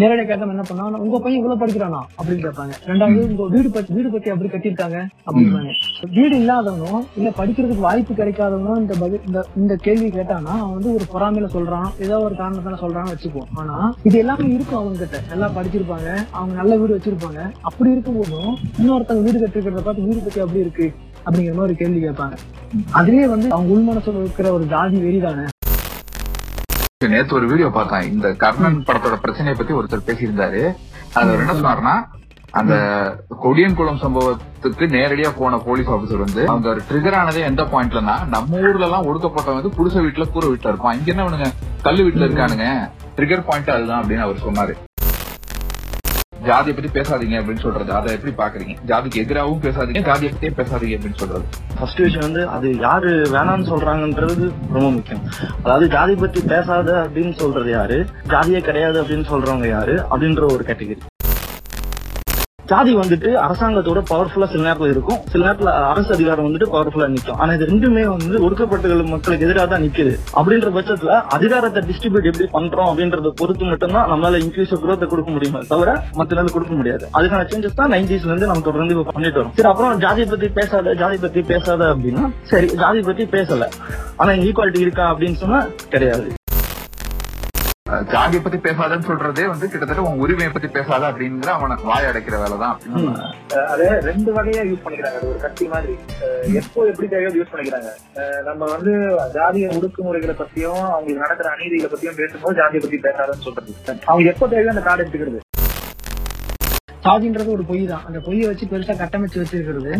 நேரடியா கேட்காம என்ன பண்ணா உங்க பையன் இவ்வளவு படிக்கிறானா? அப்படின்னு கேட்பாங்க. ரெண்டாவது உங்க வீடு பத்தி வீடு பத்தி அப்படி கட்டியிருக்காங்க? அப்படின்னு வீடு இல்லாதவனும் இல்ல படிக்கிறதுக்கு வாய்ப்பு கிடைக்காதவனும் இந்த பதில் இந்த இந்த கேள்வி கேட்டானா அவன் வந்து ஒரு பொறாமையில சொல்றான் ஏதோ ஒரு காரணத்தால சொல்றான்னு வச்சுக்குவோம் ஆனா இது எல்லாமே இருக்கும் அவங்க கிட்ட நல்லா படிச்சிருப்பாங்க அவங்க நல்ல வீடு வச்சிருப்பாங்க. அப்படி இருக்கும்போதும் இன்னொருத்தவங்க வீடு கட்டிருக்கிறத பார்த்து வீடு பத்தி அப்படி இருக்கு? அப்படிங்கிற மாதிரி ஒரு கேள்வி கேட்பாங்க. அதுலயே வந்து அவங்க உள்மனசுல இருக்கிற ஒரு ஜாதி வெறிதானே? நேத்து ஒரு வீடியோ பார்த்தேன். இந்த கர்ணன் படத்தோட பிரச்சனையை பத்தி ஒருத்தர் பேசியிருந்தாரு. அது அவர் என்ன சொன்னாருன்னா அந்த கொடியன் குளம் சம்பவத்துக்கு நேரடியா போன போலீஸ் ஆபீசர் வந்து அவங்க ட்ரிகர் ஆனதே எந்த பாயிண்ட்லன்னா நம்ம ஊர்ல எல்லாம் ஒடுக்கப்பட்டவங்க வந்து வீட்டுல கூற வீட்டுல இருப்பான். இங்க என்ன பண்ணுங்க? கல்லு வீட்டுல இருக்கானுங்க. ட்ரிகர் பாயிண்ட் அதுதான் அப்படின்னு அவர் சொன்னாரு. ஜாதியை பத்தி பேசாதீங்க அப்படின்னு சொல்றது அதை எப்படி பாக்குறீங்க? ஜாதிக்கு எதிராகவும் பேசாதீங்க ஜாதியை பத்தியே பேசாதீங்க அப்படின்னு சொல்றது. ஃபர்ஸ்ட் விஷயம் வந்து அது யாரு வேணாம்னு சொல்றாங்கன்றது ரொம்ப முக்கியம். அதாவது ஜாதி பத்தி பேசாத அப்படின்னு சொல்றது யாரு? ஜாதியே கிடையாது அப்படின்னு சொல்றவங்க யாரு? அப்படின்ற ஒரு கேட்டகரி ஜாதி வந்துட்டு அரசாங்கத்தோட பவர்ஃபுல்லா சில நேரத்துல இருக்கும். சில நேரத்துல அரசு அதிகாரம் வந்துட்டு பவர்ஃபுல்லா நிற்கும் ஆனா இது ரெண்டுமே வந்து ஒடுக்கப்பட்ட மக்களுக்கு எதிராக தான் நிக்குது. அப்படின்ற பட்சத்துல அதிகாரத்தை டிஸ்ட்ரிபியூட் எப்படி பண்றோம் அப்படின்றத பொறுத்து மட்டும்தான் நம்மளால இன்க்ரீஸ் குரோத்தை கொடுக்க முடியுமே தவிர மத்த நாள் கொடுக்க முடியாது. அதுக்கான சேஞ்சஸ் தான் நைன்டிஸ்ல இருந்து நம்ம தொடர்ந்து இப்ப பண்ணிட்டு வரோம். சரி அப்புறம் ஜாதி பத்தி பேசாத ஜாதி பத்தி பேசாத அப்படின்னா சரி ஜாதி பத்தி பேசல. ஆனா ஈக்குவாலிட்டி இருக்கா அப்படின்னு சொன்னா கிடையாது. ஜாதியை பத்தி பேசாதன்னு சொல்றதே வந்து கிட்டத்தட்ட உன் உரிமையை பத்தி பேசாத அப்படிங்கிற அவனை வாய் அடைக்கிற வேலைதான் அப்படின்னு நம்ம அதை ரெண்டு வகையா யூஸ் பண்ணிக்கிறாங்க. அது ஒரு கத்தி மாதிரி. எப்போ எப்படி தேவையோ யூஸ் பண்ணிக்கிறாங்க. நம்ம வந்து ஜாதிய ஒடுக்குமுறைகளை பத்தியும் அவங்களுக்கு நடக்கிற அநீதிகளை பத்தியும் பேசும்போது ஜாதியை பத்தி பேசாதன்னு சொல்றது. அவங்க எப்போ தேவையோ அந்த கார்டு எடுத்துக்கிறது. சாதின்றது ஒரு பொய் தான். அந்த பொய்யை வச்சு பெருசா கட்டமைச்சு வச்சிருக்கிறது.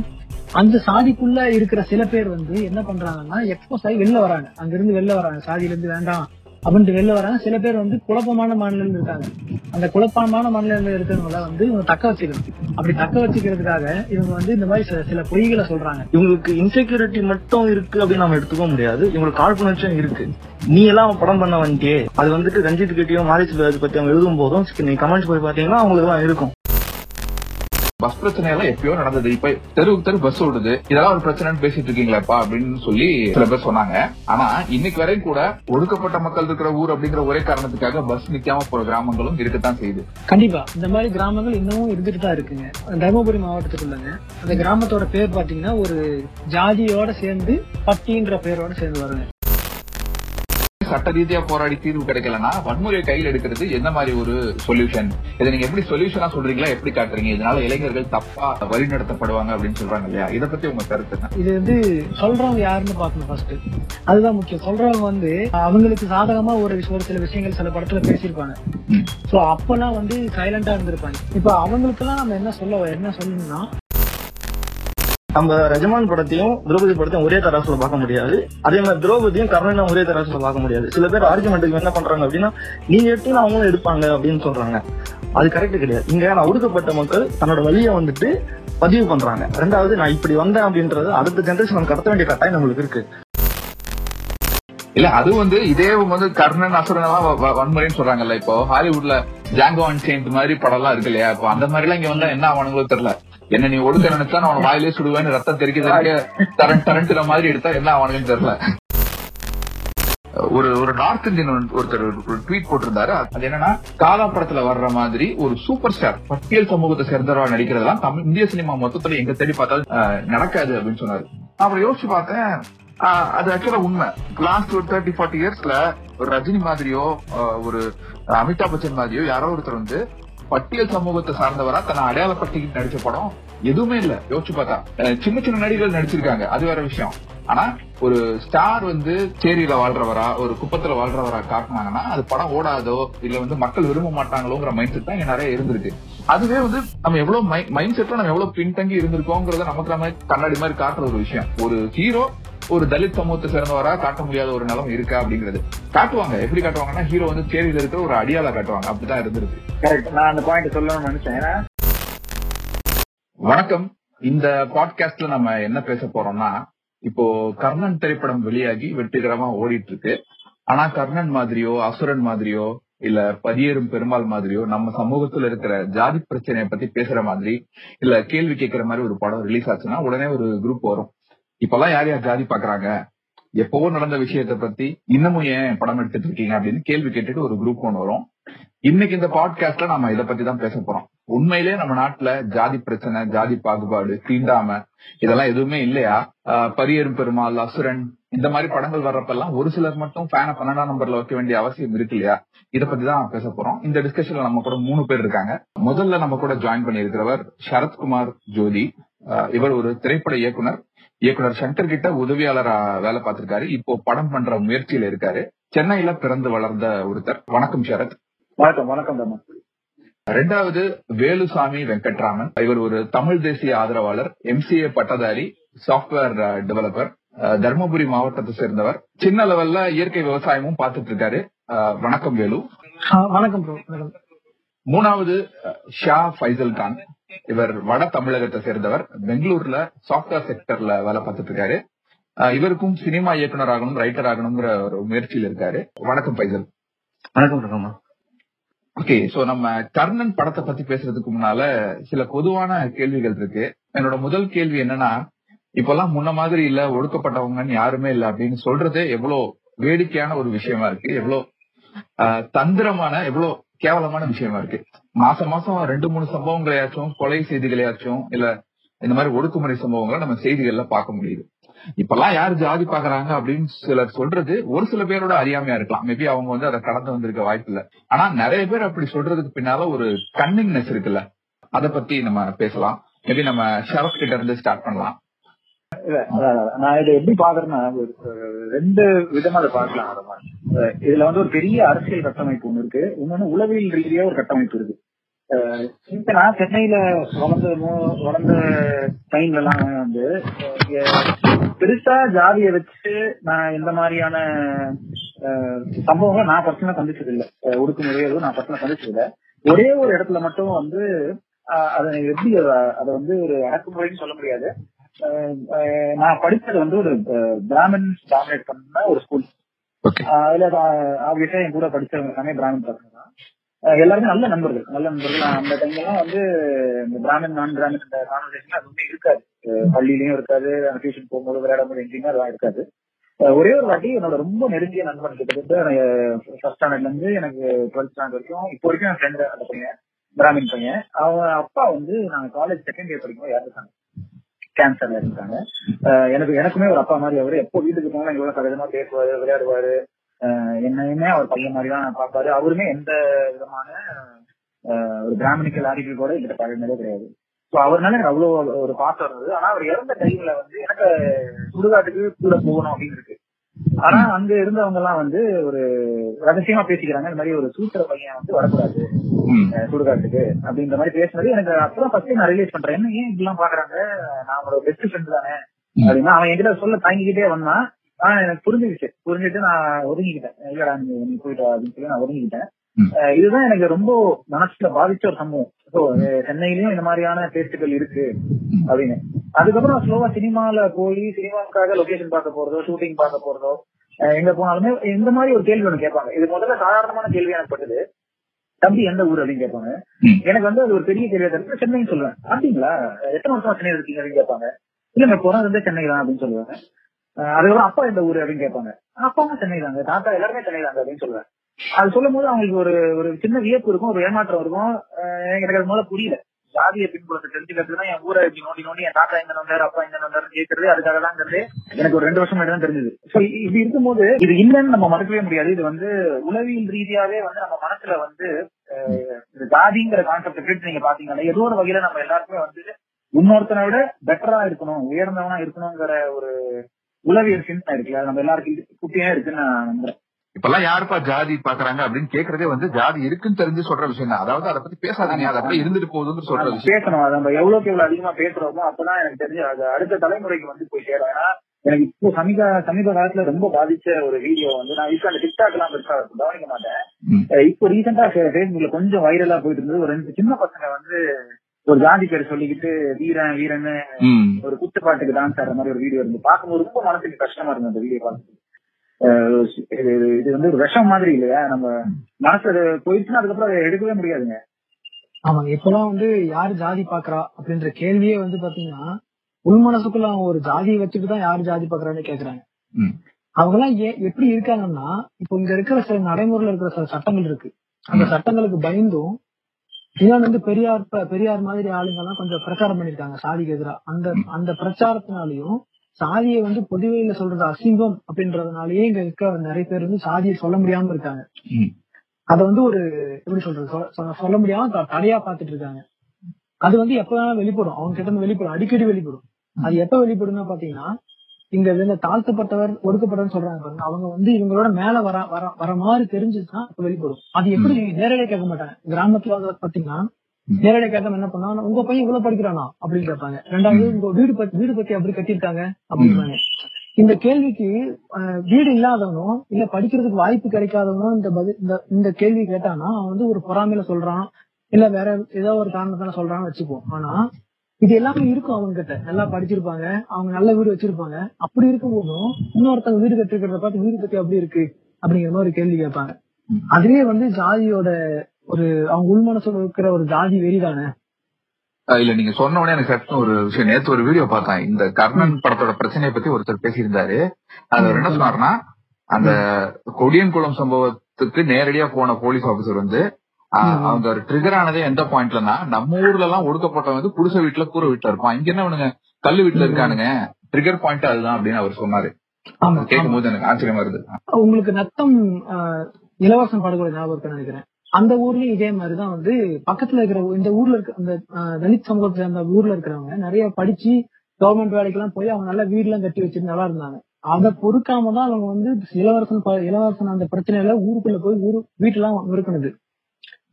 அந்த சாதிக்குள்ள இருக்கிற சில பேர் வந்து என்ன பண்றாங்கன்னா எக்ஸ்போஸ் ஆகி வெளில வராங்க. அங்க இருந்து வெளில வராங்க. சாதியில இருந்து வேண்டாம். அப்படின்ட்டு வெளில வராங்க. சில பேர் வந்து குழப்பமான மாநிலம் இருக்காங்க. அந்த குழப்பமான மாநிலங்கள் இருக்கிறவங்கள வந்து இவங்க தக்க வச்சுக்கணும். அப்படி தக்க வச்சுக்கிறதுக்காக இவங்க வந்து இந்த மாதிரி சில சில பொய்களை சொல்றாங்க. இவங்களுக்கு இன்செக்யூரிட்டி மட்டும் இருக்கு அப்படின்னு நம்ம எடுத்துக்க முடியாது. இவங்களுக்கு காழ்ப்புணர்ச்சியும் இருக்கு. நீ எல்லாம் படம் பண்ண வந்துட்டே அது வந்துட்டு ரஞ்சித் கிட்டயும் மாரி பத்தி அவங்க எழுதும் போதும் நீ கமெண்ட்ஸ் போய் பாத்தீங்கன்னா அவங்களுக்கு எல்லாம் இருக்கும். பஸ் பிரச்சனை எல்லாம் எப்பயோ நடந்தது. இப்ப தெருவுக்கு தெரு பஸ் ஓடுது. இதெல்லாம் ஒரு பிரச்சனைன்னு பேசிட்டு இருக்கீங்களாப்பா அப்படின்னு சொல்லி சில பேர் சொன்னாங்க. ஆனா இன்னைக்கு வரையும் கூட ஒடுக்கப்பட்ட மக்கள் இருக்கிற ஊர் அப்படிங்கிற ஒரே காரணத்துக்காக பஸ் நிக்காம போற கிராமங்களும் இருக்கத்தான் செய்யுது. கண்டிப்பா. இந்த மாதிரி கிராமங்கள் இன்னமும் இருந்துட்டு தான் இருக்குங்க. தருமபுரி மாவட்டத்துக்குள்ளங்க. அந்த கிராமத்தோட பேர் பாத்தீங்கன்னா ஒரு ஜாதியோட சேர்ந்து பட்டின்ற பேரோட சேர்ந்து வருங்க. சட்ட ரீதியா போராடி தீர்வு கிடைக்கலன்னா வன்முறையை கையில் எடுக்கிறது எந்த மாதிரி ஒரு சொல்யூஷன் இதை நீங்க எப்படி சொல்யூஷனா சொல்றீங்களா? எப்படி காட்டுறீங்க? இதனால இளைஞர்கள் தப்பா வழிநடத்தப்படுவாங்க அப்படின்னு சொல்றாங்க இல்லையா? இதை பத்தி உங்க கருத்து இது வந்து சொல்றவங்க யாருன்னு பாக்கணும் ஃபர்ஸ்ட் அதுதான் முக்கியம். சொல்றவங்க வந்து அவங்களுக்கு சாதகமா ஒரு ஒரு சில விஷயங்கள் சில படத்துல பேசியிருப்பாங்க. சோ அப்பெல்லாம் வந்து சைலண்டா இருந்திருப்பாங்க. இப்ப அவங்களுக்கெல்லாம் நம்ம என்ன சொல்ல என்ன சொல்லணும்னா நம்ம ரஜமான் படத்தையும் திரௌபதி படத்தையும் ஒரே தராசுல பார்க்க முடியாது. அதே மாதிரி திரௌபதியும் கர்ணனும் ஒரே தராசுல பார்க்க முடியாது. சில பேர் ஆர்குமெண்ட்டுக்கு என்ன பண்றாங்க அப்படின்னா நீங்க எடுத்து அவங்களும் எடுப்பாங்க அப்படின்னு சொல்றாங்க. அது கரெக்ட் கிடையாது. இங்க நான் ஒடுக்கப்பட்ட மக்கள் தன்னோட வழியை வந்துட்டு பதிவு பண்றாங்க. ரெண்டாவது நான் இப்படி வந்தேன் அப்படின்றது அடுத்த ஜென்ரேஷன் கடத்த வேண்டிய கட்டாயம் நம்மளுக்கு இருக்கு. இல்ல அது வந்து இதே வந்து கர்ணன் அசுரன் எல்லாம் வ- வன்முறைன்னு சொல்றாங்கல்ல இப்போ. ஹாலிவுட்ல ஜாங்கோ அன்செயின்ட் மாதிரி படம் எல்லாம் இருக்கு இல்லையா? இப்போ அந்த மாதிரி எல்லாம் இங்க வந்தா என்ன ஆவானுங்களோ தெரியல. என்ன நீ ஒடுக்க நினைச்சா நான் வாயிலே சுடுவேன்னு ரத்தம் தெறிக்க தரண்ட் தரண்ட்ற மாதிரி எடுத்தா என்ன ஆவானுங்கன்னு தெரியல. ஒரு ஒரு நார்த் இந்தியன் ஒருத்தர் ஒரு ட்வீட் போட்டிருந்தாரு. அது என்னன்னா காலா படத்துல வர்ற மாதிரி ஒரு சூப்பர் ஸ்டார் பட்டியல் சமூகத்தை சேர்ந்தவரா நடிக்கிறதெல்லாம் தமிழ் இந்திய சினிமா மொத்தத்துல எங்க தேடி பார்த்தாலும் நடக்காது அப்படின்னு சொன்னாரு. நான் அப்புறம் யோசிச்சு பார்த்தேன். அது ஆக்சுவலா உண்மை. லாஸ்ட் ஒரு தேர்ட்டி ஃபார்ட்டி இயர்ஸ்ல ஒரு ரஜினி மாதிரியோ ஒரு அமிதாப் பச்சன் மாதிரியோ யாரோ ஒருத்தர் வந்து பட்டியல் சமூகத்தை சார்ந்தவரா தன்னை அடையாளப்படுத்திக்கிட்டு நடிச்ச படம் எதுவுமே இல்ல. யோசிச்சு பார்த்தா. சின்ன சின்ன நடிகர்கள் நடிச்சிருக்காங்க. அது வேற விஷயம். ஆனா ஒரு ஸ்டார் வந்து சேரியில வாழ்றவரா ஒரு குப்பத்துல வாழ்றவரா காட்டினாங்கன்னா அது படம் ஓடாதோ இல்ல வந்து மக்கள் விரும்ப மாட்டாங்களோங்கிற மைண்ட் செட் தான் இங்க நிறைய இருந்திருக்கு. அதுவே வந்து நம்ம எவ்வளவு மைண்ட் செட்ல நம்ம எவ்வளவு பின்தங்கி இருந்திருக்கோங்கிறத நமக்கு நம்ம கண்ணாடி மாதிரி காட்டுற ஒரு விஷயம். ஒரு ஹீரோ ஒரு தலித் சமூகத்தை சேர்ந்தவரா காட்ட முடியாத ஒரு நிலம் இருக்கா அப்படிங்கிறது. காட்டுவாங்க. எப்படி காட்டுவாங்கன்னா ஹீரோ வந்து சேரியில இருக்கிற ஒரு அடியாளா காட்டுவாங்க. அப்படிதான் இருந்திருக்கு. கரெக்ட் நான் அந்த பாயிண்ட் சொல்லணும்னு நினைச்சேன். வணக்கம். இந்த பாட்காஸ்ட்ல நம்ம என்ன பேச போறோம்னா இப்போ கர்ணன் திரைப்படம் வெளியாகி வெற்றிகரமா ஓடிட்டு இருக்கு ஆனா கர்ணன் மாதிரியோ அசுரன் மாதிரியோ இல்ல பதியேறும் பெருமாள் மாதிரியோ நம்ம சமூகத்துல இருக்கிற ஜாதி பிரச்சனையை பத்தி பேசுற மாதிரி இல்ல கேள்வி கேட்கிற மாதிரி ஒரு படம் ரிலீஸ் ஆச்சுன்னா உடனே ஒரு குரூப் வரும். இப்பெல்லாம் யார் யார் ஜாதி பாக்குறாங்க எப்பவோ நடந்த விஷயத்த பத்தி இன்னமும் ஏன் படம் எடுத்துட்டு இருக்கீங்க அப்படின்னு கேள்வி கேட்டுட்டு ஒரு குரூப் ஒன்று வரும். இன்னைக்கு இந்த பாட்காஸ்ட்ல நம்ம இத பத்தி தான் பேச போறோம். உண்மையிலேயே நம்ம நாட்டுல ஜாதி பிரச்சனை ஜாதி பாகுபாடு தீண்டாம இதெல்லாம் எதுவுமே இல்லையா? ஆஹ் பரியரும் பெருமாள் அசுரன் இந்த மாதிரி படங்கள் வர்றப்பெல்லாம் ஒரு சிலர் மட்டும் ஃபேனை பன்னெண்டாம் நம்பர்ல வைக்க வேண்டிய அவசியம் இருக்கு இல்லையா? இத பத்தி தான் பேச போறோம். இந்த டிஸ்கஷன்ல நம்ம கூட மூணு பேர் இருக்காங்க. முதல்ல நம்ம கூட ஜாயின் பண்ணி இருக்கிறவர் சரத்குமார் ஜோதி. இவர் ஒரு திரைப்பட இயக்குனர். இயக்குனர் சங்கர் கிட்ட உதவியாளரா வேலை பார்த்திருக்காரு. இப்போ படம் பண்ற முயற்சியில இருக்காரு. சென்னையில பிறந்து வளர்ந்த ஒருத்தர். வணக்கம் சரத். வணக்கம் வணக்கம் ரெண்டாவது வேலுசாமி வெங்கட்ராமன். இவர் ஒரு தமிழ் தேசிய ஆதரவாளர் எம்சிஏ பட்டதாரி சாப்ட்வேர் டெவலப்பர் தர்மபுரி மாவட்டத்தை சேர்ந்தவர். சின்ன லெவல்ல இயற்கை விவசாயமும் பார்த்துட்டு இருக்காரு. வணக்கம் வேலு. வணக்கம் மூணாவது ஷா ஃபைசல் கான் இவர் வட தமிழகத்தை சேர்ந்தவர். பெங்களூர்ல சாப்ட்வேர் செக்டர்ல வேலை பார்த்துட்டு இருக்காரு இவருக்கும் சினிமா இயக்குனர் ஆகணும் ரைட்டர் ஆகணுங்கிற ஒரு முயற்சியில் இருக்காரு. வணக்கம் ஃபைசல் வணக்கம் ரகமா ஓகே சோ நம்ம கர்ணன் படத்தை பத்தி பேசுறதுக்கு முன்னால சில பொதுவான கேள்விகள் இருக்கு. என்னோட முதல் கேள்வி என்னன்னா இப்பெல்லாம் முன்ன மாதிரி இல்ல ஒடுக்கப்பட்டவங்கன்னு யாருமே இல்ல அப்படின்னு சொல்றதே எவ்வளவு வேடிக்கையான ஒரு விஷயமா இருக்கு. எவ்வளவு தந்திரமான எவ்வளவு கேவலமான விஷயமா இருக்கு. மாசம் மாசம் ரெண்டு மூணு சம்பவங்களையாச்சும் கொலை செய்திகளையாச்சும் இல்ல இந்த மாதிரி ஒடுக்குமுறை சம்பவங்களை நம்ம செய்திகள்ல பார்க்க முடியுது. இப்பெல்லாம் யார் ஜாதி பாக்குறாங்க அப்படின்னு சிலர் சொல்றது ஒரு சில பேரோட அறியாமையா இருக்கலாம். மேபி அவங்க வந்து அதை கடந்து வந்திருக்க வாய்ப்பு இல்ல. ஆனா நிறைய பேர் அப்படி சொல்றதுக்கு பின்னால ஒரு கன்னிங்னஸ் இருக்குல்ல. அத பத்தி நம்ம பேசலாம். மேபி நம்ம ஷரத் கிட்ட இருந்து ஸ்டார்ட் பண்ணலாம். இல்ல நான் இதை எப்படி பாக்குறேன்னா ஒரு, ரெண்டு விதமா அதை பார்க்கலாம். அதை இதுல வந்து ஒரு பெரிய அரசியல் கட்டமைப்பு ஒண்ணு இருக்கு. இன்னொன்னு உளவியல் ரீதியா ஒரு கட்டமைப்பு இருக்கு. அஹ், இப்ப நான் சென்னையில வளர்ந்த வளர்ந்த டைம்ல எல்லாம் வந்து பெருசா ஜாதியை வச்சு நான் இந்த மாதிரியான அஹ், சம்பவங்களை நான் பர்சனலா சந்திச்சது இல்ல ஒடுக்குமுறை எதுவும் நான் பர்சனலா சந்திச்சது இல்ல ஒரே ஒரு இடத்துல மட்டும் வந்து அதை எப்படி அதை வந்து ஒரு அடக்குமுறைன்னு சொல்ல முடியாது. நான் படிச்சது வந்து ஒரு பிராமின்ஸ் டாமினேட் பண்ண ஒரு ஸ்கூல் அதுல ஆப்வியஸா என் கூட படிச்சவங்க எல்லாமே பிராமின் பசங்க தான். எல்லாருமே நல்ல நண்பர்கள் நல்ல நண்பர்கள். அந்த டைம்லாம் வந்து இந்த பிராமின் நான் பிராமின் இந்த கான்வர்சேஷன் அதுவுமே இருக்காது. பள்ளியிலயும் இருக்காது டியூஷன் போகும்போது விளையாடும்போது எங்கேயுமே அதெல்லாம் இருக்காது. ஒரே ஒரு வாட்டி என்னோட ரொம்ப நெருங்கிய நண்பன் கிட்டத்தட்ட ஃபர்ஸ்ட் ஸ்டாண்டர்ட்ல இருந்து எனக்கு டுவெல்த் ஸ்டாண்டர்ட் வரைக்கும் இப்போ வரைக்கும் என் ஃப்ரெண்ட் அந்த பையன் பிராமின் பையன். அவன் அப்பா வந்து நாங்க காலேஜ் செகண்ட் இயர் படிக்கும்போது இறந்துட்டாங்க. கேன்சர்ல இருந்தாங்க எனக்கு எனக்குமே ஒரு அப்பா மாதிரி அவரு எப்போ வீட்டுக்கு போனா எவ்வளவு சகஜமா பேசுவாரு விளையாடுவாரு. என்னையுமே அவர் பையன் மாதிரி தான் பார்ப்பாரு. அவருமே எந்த விதமான ஒரு பிராமணிக்கல் ஆட்டிடியூட் கூட கிட்ட பழகினதே கிடையாது. ஸோ அவர்னால எனக்கு அவ்வளவு ஒரு பாசம் இருந்தது. ஆனா அவர் இறந்த டைம்ல வந்து எனக்கு சுடுகாட்டுக்கு கூட போகணும் அப்படின்னு இருக்கு. ஆனா அங்க இருந்தவங்க எல்லாம் வந்து ஒரு ரகசியமா பேசிக்கிறாங்க. இந்த மாதிரி ஒரு சூத்திர பையன் வந்து வரக்கூடாது சுடுகாட்டுக்கு அப்படின்ற மாதிரி பேசுனது. எனக்கு அப்பதான் ஃபர்ஸ்ட் நான் ரியலைஸ் பண்றேன். என்ன ஏன் இப்படிலாம் பாக்குறாங்க? நான் அவங்களோட பெஸ்ட் ஃப்ரெண்ட் தானே? அப்படின்னா அவன் என்கிட்ட சொல்ல தாங்கிக்கிட்டே வந்தான் ஆனா எனக்கு புரிஞ்சுக்கிச்சு புரிஞ்சுட்டு நான் ஒதுங்கிக்கிட்டேன். இல்லடா நீ போயிட்டு அப்படின்னு சொல்லி நான் ஒதுங்கிக்கிட்டேன். இதுதான் எனக்கு ரொம்ப மனசுல பாதிச்ச ஒரு சம்பவம். சென்னையிலயும் இந்த மாதிரியான பேஸ்டுகள் இருக்கு அப்படின்னு. அதுக்கப்புறம் ஸ்லோவா சினிமால போய் சினிமாவுக்காக லொகேஷன் பார்க்க போறதோ ஷூட்டிங் பார்க்க போறதோ எங்க போனாலுமே இந்த மாதிரி ஒரு கேள்வி ஒண்ணு கேட்பாங்க. இது முதல்ல சாதாரணமான கேள்வி எனக்கு பட்டது. தம்பி எந்த ஊர் அப்படின்னு கேட்பாங்க. எனக்கு வந்து அது ஒரு பெரிய கேள்வியா இருக்கு சென்னைன்னு சொல்லுவேன். அப்படிங்களா? எத்தனை வருஷமா சென்னை இருக்கீங்க அப்படின்னு கேட்பாங்க. இல்ல நான் போறது வந்து சென்னை தான் அப்படின்னு சொல்லுவாங்க அதுக்கப்புறம் அப்பா எந்த ஊர் அப்படின்னு கேட்பாங்க. அப்பாவும் சென்னை தாங்க தாத்தா எல்லாருமே சென்னை தாங்க அப்படின்னு சொல்லுவேன். அது சொல்லும் போது அவங்களுக்கு ஒரு ஒரு சின்ன வியப்பு இருக்கும் ஒரு ஏமாற்றம் இருக்கும். அஹ் எனக்கு அது மூலம் புரியல. ஜாதிய பின்புலத்தை தெரிஞ்சுக்கிறதுனா என் ஊரை இப்படி நோண்டி நோண்டி என் தாத்தா எங்க வந்தாரு அப்பா எங்க வந்தாரு கேட்கறது அதுக்காக தான் எனக்கு ஒரு ரெண்டு வருஷம் தான் தெரிஞ்சது. சோ இது இருக்கும்போது இது இல்லைன்னு நம்ம மறக்கவே முடியாது. இது வந்து உளவியல் ரீதியாவே வந்து நம்ம மனசுல வந்து இந்த ஜாதிங்கிற கான்செப்ட் எடுத்து நீங்க பாத்தீங்கன்னா ஏதோ ஒரு வகையில நம்ம எல்லாருக்குமே வந்து இன்னொருத்தனை விட பெட்டரா இருக்கணும் உயர்ந்தவனா இருக்கணுங்கிற ஒரு உளவியல் சிந்தனை இருக்குல்ல நம்ம எல்லாருக்கும் குட்டியா இருக்குன்னு நான் நம்புறேன். இப்பெல்லாம் யாருப்பா ஜாதி பாக்குறாங்க அப்படின்னு கேக்குறதே வந்து ஜாதி இருக்குன்னு தெரிஞ்சு சொல்ற விஷயம் தான். அதாவது அதை பத்தி பேசாதீங்க. அது அப்படியே இருந்துட்டு போகுதுன்னு சொல்ற விஷயம். பேசணும். அது நம்ம எவ்வளவுக்கு எவ்வளவு அதிகமா பேசுறோமோ அப்பதான் எனக்கு தெரிஞ்சு அது அடுத்த தலைமுறைக்கு வந்து போய் சேரும். ஏன்னா எனக்கு இப்போ சமீப சமீப காலத்துல ரொம்ப பாதிச்ச ஒரு வீடியோ வந்து நான் இப்போ அந்த டிக்டாக் எல்லாம் பெருசா கவனிக்க மாட்டேன். இப்போ ரீசெண்டா பேஸ்புக்ல கொஞ்சம் வைரலா போயிட்டு இருந்தது. ஒரு ரெண்டு சின்ன பசங்க வந்து ஒரு ஜாதி பேர் சொல்லிக்கிட்டு வீரன் வீரன்னு. ஒரு குத்துப்பாட்டுக்கு டான்ஸ் ஆடுற மாதிரி ஒரு வீடியோ இருந்து பார்க்கும்போது ரொம்ப மனசுக்கு கஷ்டமா இருந்தது அந்த வீடியோ பார்த்து இது வந்து ஒரு விஷம் மாதிரி இல்லையா? நம்ம மனசு போயிடுச்சுன்னா அதுக்கப்புறம் அதை எடுக்கவே முடியாதுங்க. ஆமா இப்பெல்லாம் வந்து யார் ஜாதி பாக்குறா அப்படின்ற கேள்வியே வந்து பாத்தீங்கன்னா உள் மனசுக்குள்ள அவங்க ஒரு ஜாதியை வச்சுட்டு தான் யார் ஜாதி பாக்குறான்னு கேக்குறாங்க. அவங்க எல்லாம் எப்படி இருக்காங்கன்னா இப்போ இங்க இருக்கிற சில நடைமுறையில இருக்கிற சில சட்டங்கள் இருக்கு. அந்த சட்டங்களுக்கு பயந்தும் இன்னொன்னு வந்து பெரியார் பெரியார் மாதிரி ஆளுங்க எல்லாம் கொஞ்சம் பிரச்சாரம் பண்ணிருக்காங்க சாதிக்கு எதிரா. அந்த அந்த பிரச்சாரத்தினாலையும் சாதியை வந்து பொதுவெளியில சொல்றது அசிங்கம் அப்படின்றதுனாலயே இங்க இருக்க நிறைய பேர் வந்து சாதியை சொல்ல முடியாம இருக்காங்க. அத வந்து ஒரு எப்படி சொல்றது சொல்ல- முடியாம தடையா பாத்துட்டு இருக்காங்க. அது வந்து எப்ப வேணாலும் வெளிப்படும். அவங்க கிட்ட இருந்து வெளிப்படும். அடிக்கடி வெளிப்படும். அது எப்ப வெளிப்படும்னா பாத்தீங்கன்னா இங்க இந்த தாழ்த்தப்பட்டவர் ஒடுக்கப்பட்டவர் சொல்றாங்க பாருங்க. அவங்க வந்து இவங்களோட மேல வர வர வர மாதிரி தெரிஞ்சுச்சுன்னா வெளிப்படும். அது எப்படி நேரடியா கேட்க மாட்டாங்க. கிராமத்துல பாத்தீங்கன்னா நேரடியா கேட்காம என்ன பண்ணா உங்க பையன் இவ்வளவு படிக்கிறானா? அப்படின்னு கேட்பாங்க. ரெண்டாவது உங்க வீடு பத்தி வீடு பத்தி அப்படி கட்டியிருக்காங்க? அப்படின்பாங்க இந்த கேள்விக்கு வீடு இல்லாதவனும் இல்ல படிக்கிறதுக்கு வாய்ப்பு கிடைக்காதவனும் இந்த பதில் இந்த கேள்வி கேட்டானா அவன் வந்து ஒரு பொறாமையில சொல்றான். இல்ல வேற ஏதோ ஒரு காரணத்தால சொல்றான்னு வச்சுப்போம் ஆனா இது எல்லாமே இருக்கும் அவங்க கிட்ட நல்லா படிச்சிருப்பாங்க. அவங்க நல்ல வீடு வச்சிருப்பாங்க. அப்படி இருக்கும்போதும் இன்னொருத்தவங்க வீடு கட்டிருக்கிறத பார்த்து வீடு பத்தி அப்படி இருக்கு? அப்படிங்கிற மாதிரி ஒரு கேள்வி கேட்பாங்க. அதுவே வந்து ஜாதியோட ஒரு அவங்க உள்மனசுல இருக்கிற ஒரு ஜாதி வெறிதானே? அஹ் இல்ல நீங்க சொன்ன உடனே எனக்கு ஒரு விஷயம். நேத்து ஒரு வீடியோ பார்த்தேன். இந்த கர்ணன் படத்தோட பிரச்சனையை பத்தி ஒருத்தர் பேசியிருந்தாரு. அது அவர் என்ன சொன்னாருன்னா அந்த கொடியன்குளம் சம்பவத்துக்கு நேரடியா போன போலீஸ் ஆபீசர் வந்து. அவங்க ட்ரிகர் ஆனதே எந்த பாயிண்ட்லன்னா நம்ம ஊர்ல எல்லாம் ஒடுக்கப்பட்டவன் வந்து குடிசை வீட்டுல கூரை வீட்டுல இருப்பான். இங்க என்ன அவனுங்க கல்லு வீட்டுல. இருக்கானுங்க. ட்ரிகர் பாயிண்ட் அதுதான் அப்படின்னு அவர் சொன்னாரு. ஆமா கேட்கும் போது எனக்கு ஆச்சரியமா வருது உங்களுக்கு நத்தம் இலவசம் படகுல ஞாபகம் நினைக்கிறேன். அந்த ஊர்லயும் இதே மாதிரிதான் வந்து பக்கத்துல இருக்கிற இந்த ஊர்ல இருக்க அந்த தலித் சமூகத்தை சேர்ந்த ஊர்ல இருக்கிறவங்க நிறைய படிச்சு கவர்மெண்ட் வேலைக்கு எல்லாம் போய் அவங்க நல்ல வீடு எல்லாம் கட்டி வச்சிருந்து நல்லா இருந்தாங்க. அதை பொறுக்காம தான் அவங்க வந்து இளவரசன் இளவரசன் அந்த பிரச்சனையில ஊருக்குள்ள போய் ஊரு வீட்டெல்லாம் இருக்கணுது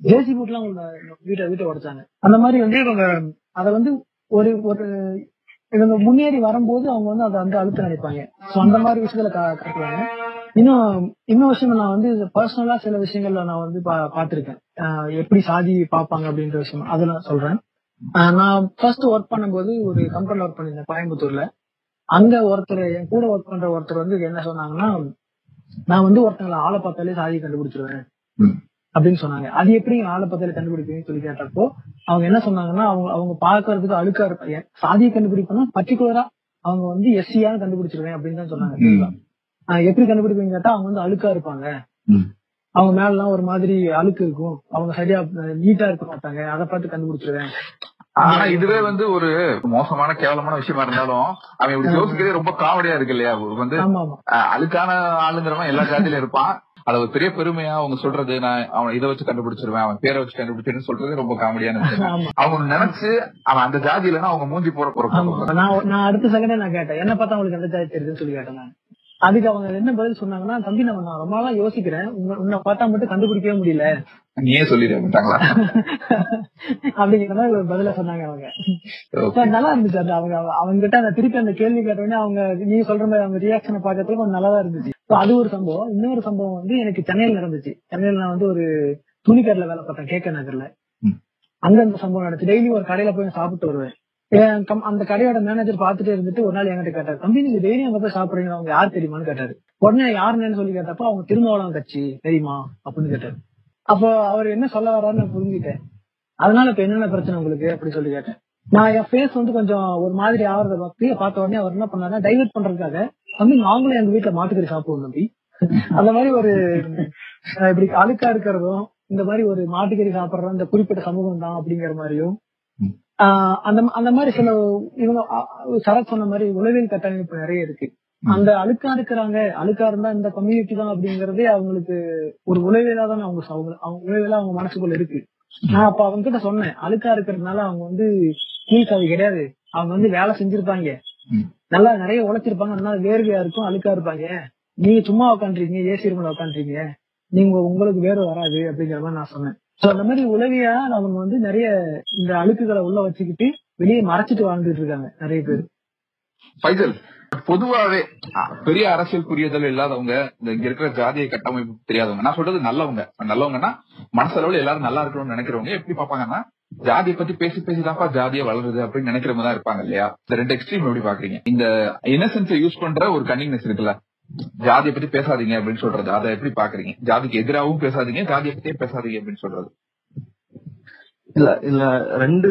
ஜேசி வீட்டுலாம் வீட்டை வீட்டை உடைச்சாங்க. அந்த மாதிரி வந்து இவங்க அதை வந்து ஒரு ஒரு இவங்க முன்னேறி வரும்போது அவங்க வந்து அதை வந்து அழுத்த நினைப்பாங்க. சோ அந்த மாதிரி விஷயத்துல காட்டுவாங்க. இன்னும் இன்னொரு விஷயம் நான் வந்து பர்சனலா சில விஷயங்கள்ல நான் வந்து பா- பார்த்திருக்கேன். ஆஹ் எப்படி சாதி பார்ப்பாங்க அப்படின்ற விஷயம் அதை நான் சொல்றேன். நான் ஃபர்ஸ்ட் ஒர்க் பண்ணும்போது ஒரு கம்பெனில ஒர்க் பண்ணியிருந்தேன் கோயம்புத்தூர்ல. அங்க ஒருத்தர் என் கூட ஒர்க் பண்ற ஒருத்தர் வந்து என்ன சொன்னாங்கன்னா நான் வந்து ஒருத்தங்களை ஆளை பார்த்தாலே சாதியை கண்டுபிடிச்சிருவேன். அப்படின்னு சொன்னாங்க. அது எப்படி ஆளை பார்த்தாலே கண்டுபிடிப்பீங்கன்னு சொல்லி கேட்டப்போ அவங்க என்ன சொன்னாங்கன்னா அவங்க அவங்க பாக்குறதுக்கு அழுக்கா இருப்பாங்க சாதியை கண்டுபிடிப்போம்னா பர்டிகுலரா அவங்க வந்து எஸ்சியான்னு கண்டுபிடிச்சிருவேன் அப்படின்னு தான் சொன்னாங்க. எப்படி கண்டுபிடிப்பீங்க கேட்டா அவங்க வந்து அழுக்கா இருப்பாங்க. அவங்க மேல எல்லாம் ஒரு மாதிரி அழுக்கு இருக்கும். அவங்க சரியா நீட்டா இருக்க மாட்டாங்க. அதை பார்த்து கண்டுபிடிச்சிருவேன். ஆனா இதுவே வந்து ஒரு மோசமான கேவலமான விஷயமா இருந்தாலும் அவன் இப்படி யோசிக்கிறதே ரொம்ப காமெடியா இருக்கு இல்லையா? வந்து அழுக்கான ஆளுங்கிறவன் எல்லா ஜாதியில இருப்பான். அத ஒரு பெரிய பெருமையா அவங்க சொல்றது நான் அவன் இதை வச்சு கண்டுபிடிச்சிருவேன் அவன் பேரை வச்சு கண்டுபிடிச்சிருன்னு சொல்றது ரொம்ப காமெடியான அவங்க நினைச்சு அவன் அந்த ஜாதி இல்லைன்னா அவங்க மூஞ்சி போற ஆமா போற. நான் நான் அடுத்த செகண்டே நான் கேட்டேன். என்ன பார்த்தா உங்களுக்கு எந்த ஜாதி தெரியுதுன்னு சொல்லி கேட்டேன் நான். அதுக்கு அவங்க என்ன பதில் சொன்னாங்கன்னா தம்பி நான் நான் ரொம்ப நாளா யோசிக்கிறேன். உங்க- உன்னை பார்த்தா மட்டும் கண்டுபிடிக்கவே முடியல. நீயே சொல்லிடுறாங்களா அப்படிங்கிற மாதிரி ஒரு பதில சொன்னாங்க அவங்க. நல்லா இருந்துச்சு அது. அவங்க அவங்க கிட்ட அந்த திருப்பி அந்த கேள்வி கேட்டோடனே அவங்க நீ சொல்ற மாதிரி அவங்க ரியாக்ஷனை பார்க்கறதுல கொஞ்சம் நல்லா இருந்துச்சு. அது ஒரு சம்பவம். இன்னொரு சம்பவம் வந்து எனக்கு சென்னையில நடந்துச்சு. சென்னையில நான் வந்து ஒரு துணிக்கடையில வேலை பார்த்தேன் கேக்க நகர்ல. அங்க அந்த சம்பவம் நடந்துச்சு. டெய்லி ஒரு கடையில போய் சாப்பிட்டு வருவேன். அந்த கடையோட மேனேஜர் பாத்துட்டே இருந்துட்டு ஒரு நாள் என்கிட்ட கேட்டாரு தம்பி நீங்க தைரியம் பார்த்து சாப்பிடுறீங்க அவங்க யார் தெரியுமான்னு கேட்டாரு. உடனே யாருன்னு சொல்லி கேட்டப்ப அவங்க திருமாவளம் கட்சி தெரியுமா? அப்படின்னு கேட்டாரு. அப்போ அவர் என்ன சொல்ல வர்றாருன்னு நான் புரிஞ்சுட்டேன் அதனால இப்ப என்னென்ன பிரச்சனை உங்களுக்கு? அப்படின்னு சொல்லி கேட்டேன். நான் என் ஃபேஸ் வந்து கொஞ்சம் ஒரு மாதிரி ஆகிறத பார்த்து பார்த்த உடனே அவர் என்ன பண்ணாரு டைவர்ட் பண்றதுக்காக வந்து நாங்களும் எங்க வீட்டுல மாட்டுக்கறி சாப்பிடுவோம் தம்பி. அந்த மாதிரி ஒரு இப்படி அழுக்கா இருக்கிறதும் இந்த மாதிரி ஒரு மாட்டுக்கறி சாப்பிடுறோம் இந்த குறிப்பிட்ட சமூகம் தான் அப்படிங்கிற மாதிரியும் அந்த அந்த மாதிரி சில இவங்க சரத் சொன்ன மாதிரி உளவியல் கட்டமைப்பு நிறைய இருக்கு. அந்த அழுக்கா இருக்கிறாங்க. அழுக்கா இருந்தா இந்த கம்யூனிட்டி தான் அப்படிங்கறதே அவங்களுக்கு ஒரு உளவியலா தானே அவங்க அவங்க உளவியலா அவங்க மனசுக்குள்ள இருக்கு. நான் அப்ப அவங்க கிட்ட சொன்னேன். அழுக்கா இருக்கிறதுனால அவங்க வந்து கீழ்காவி கிடையாது. அவங்க வந்து வேலை செஞ்சிருப்பாங்க. நல்லா நிறைய உழைச்சிருப்பாங்க. அதனால வேர்வையா இருக்கும் அழுக்கா இருப்பாங்க. நீங்க சும்மா உட்காந்துருக்கீங்க ஏசி ரூம்ல உட்காந்துருக்கீங்க நீங்க உங்களுக்கு வேர்வை வராது அப்படிங்கிற மாதிரி நான் சொன்னேன். சோ அந்த மாதிரி உளவியா அவங்க வந்து நிறைய இந்த அழுக்குகளை உள்ள வச்சுக்கிட்டு வெளியே மறைச்சிட்டு வாழ்ந்துட்டு இருக்காங்க நிறைய பேர். பைசல் பொதுவாவே பெரிய அரசியல் புரியுதல் இல்லாதவங்க இங்க இருக்கிற ஜாதிய கட்டமைப்பு தெரியாதவங்க நான் சொல்றது நல்லவங்க. நல்லவங்கன்னா மனசளவுல எல்லாரும் நல்லா இருக்கணும்னு நினைக்கிறவங்க எப்படி பாப்பாங்கன்னா ஜாதியை பத்தி பேசி பேசிதான்ப்பா ஜாதியா வளருது அப்படின்னு நினைக்கிறவங்க தான் இருப்பாங்க இல்லையா? இந்த ரெண்டு எக்ஸ்ட்ரீம் எப்படி பாக்குறீங்க இந்த இன்னசென்ஸை யூஸ் பண்ற ஒரு கன்னிங்னஸ் இருக்குல்ல? ஜாதியை பத்தி பேசாதீங்க அப்படின்னு சொல்றது. அதை எப்படி பாக்குறீங்க? ஜாதிக்கு எதிராகவும் பேசாதீங்க ஜாதியை பத்தி பேசாதீங்க அப்படின்னு சொல்றது. இல்ல இல்ல ரெண்டு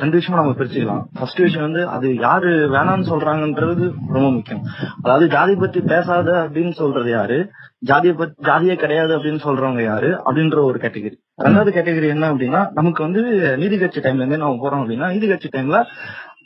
ரெண்டு விஷயமா நம்ம பிரிச்சுக்கலாம். ஃபர்ஸ்ட் விஷயம் வந்து அது யாரு வேணாம்னு சொல்றாங்கன்றது ரொம்ப முக்கியம். அதாவது ஜாதி பத்தி பேசாத அப்படின்னு சொல்றது யாரு? ஜாதியை பத்தி ஜாதியே கிடையாது அப்படின்னு சொல்றவங்க யாரு? அப்படின்ற ஒரு கேட்டகரி ரெண்டாவது கேட்டகரி என்ன அப்படின்னா நமக்கு வந்து நீதி கட்சி டைம்ல இருந்து நம்ம போறோம் அப்படின்னா நீதி கட்சி டைம்ல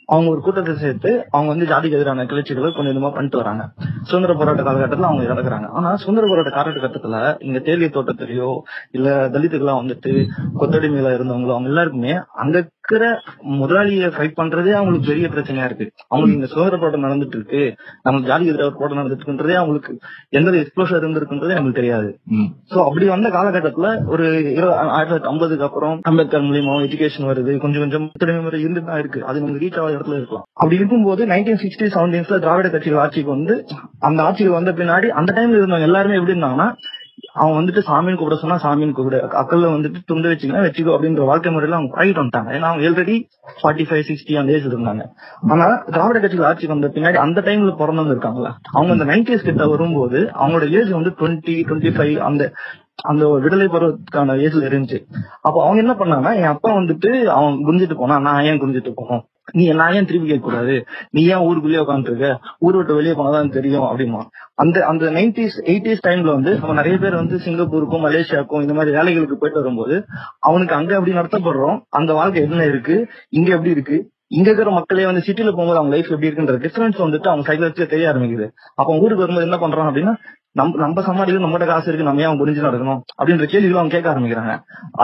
அவங்க ஒரு கூட்டத்தை சேர்த்து அவங்க வந்து ஜாதிக்கு எதிரான கிளர்ச்சிகளை கொஞ்சம் கொஞ்சமா பண்ணிட்டு வராங்க. சுதந்திர போராட்ட காலகட்டத்துல அவங்க இறக்குறாங்க ஆனா சுதந்திர போராட்ட காலகட்டத்துல இங்க தேலிய தோட்டத்திலேயோ இல்ல தலித்துக்கெல்லாம் வந்துட்டு கொத்தடிமையில இருந்தவங்களோ அவங்க எல்லாருக்குமே அங்க இருக்கிற முதலாளியை ஃபைட் பண்றதே அவங்களுக்கு பெரிய பிரச்சனையா இருக்கு. அவங்களுக்கு இங்க சுதந்திர போராட்டம் நடந்துட்டு இருக்கு நம்ம ஜாதிக்கு எதிராக ஒரு போராட்டம் நடந்துட்டு இருக்குன்றதே அவங்களுக்கு எந்த எக்ஸ்ப்ளோஷர் இருந்திருக்குன்றதே நமக்கு தெரியாது. சோ அப்படி வந்த காலகட்டத்துல ஒரு இரு- ஆயிரத்தி தொள்ளாயிரத்தி ஐம்பதுக்கு அப்புறம் அம்பேத்கர் மூலியமா எஜுகேஷன் வருது. கொஞ்சம் கொஞ்சம் முறை இருந்துட்டு தான் இருக்கு. அது நமக்கு ரீச் ஆகாத இடத்துல இருக்கலாம். அப்படி இருக்கும்போது நைன்டீன் சிக்ஸ்டி செவன்டீன்ஸ்ல திராவிட கட்சிகள் ஆட்சிக்கு வந்து அந்த ஆட்சிக்கு வந்த பின்னாடி அந்த டைம்ல இருந்தவங்க எல்லாருமே எப்படி இருந்தாங்கன்னா அவன் வந்துட்டு சாமின்னு கூப்பிட சொன்னா சாமின்னு கூப்பிடு. அக்கல்ல வந்துட்டு துண்டு வச்சுக்கலாம் வச்சுக்கோ அப்படின்ற வாழ்க்கை முறையில அவங்க பழகிட்டு வந்துட்டாங்க. ஏன்னா அவங்க ஆல்ரெடி ஃபார்ட்டி ஃபைவ் சிக்ஸ்டி அந்த ஏஜ் இருந்தாங்க. ஆனா திராவிட கட்சிகள் ஆட்சிக்கு வந்த பின்னாடி அந்த டைம்ல பிறந்தவங்க இருக்காங்களா அவங்க அந்த நைன்டிஸ் கிட்ட வரும்போது அவங்களோட ஏஜ் வந்து டுவெண்ட்டி டுவெண்ட்டி ஃபைவ் அந்த அந்த விடுதலை பருவத்துக்கான ஏஜ்ல இருந்துச்சு. அப்போ அவங்க என்ன பண்ணாங்கன்னா என் அப்பா வந்துட்டு அவன் குஞ்சிட்டு போனா நான் ஏன் குஞ்சிட்டு போகணும்? நீ நான் ஏன் திருப்பி கேட்க கூடாது நீ ஏன் ஊருக்குள்ளேயே உட்காந்துருக்க ஊர் விட்டு வெளியே போனாதான் தெரியும் அப்படிமா. அந்த அந்த நைன்டிஸ் எயிட்டிஸ் டைம்ல வந்து நம்ம நிறைய பேர் வந்து சிங்கப்பூருக்கும் மலேசியாவுக்கும் இந்த மாதிரி வேலைகளுக்கு போயிட்டு வரும்போது அவனுக்கு அங்க எப்படி நடத்தப்படுறோம். அந்த வாழ்க்கை என்ன இருக்கு? இங்க எப்படி இருக்கு? இங்க இருக்கிற மக்களே வந்து சிட்டில போகும்போது அவங்க லைஃப் எப்படி இருக்குன்ற டிஃபரன்ஸ் வந்துட்டு அவங்க சைக்காலஜியா தெரிய ஆரம்பிக்குது. அப்ப ஊருக்கு வரும்போது என்ன பண்றான் அப்படின்னா நம்ம நம்ம சமாளிக்க நம்மகிட்ட காசு இருக்கு நம்ம ஏன் அவன் புரிஞ்சு நடக்கணும்? அப்படின்ற கேள்விகள் அவங்க கேட்க ஆரம்பிக்கிறாங்க.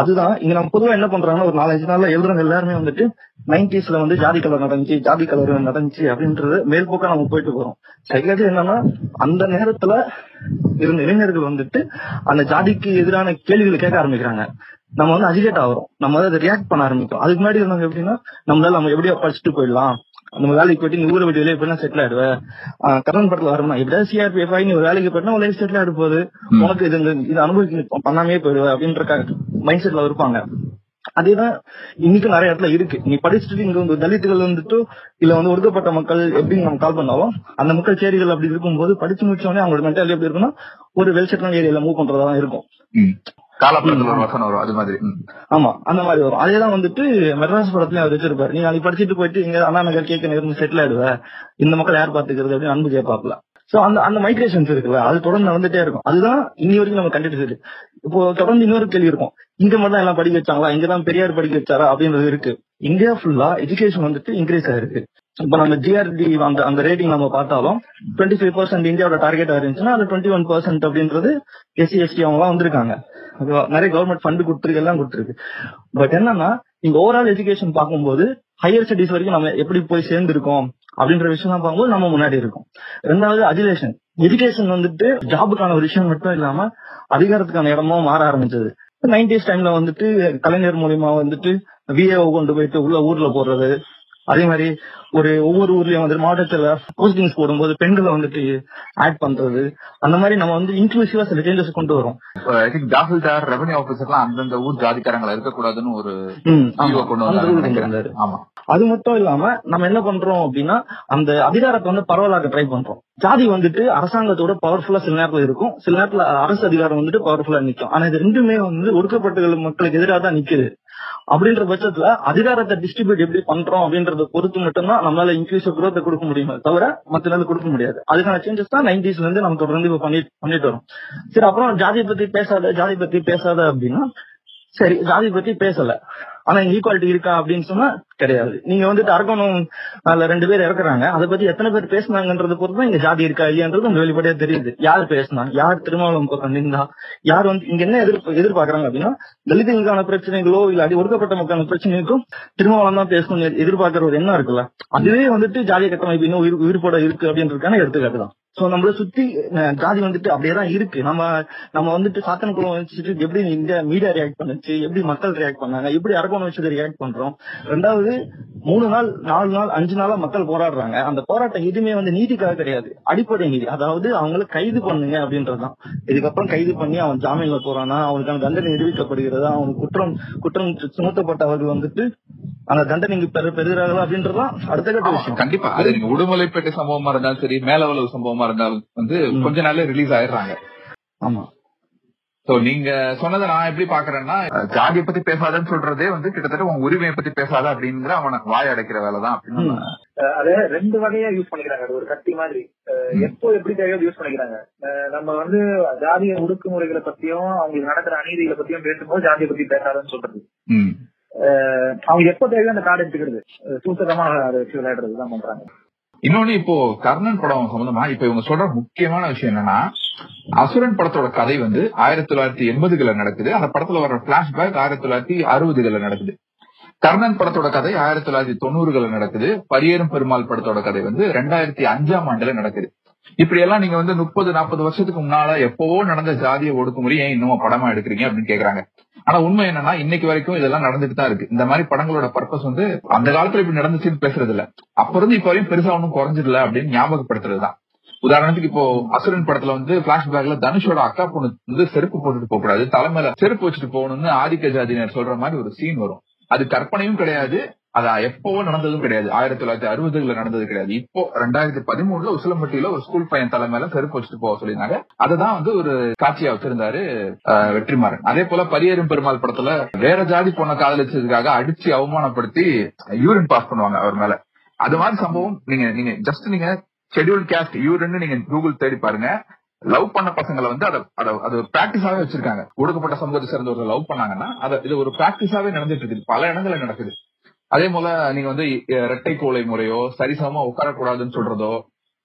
அதுதான் இங்க நம்ம பொதுவா என்ன பண்றாங்கன்னா ஒரு நாலஞ்சு நாள்ல எழுதுறவங்க எல்லாருமே வந்துட்டு நைன்டிஸ்ல வந்து ஜாதி கலர் நடந்துச்சு ஜாதி கலர் நடந்துச்சு அப்படின்றது மேல்போக்கா நம்ம போயிட்டு போறோம். சைக்காலஜி என்னன்னா அந்த நேரத்துல இருந்த இளைஞர்கள் வந்துட்டு அந்த ஜாதிக்கு எதிரான கேள்விகளை கேட்க ஆரம்பிக்கிறாங்க. நம்ம வந்து அஜிகேட் ஆகிறோம். நம்ம வந்து அதை ரியாக்ட் பண்ண ஆரம்பிக்கும் அதுக்கு முன்னாடி இருந்தவங்க எப்படின்னா நம்மளால நம்ம எப்படியோ படிச்சுட்டு போயிடலாம். நம்ம வேலைக்கு போயிட்டு நீ ஊரை விட்டு வெளியே போயினா செட்டில் ஆயிடுவேன் கரண் படத்துல வரணும் எப்படியாவது சிஆர்பிஎஃப் ஆகி நீ ஒரு வேலைக்கு போயிட்டா லைஃப் செட்டில் ஆயிடு போகுது. உனக்கு இது இது அனுபவிக்க பண்ணாமே போயிடுவ அப்படின்ற மைண்ட் செட்ல இருப்பாங்க. அதேதான் இன்னைக்கும் நிறைய இடத்துல இருக்கு. நீ படிச்சுட்டு இங்க வந்து தலித்துகள் வந்துட்டு இல்ல வந்து ஒடுக்கப்பட்ட மக்கள் எப்படின்னு நம்ம கால் பண்ணாலும் அந்த மக்கள் சேரிகள் அப்படி இருக்கும்போது படிச்சு முடிச்சோடனே அவங்களோட மென்டாலிட்டி எப்படி இருக்குன்னா ஒரு வெல் செட்டில் ஏரியால மூவ் பண்றதா தான் இருக்கும். காலப்படத்துல ஒரு வசனம் வரும் அது மாதிரி. ம். ஆமா அந்த மாதிரி வரும். அதேதான் வந்துட்டு மெட்ராஸ் படத்துலயும் அவர் வச்சிருப்பாரு. நீ நாளைக்கு படிச்சுட்டு போயிட்டு இங்க அண்ணா நகர் கேட்க இருந்து செட்டில் ஆயிடுவ. இந்த மக்கள் யார் பாத்துக்கிறது அப்படின்னு அன்பு கேட்பாப்ல சோ அந்த அந்த மைக்ரேஷன்ஸ் இருக்குல்ல அது தொடர்ந்து நடந்துட்டே இருக்கும். அதுதான் இன்னி வரைக்கும் நம்ம கண்டுட்டு இருக்கு இப்போ தொடர்ந்து இன்னொரு கேள்வி இருக்கும். இங்க மட்டும் எல்லாம் படிக்க வச்சாங்களா? இங்கதான் பெரியார் படிக்க வச்சாரா? அப்படின்றது இருக்கு. இந்தியா ஃபுல்லா எஜுகேஷன் வந்துட்டு இன்க்ரீஸ் ஆயிருக்கு. இப்ப நம்ம ஜிஆர்டி அந்த அந்த ரேட்டிங் நம்ம பார்த்தாலும் டுவெண்ட்டி ஃபைவ் பர்சன்ட் இந்தியாவோட டார்கெட் இருந்துச்சுன்னா அது டுவெண்ட்டி ஒன் பர்சன்ட் அப்படின்றது எஸ்சி எஸ்டி அவங்க வந்திருக்காங்க? நிறைய கவர்மெண்ட் ஃபண்ட் கொடுத்துருக்கு எல்லாம் கொடுத்துருக்கு. பட் என்னன்னா நீங்க ஓவரால் எஜுகேஷன் பார்க்கும்போது ஹையர் ஸ்டடிஸ் வரைக்கும் நம்ம எப்படி போய் சேர்ந்திருக்கோம் அப்படின்ற விஷயம் தான் பார்க்கும்போது நம்ம முன்னாடி இருக்கோம். ரெண்டாவது அஜுகேஷன் எஜுகேஷன் வந்துட்டு ஜாபுக்கான ஒரு விஷயம் மட்டும் இல்லாம அதிகாரத்துக்கான இடமும் மாற ஆரம்பிச்சது. நைன்டிஸ் டைம்ல வந்துட்டு கலைஞர் மூலியமா வந்துட்டு விஏஓ கொண்டு போயிட்டு உள்ள ஊர்ல போடுறது அதே மாதிரி ஒரு ஒவ்வொரு ஊர்லயும் வந்து மாவட்டத்துல போஸ்டிங்ஸ் போடும்போது பெண்களை வந்துட்டு ஆட் பண்றது. அந்த மாதிரி நம்ம வந்து இன்க்ளூசிவா சில சேஞ்சஸ் கொண்டு வரோம். ஐ திங்க் தாசில்தார் ரெவன்யூ ஆபீசர்லாம் அந்தந்த ஊர் ஜாதிக்காரங்களா இருக்கக்கூடாதுன்னு ஒரு கொண்டு. வந்தாரு. ஆமா. அது மட்டும் இல்லாம நம்ம என்ன பண்றோம் அப்படின்னா அந்த அதிகாரத்தை வந்து பரவலாக்க ட்ரை பண்றோம். ஜாதி வந்துட்டு அரசாங்கத்தோட பவர்ஃபுல்லா சில நேரத்துல இருக்கும். சில நேரத்துல அரசு அதிகாரம் வந்துட்டு பவர்ஃபுல்லா நிக்கும். ஆனா இது ரெண்டுமே வந்து ஒடுக்கப்பட்ட மக்களுக்கு எதிராக தான் நிக்குது. அப்படின்ற பட்சத்துல அதிகாரத்தை டிஸ்ட்ரிபியூட் எப்படி பண்றோம் அப்படின்றத பொறுத்து மட்டும்தான் நம்மளால இன்க்ரீஸ் குரோத்தை கொடுக்க முடியுமே தவிர மத்த நாள் கொடுக்க முடியாது. அதுக்கான சேஞ்சஸ் தான் நைன்டிஸ்ல இருந்து நம்ம தொடர்ந்து இப்ப பண்ணிட்டு பண்ணிட்டு வரோம். சரி அப்புறம் ஜாதி பத்தி பேசாத ஜாதி பத்தி பேசாத அப்படின்னா சரி ஜாதி பத்தி பேசல. ஆனா ஈக்குவாலிட்டி இருக்கா அப்படின்னு சொன்னா கிடையாது. நீங்க வந்துட்டு அரக்கணும் அதுல ரெண்டு பேர் இறக்குறாங்க. அதை பத்தி எத்தனை பேர் பேசுனாங்கன்றத பொறுத்து தான் இங்க ஜாதி இருக்கா இல்லையான்றது உங்களுக்கு வெளிப்படையா தெரியுது. யார் பேசினா யார் திருமாவளம் பக்கம் நின்றா யார் வந்து இங்க என்ன எதிர்ப்பு எதிர்பார்க்கறாங்க அப்படின்னா தலிதங்களுக்கான பிரச்சனைகளோ இல்ல அடி ஒடுக்கப்பட்ட மக்களுக்கான பிரச்சனைகளுக்கும் திருமாவளம் தான் பேசணும் எதிர்பார்க்கிற ஒரு எண்ணம் இருக்குல்ல. அதுவே வந்துட்டு ஜாதிய கட்டமைப்பு இன்னும் உயிர் உயிர்ப்போட இருக்கு அப்படின்றதுக்கான எடுத்துக்காட்டு தான். சோ நம்மள சுத்தி ஜாதி வந்துட்டு அப்படியே தான் இருக்கு. நம்ம நம்ம வந்துட்டு சாத்தன குளம் வச்சுட்டு எப்படி இந்த மீடியா ரியாக்ட் பண்ணுச்சு எப்படி மக்கள் ரியாக்ட் பண்ணாங்க எப்படி அரக்கோணம் வச்சது ரியாக்ட் பண்றோம். ரெண்டாவது மூணு நாள் நாலு நாள் அஞ்சு நாளா மக்கள் போராடுறாங்க. அந்த போராட்டம் எதுவுமே வந்து நீதிக்காக கிடையாது. அடிப்படை நீதி. அதாவது அவங்கள கைது பண்ணுங்க அப்படின்றதுதான் இதுக்கப்புறம் கைது பண்ணி அவன் ஜாமீன்ல போறானா அவனுக்கான தண்டனை நிரூபிக்கப்படுகிறதா அவனுக்கு குற்றம் குற்றம் சுமத்தப்பட்டவர்கள் வந்துட்டு அந்த தண்டனை பெற பெறுகிறார்களா அப்படின்றதுதான் அடுத்த கட்ட விஷயம். கண்டிப்பா. அது நீங்க உடுமலைப்பேட்டை சம்பவமா இருந்தாலும் சரி மேலவளவு சம்பவமா இருந்தாலும் வந்து. கொஞ்ச நாள்ல ரிலீஸ் ஆயிடுறாங்க. ஆமா. சோ நீங்க சொன்னதை நான் எப்படி பாக்குறேன்னா ஜாதியை பத்தி பேசாதன்னு சொல்றதே வந்து கிட்டத்தட்ட உன் உரிமையை பத்தி பேசாத அப்படிங்கிற அவனை வாய் அடைக்கிற வேலை தான் அப்படின்னு அதை ரெண்டு வகையா யூஸ் பண்ணிக்கிறாங்க. அது ஒரு கத்தி மாதிரி. எப்போ எப்படி தேவையோ யூஸ் பண்ணிக்கிறாங்க? அஹ் நம்ம வந்து ஜாதிய ஒடுக்குமுறைகளை பத்தியும் அவங்களுக்கு நடக்கிற அநீதிகளை பத்தியும் பேசும்போது ஜாதியை பத்தி பேசாதன்னு சொல்றது. அவங்க எப்ப தேவையோ அந்த கார்டு எடுத்துக்கிறது. சூசகமா அதை வச்சு விளையாடுறது தான் பண்றாங்க. இன்னொன்னு இப்போ கர்ணன் படம் சம்பந்தமா இப்ப இவங்க சொல்ற முக்கியமான விஷயம் என்னன்னா அசுரன் படத்தோட கதை வந்து ஆயிரத்தி தொள்ளாயிரத்தி எண்பதுகள்ல நடக்குது. அந்த படத்துல வர பிளாஷ்பேக் ஆயிரத்தி தொள்ளாயிரத்தி அறுபதுகள்ல நடக்குது. கர்ணன் படத்தோட கதை ஆயிரத்தி தொள்ளாயிரத்தி தொண்ணூறுகள்ல நடக்குது. பரியேறும் பெருமாள் படத்தோட கதை வந்து ரெண்டாயிரத்தி அஞ்சாம் ஆண்டுல நடக்குது. இப்படி எல்லாம் நீங்க வந்து முப்பது நாற்பது வருஷத்துக்கு முன்னால எப்பவோ நடந்த ஜாதிய ஒடுக்குமுறை ஏன் இன்னமும் படமா எடுக்கிறீங்க அப்படின்னு கேக்குறாங்க. ஆனா உண்மை என்னன்னா இன்னைக்கு வரைக்கும் இதெல்லாம் நடந்துட்டு தான் இருக்கு. இந்த மாதிரி படங்களோட பர்பஸ் வந்து அந்த காலத்துல இப்படி நடந்துச்சுன்னு பேசுறது இல்ல அப்ப இருந்து இப்ப வரையும் பெருசா ஒன்றும் குறைஞ்சிடல அப்படின்னு ஞாபகப்படுத்துறதுதான் உதாரணத்துக்கு இப்போ அசுரன் படத்துல வந்து பிளாஷ்பேக்ல தனுஷோட அக்கா பொண்ணு வந்து செருப்பு போட்டுட்டு போக கூடாது. தலைமையில செருப்பு வச்சுட்டு போகணும்னு ஆதிக்க ஜாதியினர் சொல்ற மாதிரி ஒரு சீன் வரும். அது கற்பனையும் கிடையாது அது எப்பவோ நடந்ததும் கிடையாது. ஆயிரத்தி தொள்ளாயிரத்தி அறுபதுல நடந்தது கிடையாது. இப்போ ரெண்டாயிரத்தி பதிமூணுல உசிலம்பட்டியில ஒரு ஸ்கூல் பையன் தலைமையில செருப்பு வச்சுட்டு போக சொல்லியிருந்தாங்க. அதுதான் வந்து ஒரு காட்சியா வச்சிருந்தாரு வெற்றிமாறன். அதே போல பரியேறும் பெருமாள் படத்துல வேற ஜாதி பொண்ணை காதலிச்சதுக்காக அடிச்சு அவமானப்படுத்தி யூரின் பாஸ் பண்ணுவாங்க அவர் மேல. அது மாதிரி சம்பவம் நீங்க நீங்க ஜஸ்ட் நீங்க ஷெட்யூல் கேஸ்ட் யூரின் நீங்க கூகுள் தேடி பாருங்க. லவ் பண்ண பசங்களை வந்து அதை அது பிராக்டிஸாவே வச்சிருக்காங்க. ஒடுக்கப்பட்ட சமூகத்தை சேர்ந்தவர்கள் லவ் பண்ணாங்கன்னா அதை இது ஒரு பிராக்டிஸாவே நடந்துட்டு இருக்குது. பல இடங்கள்ல நடக்குது. அதே போல நீங்க வந்து இரட்டை கோலை முறையோ சரிசமமா உட்காரக்கூடாதுன்னு சொல்றதோ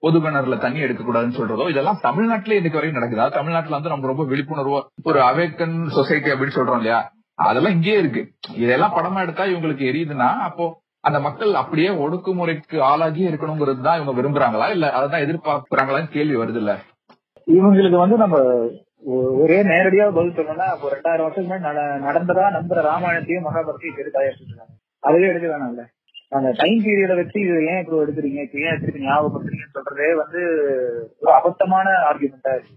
பொது கிணறுல தண்ணி எடுக்க கூடாதுன்னு சொல்றதோ இதெல்லாம் தமிழ்நாட்டுல இன்னைக்கு வரைக்கும் நடக்குது? தமிழ்நாட்டுல வந்து நம்ம ரொம்ப விழிப்புணர்வோ ஒரு அவேக்கன் சொசைட்டி அப்படின்னு சொல்றோம் இல்லையா? அதெல்லாம் இங்கேயே இருக்கு. இதெல்லாம் படமா எடுத்தா இவங்களுக்கு எரியுதுன்னா அப்போ அந்த மக்கள் அப்படியே ஒடுக்குமுறைக்கு ஆளாகி இருக்கணுங்கிறது தான் இவங்க விரும்புறாங்களா? இல்ல அதான் எதிர்பார்க்கறாங்களான்னு கேள்வி வருது இல்ல இவங்களுக்கு வந்து நம்ம ஒரே நேரடியா பதில் சொல்லணும்னா இப்போ ரெண்டாயிரம் வருஷம் முன்னாடி நடந்ததா நம்புற ராமாயணத்தையும் மகாபாரத்தையும் இப்ப எதுக்கு இருக்காங்க அதுவே எடுக்க வேணாம்ல. அந்த டைம் பீரியட வச்சு இது ஏன் இப்போ எடுக்கிறீங்க? இப்ப ஏன் எடுத்துட்டு ஞாபகப்படுத்துறீங்கன்னு சொல்றதே வந்து ஒரு அபத்தமான ஆர்குமெண்டா இருக்கு.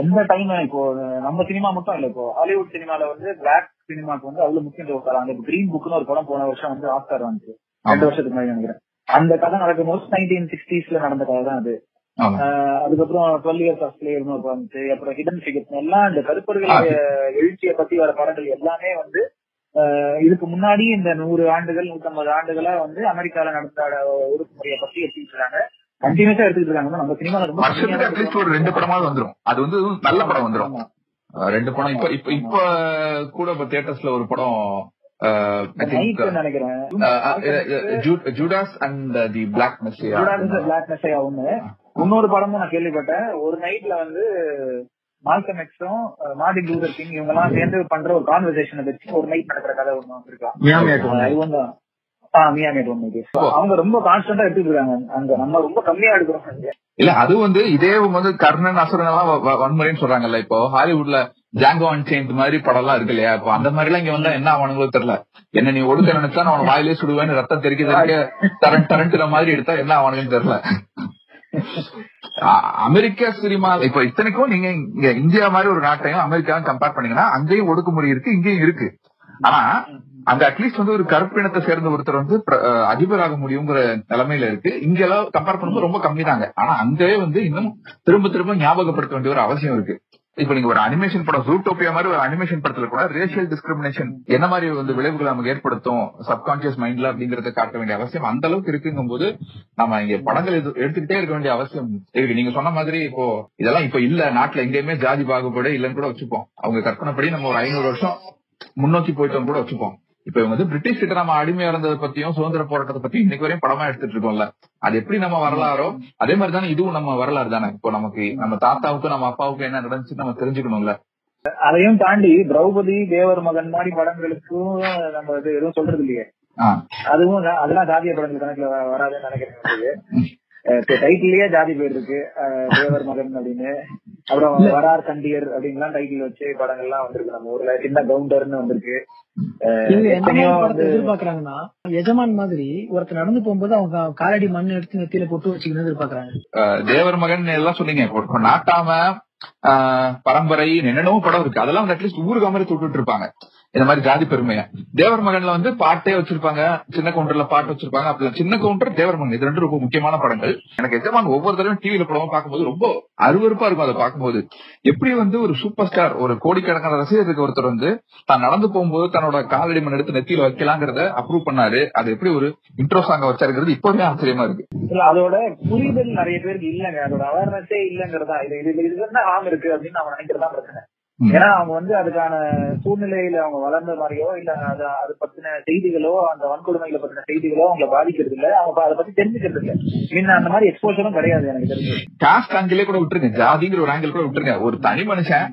எந்த டைம் இப்போ நம்ம சினிமா மட்டும் இல்ல இப்போ ஹாலிவுட் சினிமால வந்து பிளாக் சினிமாக்கு வந்து அவ்வளவு முக்கியத்துவம் தராங்க இப்போ கிரீன் புக்னு ஒரு படம் போன வருஷம் வந்து ஆஸ்கார் வந்துச்சு. ரெண்டு வருஷத்துக்கு முன்னாடி நினைக்கிறேன். அந்த கதை நடக்கும்போது நைன்டீன் சிக்ஸ்டீஸ்ல நடந்த கதை தான் அது. அதுக்கப்புறம் டுவெல் இயர்ஸ் ஆஃப் ஒரு படம் வந்துச்சு. அப்புறம் ஹிடன் ஃபிகர்ஸ் எல்லாம் இந்த கருப்பர்களுடைய எழுச்சியை பத்தி வர படங்கள் எல்லாமே வந்து இதுக்கு முன்னாடி இந்த நூறு ஆண்டுகள் நூத்தம்பது ஆண்டுகளா வந்து அமெரிக்கால நடந்த ஒடுக்குமுறையை பத்தி எடுத்துக்கிட்டு இருக்காங்க. கண்டினியூஸா எடுத்துக்கிட்டு இருக்காங்க. நம்ம சினிமால ரொம்ப வருஷத்துக்கு அட்லீஸ்ட் ஒரு ரெண்டு படமாவது வந்துரும். அது வந்து நல்ல படம் வந்துரும். ரெண்டு படம். இப்ப இப்ப இப்ப கூட இப்ப தியேட்டர்ஸ்ல ஒரு படம் Judas and the Black Messiah Black Messiah ஒண்ணு. இன்னொரு படமும் நான் கேள்விப்பட்டேன். ஒரு நைட்ல வந்து மால்கம் எக்ஸும் மார்டின் லூதர் கிங் இவங்க எல்லாம் சேர்ந்து பண்ற ஒரு கான்வர்சேஷனை வச்சு ஒரு நைட் நடக்கிற கதை ஒண்ணு வந்திருக்கா மியாமியாக்கு ஒண்ணு. இவங்க ஆ மியாமேட் ஒண்ணு இது. அவங்க ரொம்ப கான்ஸ்டன்டா எடுத்துட்டு இருக்காங்க அங்க நம்ம ரொம்ப கம்மியா எடுக்கிறோம். இல்ல அது வந்து இதே வந்து கர்ணன் அசுரன் எல்லாம் வன்முறைன்னு சொல்றாங்கல்ல இப்போ. ஹாலிவுட்ல ஜாங்கோ அன்சேண்ட் மாதிரி படம் எல்லாம் இருக்கு இல்லையா? இப்போ அந்த மாதிரி எல்லாம் இங்க வந்தா என்ன ஆவானுங்களோ தெரியல. என்ன நீ ஒடுக்க நினைச்சா நான் அவன் வாயிலே சுடுவேன்னு ரத்தம் தெறிக்க டரண்ட் டரண்ட்ற மாதிரி எடுத்தா என்ன ஆவானுங்கன்னு தெரியல. அமெரிக்க சினிமா இப்ப இத்தனைக்கும் நீங்க இங்க இந்தியா மாதிரி ஒரு நாட்டையும் அமெரிக்காவும் கம்பேர் பண்ணீங்கன்னா அங்கேயும் ஒடுக்குமுறை இருக்கு இங்கேயும் இருக்கு. ஆனா அங்க அட்லீஸ்ட் வந்து ஒரு கருப்பினத்தை சேர்ந்த ஒருத்தர் வந்து பிர- அதிபராக முடியுங்கிற நிலைமையில இருக்கு. இங்க எல்லாம் கம்பேர் பண்ணும்போது ரொம்ப கம்மி தாங்க ஆனா அங்கவே வந்து இன்னும் திரும்ப திரும்ப ஞாபகப்படுத்த வேண்டிய ஒரு அவசியம் இருக்கு. இப்ப நீங்க ஒரு அனிமேஷன் படம் ஜூட்டோபியா மாதிரி ஒரு அனிமேஷன் படத்துல கூட ரேஷியல் டிஸ்கிரிமினேஷன் என்ன மாதிரி வந்து விளைவுகளை நமக்கு ஏற்படுத்தும் சப்கான்சியஸ் மைண்ட்ல அப்படிங்கறத காட்ட வேண்டிய அவசியம் அந்த அளவுக்கு இருக்குங்கும் போது நம்ம இங்க படங்கள் எது- எடுத்துக்கிட்டே இருக்க வேண்டிய அவசியம் இருக்கு. நீங்க சொன்ன மாதிரி இப்போ இதெல்லாம் இப்ப இல்ல. நாட்டுல எங்கேயுமே ஜாதி பாகுபாடு இல்லைன்னு கூட வச்சுப்போம். அவங்க கற்பனைப்படி நம்ம ஒரு ஐநூறு வருஷம் முன்னோக்கி போயிட்டோம் கூட வச்சுப்போம். இப்ப இவங்க வந்து பிரிட்டிஷ் கிட்ட நம்ம அடிமையா இருந்ததை பத்தியும் சுதந்திர போராட்டத்தை பத்தியும் இன்னைக்கு வரையும் படமா எடுத்துட்டு இருக்கோம்ல. அது எப்படி நம்ம வரலாறோ அதே மாதிரி தானே இதுவும் நம்ம வரலாறு தானே. இப்போ நமக்கு நம்ம தாத்தாவுக்கும் நம்ம அப்பாவுக்கும் என்ன நடந்துச்சு நம்ம தெரிஞ்சுக்கணும்ல. அதையும் தாண்டி திரௌபதி தேவர் மகன் மாதிரி படங்களுக்கும் நம்ம இது எதுவும் சொல்றது இல்லையே. அதுவும் அதெல்லாம் ஜாதிய படங்கள் கணக்குல வராதுன்னு நினைக்கிறேன். டைட்டிலேயே ஜாதி பேர் இருக்கு. தேவர் மகன் அப்படின்னு. அப்புறம் வரார் கண்டியர் அப்படின்லாம் டைட்டில் வச்சு படங்கள்லாம் வந்திருக்கு. நம்ம ஊர்ல சின்ன கவுண்டர்னு வந்திருக்கு. எதிர்பார்க்கறாங்கன்னா எஜமான் மாதிரி ஒருத்தர் நடந்து போகும்போது அவங்க காலடி மண் எடுத்து நெத்தியில பொட்டு வச்சுக்கணும் எதிர்பார்க்கறாங்க. தேவர் மகன் எல்லாம் சொன்னீங்க நாட்டாம ஆஹ் பரம்பரை என்னென்னவோ படம் இருக்கு. அதெல்லாம் அட்லீஸ்ட் ஊருக்கு மாதிரி தொட்டுட்டு இருப்பாங்க. இந்த மாதிரி ஜாதி பெருமையா? தேவர் மகன்ல வந்து பாட்டே வச்சிருப்பாங்க சின்ன கவுண்டர்ல பாட்டு வச்சிருப்பாங்க அப்படி சின்ன கவுண்டர் தேவர் மகன். இது ரெண்டு ரொம்ப முக்கியமான படங்கள். எனக்கு எஜமான் ஒவ்வொரு தடவையும் டிவியில படம் பார்க்கும்போது ரொம்ப அருவருப்பா இருக்கும் அதை பார்க்கும்போது. எப்படி வந்து ஒரு சூப்பர் ஸ்டார் ஒரு கோடிக்கணக்கான ரசிகருக்கு ஒருத்தர் வந்து தான் நடந்து போகும்போது தன்னோட காலடி மண் எடுத்து நெத்தியில வைக்கலாங்கிறத அப்ரூவ் பண்ணாரு. அது எப்படி ஒரு இன்ட்ரோ சாங்க வச்சாருங்கிறது இப்பவே ஆச்சரியமா இருக்கு. இல்ல அதோட புரிதல் நிறைய பேருக்கு இல்லங்க. அதோட அவேர்னஸே இல்லங்கிறதா. இது இது என்ன ஆம் இருக்கு அப்படின்னு அவன் நினைக்கிறதா பிரச்சனை. ஏன்னா அவங்க வந்து அதுக்கான சூழ்நிலையில அவங்க வளர்ந்த மாதிரியோ இல்ல அது அது பத்தின செய்திகளோ அந்த வன்கொடுமைகளை பத்தின செய்திகளோ அவங்கள பாதிக்கிறது இல்ல அவங்க அதை பத்தி தெரிஞ்சுக்கிறது இல்ல முன்ன அந்த மாதிரி எக்ஸ்போசரும் கிடையாது எனக்கு தெரிஞ்சு. காஸ்ட் ஆங்கிலே கூட விட்டுருங்க. ஜாதிங்கிற ஒரு ஆங்கிள் கூட விட்டுருங்க. ஒரு தனி மனுஷன்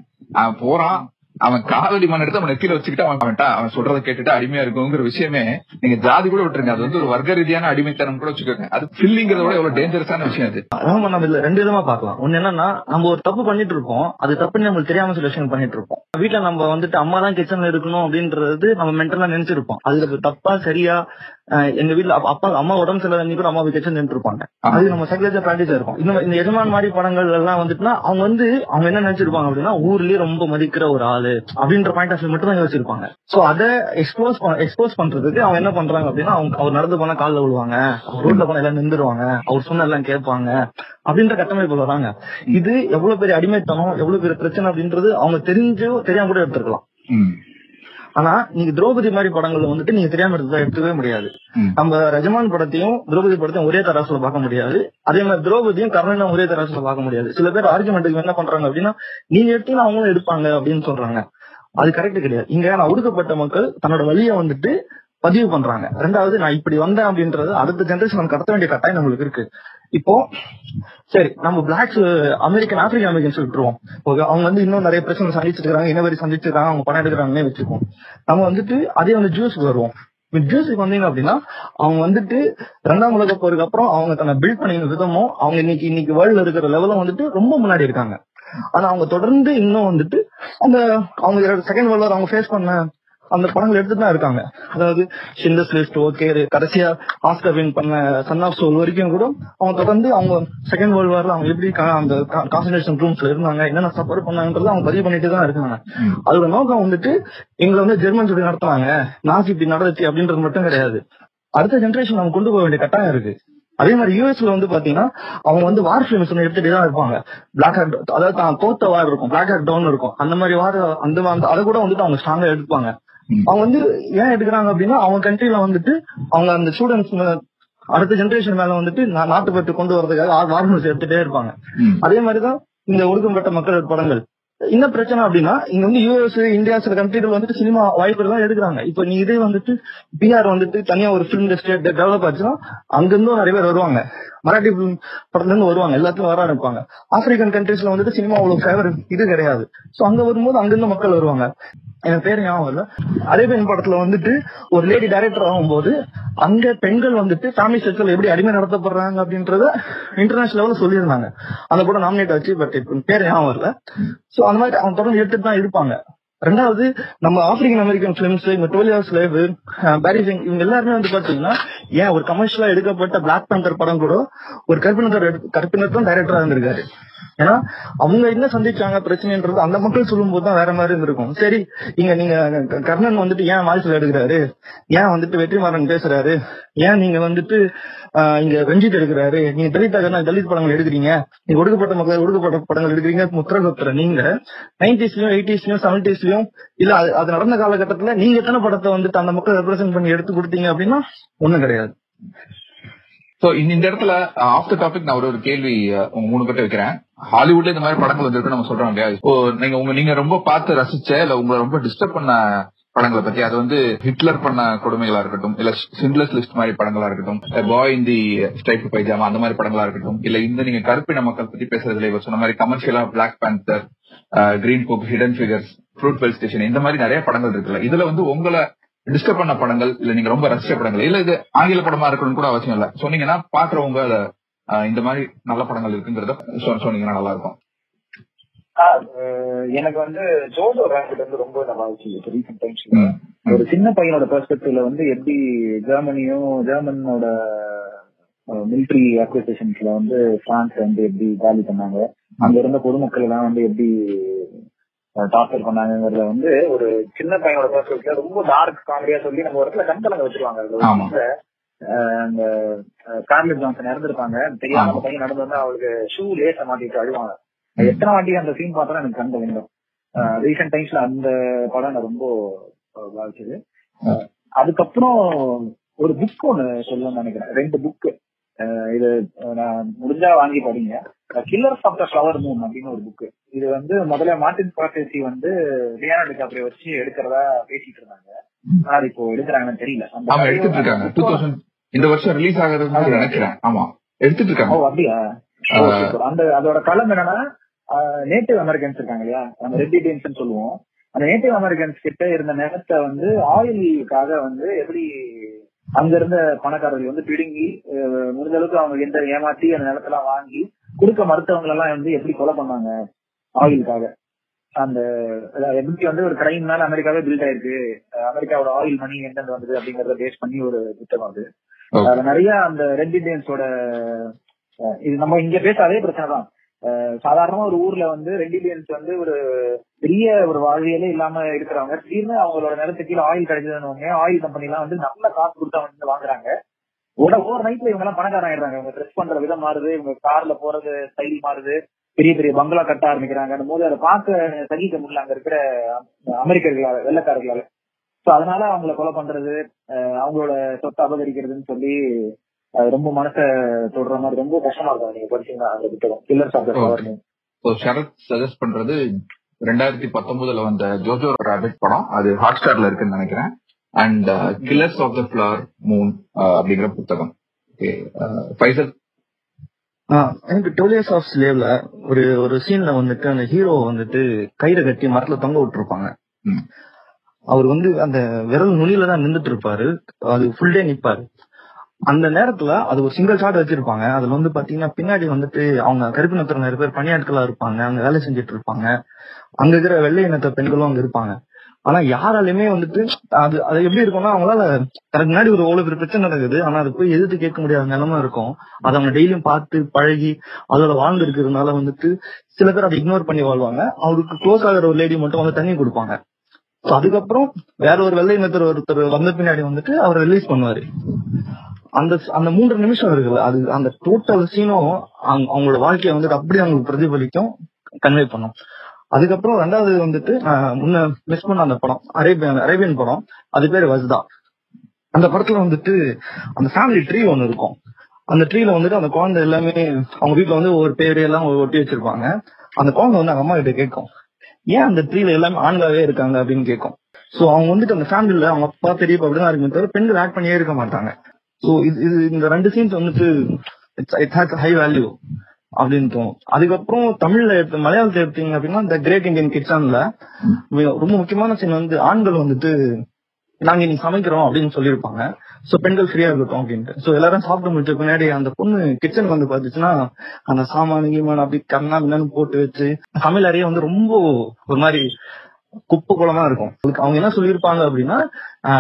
போறான் அவன் காலடி மண் எடுத்து அவன் நெத்தியில வச்சுக்கிட்டு அவன் அவன்ட்ட அவன் சொல்றதை கேட்டுட்டு அடிமையா இருக்குங்கிற விஷயமே நீங்க ஜாதி கூட விட்டுருங்க. அது வந்து ஒரு வர்க்க ரீதியான அடிமைத்தனம் கூட வச்சுக்கோங்க. அது ஃபில்லிங்கிறத விட எவ்வளவு டேஞ்சரஸான விஷயம் அது. ஆமா நம்ம இதுல ரெண்டு விதமா பாக்கலாம் ஒண்ணு என்னன்னா நம்ம ஒரு தப்பு பண்ணிட்டு இருப்போம் அது தப்புன்னு நம்மளுக்கு தெரியாம சில விஷயம் பண்ணிட்டு இருப்போம் வீட்டுல நம்ம வந்துட்டு அம்மா தான் கிச்சன்ல இருக்கணும் அப்படின்றது நம்ம மென்டலா நினைச்சிருப்போம். அதுல தப்பா சரியா எங்க வீட்டுல அப்பா அம்மா உடம்பு சில அன்னைக்கு கூட அம்மா போய் கிச்சன் நின்று இருப்பாங்க அது நம்ம சைக்கலஜா பிராக்டிஸ் இருக்கும். இந்த இந்த எஜமான் மாதிரி படங்கள் எல்லாம் வந்துட்டுனா அவங்க வந்து அவங்க என்ன நினைச்சிருப்பாங்க அப்படின்னா ஊர்லயே ரொம்ப மதிக்கிற ஒரு ஆளு அப்படின்ற பாயிண்ட் ஆஃப் மட்டும் தான் யோசிச்சிருப்பாங்க. சோ அதை எக்ஸ்போஸ் எக்ஸ்போஸ் பண்றதுக்கு அவங்க என்ன பண்றாங்க அப்படின்னா அவங்க அவர் நடந்து போனா கால்ல விழுவாங்க. அவர் ரோட்ல போனா எல்லாம் நின்றுருவாங்க. அவர் சொன்ன எல்லாம் கேட்பாங்க. அப்படின்ற கட்டமைப்பு வராங்க. இது எவ்வளவு பெரிய அடிமைத்தனம் எவ்வளவு பெரிய பிரச்சனை அப்படின்றது அவங்க தெரிஞ்சோ தெரியாம கூட எடுத்துருக்கலாம். ஆனா நீங்க திரௌபதி மாதிரி படங்கள் வந்துட்டு நீங்க தெரியாம எடுத்ததா எடுத்துக்கவே முடியாது. நம்ம ரஜமான் படத்தையும் திரௌபதி படத்தையும் ஒரே தராசுல பார்க்க முடியாது. அதே மாதிரி திரௌபதியும் கர்ணனும் ஒரே தராசுல பார்க்க முடியாது. சில பேர் ஆர்குமெண்ட்டுக்கு என்ன பண்றாங்க அப்படின்னா நீங்க எடுத்தீங்கன்னா அவங்களும் எடுப்பாங்க அப்படின்னு சொல்றாங்க. அது கரெக்ட் கிடையாது. இங்க நான் ஒடுக்கப்பட்ட மக்கள் தன்னோட வழியை வந்துட்டு பதிவு பண்றாங்க. ரெண்டாவது நான் இப்படி வந்தேன் அப்படின்றது அடுத்த ஜெனரேஷன் கடத்த வேண்டிய கட்டாயம் நம்மளுக்கு இருக்கு. இப்போ சரி நம்ம பிளாக்ஸ் அமெரிக்கன் ஆப்பிரிக்கன் அமெரிக்கன்ஸ் விட்டுருவோம். ஓகே அவங்க வந்து இன்னும் நிறைய பிரச்சனை சந்திச்சிட்டு இருக்காங்க இனவரி சந்திச்சிட்டு இருக்காங்க அவங்க பணம் எடுக்கிறாங்கன்னே வச்சுக்கோம் நம்ம வந்துட்டு அதே வந்து ஜூஸ்க்கு வருவோம். ஜூஸுக்கு வந்தீங்க அப்படின்னா அவங்க வந்துட்டு ரெண்டாம் உலக போருக்கு அப்புறம் அவங்க தன்னை பில்ட் பண்ணின விதமும் அவங்க இன்னைக்கு இன்னைக்கு வேர்ல்ட்ல இருக்கிற லெவலும் வந்துட்டு ரொம்ப முன்னாடி இருக்காங்க. ஆனா அவங்க தொடர்ந்து இன்னும் வந்துட்டு அந்த அவங்க செகண்ட் வேர்ல்ட் அவங்க ஃபேஸ் பண்ண அந்த படங்கள் எடுத்துட்டு தான் இருக்காங்க. அதாவது ஷிண்டஸ் லிஸ்ட் ஓகே கடைசியா ஆஸ்கர் வின் பண்ண சன் ஆஃப் சோல் வரைக்கும் கூட அவங்க தொடர்ந்து அவங்க செகண்ட் வேர்ல்ட் வார்ல அவங்க எப்படி அந்த கான்சன்ட்ரேஷன் ரூம்ஸ்ல இருந்தாங்க என்னென்ன சப்போர்ட் பண்ணாங்கன்றத அவங்க பதிவு பண்ணிட்டு தான் இருக்காங்க. அதோட நோக்கம் வந்துட்டு எங்களை வந்து ஜெர்மன்ஸ் இப்படி நடத்துவாங்க நாசி இப்படி நடந்துச்சு அப்படின்றது மட்டும் கிடையாது. அடுத்த ஜெனரேஷன் அவங்க கொண்டு போக வேண்டிய கட்டாயம் இருக்கு. அதே மாதிரி யூஎஸ்ல வந்து பாத்தீங்கன்னா அவங்க வந்து வார் ஃபிலிம்ஸ் எடுத்துட்டு தான் இருப்பாங்க. பிளாக் ஹேக் அதாவது தான் தோத்த வார் இருக்கும் பிளாக் ஹேக் டவுன் இருக்கும். அந்த மாதிரி வார் அந்த அதை கூட வந்துட்டு அவங்க ஸ்ட்ராங்கா எடுப்பாங்க. அவங்க வந்து ஏன் எடுக்கிறாங்க அப்படின்னா அவங்க கண்ட்ரில வந்துட்டு அவங்க அந்த ஸ்டூடெண்ட்ஸ் அடுத்த ஜெனரேஷன் மேல வந்துட்டு நா- நாட்டுப்பற்று கொண்டு வரதுக்காக வார் ஃபிலிம்ஸ் எடுத்துட்டே இருப்பாங்க. அதே மாதிரிதான் இந்த ஒடுக்கப்பட்ட மக்கள் படங்கள். என்ன பிரச்சனை அப்படின்னா இங்க வந்து யூஎஸ் இந்தியா சில கண்ட்ரிகள் வந்துட்டு சினிமா வாய்ப்புகள் எல்லாம் எடுக்கிறாங்க. இப்ப நீ இதே வந்துட்டு பிஆர் வந்துட்டு தனியா ஒரு பிலிம் இண்டஸ்ட்ரி டெவலப் ஆச்சுன்னா அங்கிருந்தும் நிறைய பேர் வருவாங்க. மராட்டி பிலிம் படத்துல இருந்து வருவாங்க. எல்லாத்துலயும் வர ஆரம்பிப்பாங்க. ஆப்பிரிக்கன் கண்ட்ரீஸ்ல வந்துட்டு சினிமா அவ்வளவு ஃபேவர் இது கிடையாது. சோ அங்க வரும்போது அங்கிருந்து மக்கள் வருவாங்க. எனக்கு பேர் ஞாபகம் இல்ல அரேபியன் படத்துல வந்துட்டு ஒரு லேடி டைரக்டர் ஆகும்போது அங்க பெண்கள் வந்துட்டு ஃபேமிலி செக்டர்ல எப்படி அடிமை நடத்தப்படுறாங்க அப்படின்றத இன்டர்நேஷனல் லெவல்ல சொல்லியிருந்தாங்க. அந்த படம் நாமினேட் ஆச்சு பட் பேர் ஞாபகம் வரல. சோ அந்த மாதிரி அவங்க தொடர்ந்து எடுத்துட்டு தான் இருப்பாங்க. ரெண்டாவது நம்ம ஆப்பிரிக்கன் அமெரிக்கன் பிலிம்ஸ் இந்த டுவெல் இயர்ஸ் லைவ் பாரிசிங் இவங்க எல்லாருமே வந்து பாத்தீங்கன்னா ஏன் ஒரு கமர்ஷியலா எடுக்கப்பட்ட பிளாக் பேந்தர் படம் கூட ஒரு கற்பினர் கற்பினர் தான் டைரக்டரா இருந்திருக்காரு. ஏன்னா அவங்க என்ன சந்திச்சாங்க பிரச்சனைன்றது அந்த மக்கள் சொல்லும்போது தான் வேற மாதிரி இருந்திருக்கும். சரி இங்க நீங்க கர்ணன் வந்துட்டு ஏன் வாய்ஸ்ல எடுக்கிறாரு? ஏன் வந்துட்டு வெற்றிமாறன் பேசுறாரு? ஏன் நீங்க வந்துட்டு இங்க ரஞ்சித் எடுக்கிறாரு. நீங்க தலித் கர்ணா தலித் படங்கள் எடுக்கிறீங்க. நீங்க ஒடுக்கப்பட்ட மக்கள் ஒடுக்கப்பட்ட படங்கள் எடுக்கிறீங்க. முத்திரகுப்தர நீங்க. நைன்டிஸ்லயும் எயிட்டிஸ்லயும் செவன்டிஸ்லயும் இல்ல அது நடந்த காலகட்டத்துல நீங்க எத்தனை படத்தை வந்துட்டு அந்த மக்கள் ரெப்ரசென்ட் பண்ணி எடுத்து கொடுத்தீங்க அப்படின்னா ஒண்ணும் கிடையாது. சோ இந்த இடத்துல ஆஃப் த டாபிக் நான் ஒரு ஒரு கேள்வி உங்க மூணு பேர்ட்ட வைக்கிறேன். ஹாலிவுட்ல இந்த மாதிரி படங்கள் வந்திருக்கு நம்ம சொல்றோம் இல்லையா? இப்போ நீங்க உங்க நீங்க ரொம்ப பார்த்து ரசிச்ச இல்ல உங்களை ரொம்ப டிஸ்டர்ப் பண்ண படங்களை பத்தி. அது வந்து ஹிட்லர் பண்ண கொடுமைகளா இருக்கட்டும் இல்ல சிண்ட்லஸ் லிஸ்ட் மாதிரி படங்களா இருக்கட்டும் பாய் இன் தி ஸ்டைப் பைஜாமா அந்த மாதிரி படங்களா இருக்கட்டும் இல்ல இந்த நீங்க கருப்பின மக்கள் பத்தி பேசுறதுல இவர் சொன்ன மாதிரி கமர்ஷியலா Black Panther Green Book Hidden Figures Fruitvale Station இந்த மாதிரி நிறைய படங்கள் இருக்குல்ல. இதுல வந்து உங்களை டிஸ்டர்ப் பண்ண படங்கள் இல்ல நீங்க ரொம்ப ரசிச்ச படங்கள் இல்ல இது ஆங்கில படமா இருக்கணும்னு கூட அவசியம் இல்ல. சொன்னீங்கன்னா பாக்குறவங்க இந்த மாதிரி நல்ல படங்கள் இருக்குங்கிறத சொன்னீங்கன்னா நல்லா இருக்கும். எனக்கு வந்து ஜோடோ ராக்கெட் வந்து ரொம்ப நல்லா இருந்துச்சு ரீசெண்ட் டைம்ஸ்ல. ஒரு சின்ன பையனோட பெர்ஸ்பெக்டிவ்ல வந்து எப்படி ஜெர்மனியும் ஜெர்மனோட மிலிட்ரி அக்விசேஷன்ஸ்ல வந்து பிரான்ஸ் வந்து எப்படி காலி பண்ணாங்க. அங்க இருந்த பொதுமக்கள் எல்லாம் வந்து எப்படி டார்ச்சர் பண்ணாங்கிறத வந்து ஒரு சின்ன பையனோட பர்ஸ்பெக்டிவ்ல ரொம்ப டார்க் காமெடியா சொல்லி நம்ம ஒரு இடத்துல கண்கலங்க வச்சிருவாங்க. அந்த கார்லெட் ஜான்சன் இறந்துருப்பாங்க. அந்த பையன் நடந்து வந்து அவளுக்கு ஷூ லேச மாட்டிட்டு அழுவாங்க. எத்தனை வாட்டி அந்த சீன் பார்த்தா எனக்கு கண்ட வேண்டும் ரீசெண்ட் டைம்ஸ்ல அந்த படம் எனக்கு ரொம்ப பாதிச்சது. அதுக்கப்புறம் ஒரு புக் ஒண்ணு சொல்லணும்னு நினைக்கிறேன். ரெண்டு புக் இது நான் முடிஞ்சா வாங்கி படிங்க. Killers of the Flower Moon அப்படின்னு ஒரு புக் இது வந்து முதல்ல மார்டின் ஸ்கார்சேசி வந்து லியானோ டிகாப்ரியோ வச்சு எடுக்கிறதா பேசிட்டு இருந்தாங்க. ஆனா அது இப்போ எடுக்கிறாங்கன்னு தெரியல. ஆமா எடுத்துட்டு இருக்காங்க. இந்த வருஷம் ரிலீஸ் ஆகுறது நினைக்கிறேன். ஆமா. எடுத்துட்டு இருக்காங்க. அப்படியா? ஓ, super. அந்த அதோட களம் என்னன்னா நேட்டிவ் அமெரிக்கன்ஸ் இருக்காங்க இல்லையா அந்த ரெட் இண்டியன்ஸ் சொல்லுவோம். அந்த நேட்டிவ் அமெரிக்கன்ஸ் கிட்ட இருந்த நிலத்தை வந்து ஆயிலுக்காக வந்து எப்படி அங்க இருந்த பணக்காரர்கள் வந்து பிடுங்கி முடிஞ்ச அளவுக்கு அவங்க எந்த ஏமாத்தி அந்த நிலத்தெல்லாம் வாங்கி கொடுக்க மறுத்தவங்க எல்லாம் வந்து எப்படி கொலை பண்ணாங்க ஆயிலுக்காக அந்த எப்படி வந்து ஒரு கிரைம்னால அமெரிக்காவே பில்ட் ஆயிருக்கு. அமெரிக்காவோட ஆயில் மணி எங்க வந்தது அப்படிங்கறத பேஸ் பண்ணி ஒரு புத்தகம் அது. நிறைய அந்த ரெட் இண்டியன்ஸோட இது நம்ம இங்க பேச அதே பிரச்சனை தான். சாதாரணமா ஒரு ஊர்ல வந்து ரெண்டிலியன்ஸ் வந்து ஒரு பெரிய ஒரு வாழ்வியலே இல்லாம இருக்கிறவங்க திடீர்னு அவங்களோட நிலத்துக்கு கீழே ஆயில் கிடைச்சதுன்னு ஆயில் கம்பெனி எல்லாம் வந்து நல்ல காசு கொடுத்து வந்து வாங்குறாங்க. உட ஓவர் நைட்ல இவங்க எல்லாம் பணக்காரம் ஆயிடுறாங்க. இவங்க ட்ரெஸ் பண்ற விதம் மாறுது இவங்க கார்ல போறது ஸ்டைல் மாறுது பெரிய பெரிய பங்களா கட்ட ஆரம்பிக்கிறாங்க. அந்த போது அதை பார்க்க சகிக்க முடியல அங்க இருக்கிற அமெரிக்கர்களால வெள்ளக்காரர்களால. சோ அதனால அவங்கள கொலை பண்றது அவங்களோட சொத்தை அபகரிக்கிறதுன்னு சொல்லி அது ரொம்ப மனச தொடுற மாதிரி ரொம்ப கஷ்டமா இருக்கும் நீங்க படிச்சீங்கன்னா அந்த புத்தகம். Killers of the So, Sarath suggest பண்றது ரெண்டாயிரத்தி பத்தொன்பதுல வந்த ஜோஜோ ராபிட் படம். அது ஹாட் ஸ்டார்ல இருக்குன்னு நினைக்கிறேன். And Killers of the Flower Moon அப்படிங்கிற புத்தகம். Okay, uh, ஃபைசல் ஆஹ் எனக்கு டுவெல் இயர்ஸ் ஆஃப் ஸ்லேவ்ல ஒரு ஒரு சீன்ல வந்துட்டு அந்த ஹீரோ வந்துட்டு கயிறை கட்டி மரத்துல தொங்க விட்டுருப்பாங்க. அவர் வந்து அந்த விரல் நுனியில தான் நின்றுட்டு இருப்பாரு. அது ஃபுல் டே நிப்பாரு. அந்த நேரத்துல அது ஒரு சிங்கிள் ஷாட் வச்சிருப்பாங்க. அதுல வந்து பாத்தீங்கன்னா பின்னாடி வந்துட்டு அவங்க கருப்பு நிறத்துல நிறைய பேர் பணியாட்களா இருப்பாங்க. அங்க வேலை செஞ்சுட்டு இருப்பாங்க. அங்க இருக்கிற வெள்ளை இனத்த பெண்களும் அங்க இருப்பாங்க. ஆனா யாராலையுமே வந்துட்டு அது அது எப்படி இருக்கும்னா அவங்களால தனக்கு முன்னாடி ஒரு அவ்வளவு பெரிய பிரச்சனை நடக்குது. ஆனா அது போய் எதிர்த்து கேட்க முடியாத நிலைமை இருக்கும். அதை அவங்க டெய்லியும் பார்த்து பழகி அதோட வாழ்ந்து இருக்கிறதுனால வந்துட்டு சில பேர் அதை இக்னோர் பண்ணி வாழ்வாங்க. அவருக்கு க்ளோஸ் ஆகிற ஒரு லேடி மட்டும் வந்து தண்ணி கொடுப்பாங்க. அதுக்கப்புறம் வேற ஒரு வெள்ளை இனத்தர் ஒருத்தர் வந்த பின்னாடி வந்துட்டு அவரை ரிலீஸ் பண்ணுவாரு. அந்த அந்த மூன்று நிமிஷம் இருக்குல்ல அது அந்த டோட்டல் சீனும் அவங்களோட வாழ்க்கையை வந்துட்டு அப்படியே அவங்களுக்கு பிரதிபலிக்கும் கன்வே பண்ணும். அதுக்கப்புறம் ரெண்டாவது வந்துட்டு நான் முன்ன மிஸ் பண்ண அந்த படம் அரேபியன் அரேபியன் படம் அது பேரு வஸ்தா அந்த படத்துல வந்துட்டு அந்த ஃபேமிலி ட்ரீ ஒன்னு இருக்கும். அந்த ட்ரீல வந்துட்டு அந்த குழந்தை எல்லாமே அவங்க வீட்டுல வந்து ஒரு பேரு எல்லாம் ஒட்டி வச்சிருப்பாங்க. அந்த குழந்தை வந்து அவங்க அம்மா கிட்ட கேட்கும். ஏன் அந்த ட்ரீல எல்லாமே ஆண்களாவே இருக்காங்க அப்படின்னு கேட்கும். சோ அவங்க வந்துட்டு அந்த ஃபேமிலியில அவங்க அப்பா பெரியப்பா அப்படிதான் இருக்கும் தவிர பெண்கள் ஆக்ட் பண்ணியே இருக்க மாட்டாங்க. ஸோ இது இது இந்த ரெண்டு சீன்ஸ் வந்துட்டு it's it has high value அப்படின்னு தோணும். அதுக்கப்புறம் தமிழ்ல எடுத்து மலையாளத்துல எடுத்தீங்க அப்படின்னா இந்த கிரேட் இண்டியன் கிச்சன்ல ரொம்ப முக்கியமான சீன் வந்து ஆண்கள் வந்துட்டு நாங்க இன்னைக்கு சமைக்கிறோம் அப்படின்னு சொல்லியிருப்பாங்க. சோ பெண்கள் ஃப்ரீயா இருக்கட்டும் அப்படின்ட்டு. சோ எல்லாரும் சாப்பிட்டு முடிச்ச பின்னாடி அந்த பொண்ணு கிச்சன் வந்து பாத்துச்சுன்னா அந்த சாமான் கீமான் அப்படி கண்ணா மின்னு போட்டு வச்சு சமையல் அறைய வந்து ரொம்ப ஒரு மாதிரி குப்பு குளமா இருக்கும். அதுக்கு அவங்க என்ன சொல்லியிருப்பாங்க அப்படின்னா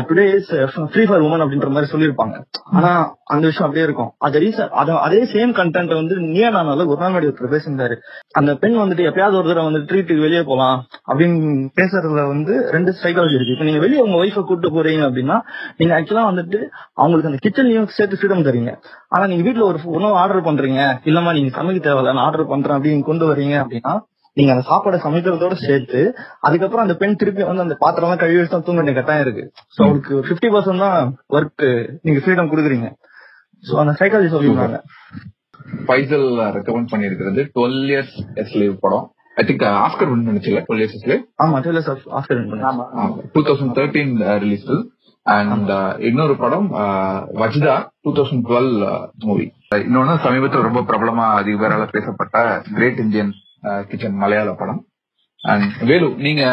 today is free for women அப்படின்ற மாதிரி சொல்லியிருப்பாங்க. ஆனா அந்த விஷயம் அப்படியே இருக்கும். அது ரீசன் அதே சேம் கண்டென்ட் வந்து நீயா நானால ஒரு நாள் முன்னாடி ஒருத்தர் பேசியிருந்தாரு. அந்த பெண் வந்துட்டு எப்பயாவது ஒரு தடவை வந்து ட்ரீட்டுக்கு வெளியே போலாம் அப்படின்னு பேசுறதுல வந்து ரெண்டு சைக்காலஜி இருக்கு. இப்ப நீங்க வெளியே உங்க ஒய்ஃபை கூட்டு போறீங்க அப்படின்னா நீங்க ஆக்சுவலா வந்துட்டு அவங்களுக்கு அந்த கிச்சன்லயும் சேர்த்து ஃப்ரீடம் தரீங்க. ஆனா நீங்க வீட்டுல ஒரு உணவு ஆர்டர் பண்றீங்க. இல்லமா நீங்க சமைக்க தேவையில்ல நான் ஆர்டர் பண்றேன் அப்படின்னு கொண்டு வரீங்க அப்படின்னா நீங்க அந்த சாப்பாடை சமைக்கிறதோட சேர்த்து அதுக்கப்புறம் அந்த பெண் திருப்பி வந்து அந்த பாத்திரம் எல்லாம் கழுவி வச்சு தூங்க வேண்டிய கட்டாயம் இருக்கு. சோ அவளுக்கு பிப்டி பர்சன்ட் தான் ஒர்க் நீங்க ஃப்ரீடம் கொடுக்குறீங்க. சோ அந்த சைக்காலஜி சொல்லிருக்காங்க ஃபைசல் ரெக்கமெண்ட் பண்ணியிருக்கிறது டுவெல் இயர்ஸ் ஸ்லேவ் படம். ஐ திங்க் ஆஸ்கர் வின் நினைச்சல டுவெல் இயர்ஸ் ஸ்லேவ் ஆமா டெய்லர்ஸ் ஆஃப் ஆஸ்கர் ஆமா two thousand thirteen release and இன்னொரு படம் Wadjda two thousand twelve movie இன்னொன்னு சமீபத்தில் ரொம்ப பிரபலமா அதிக பேரால பேசப்பட்ட கிரேட் இந்தியன் கிச்சன் மலையாள படம். அண்ட் வேலு நீங்க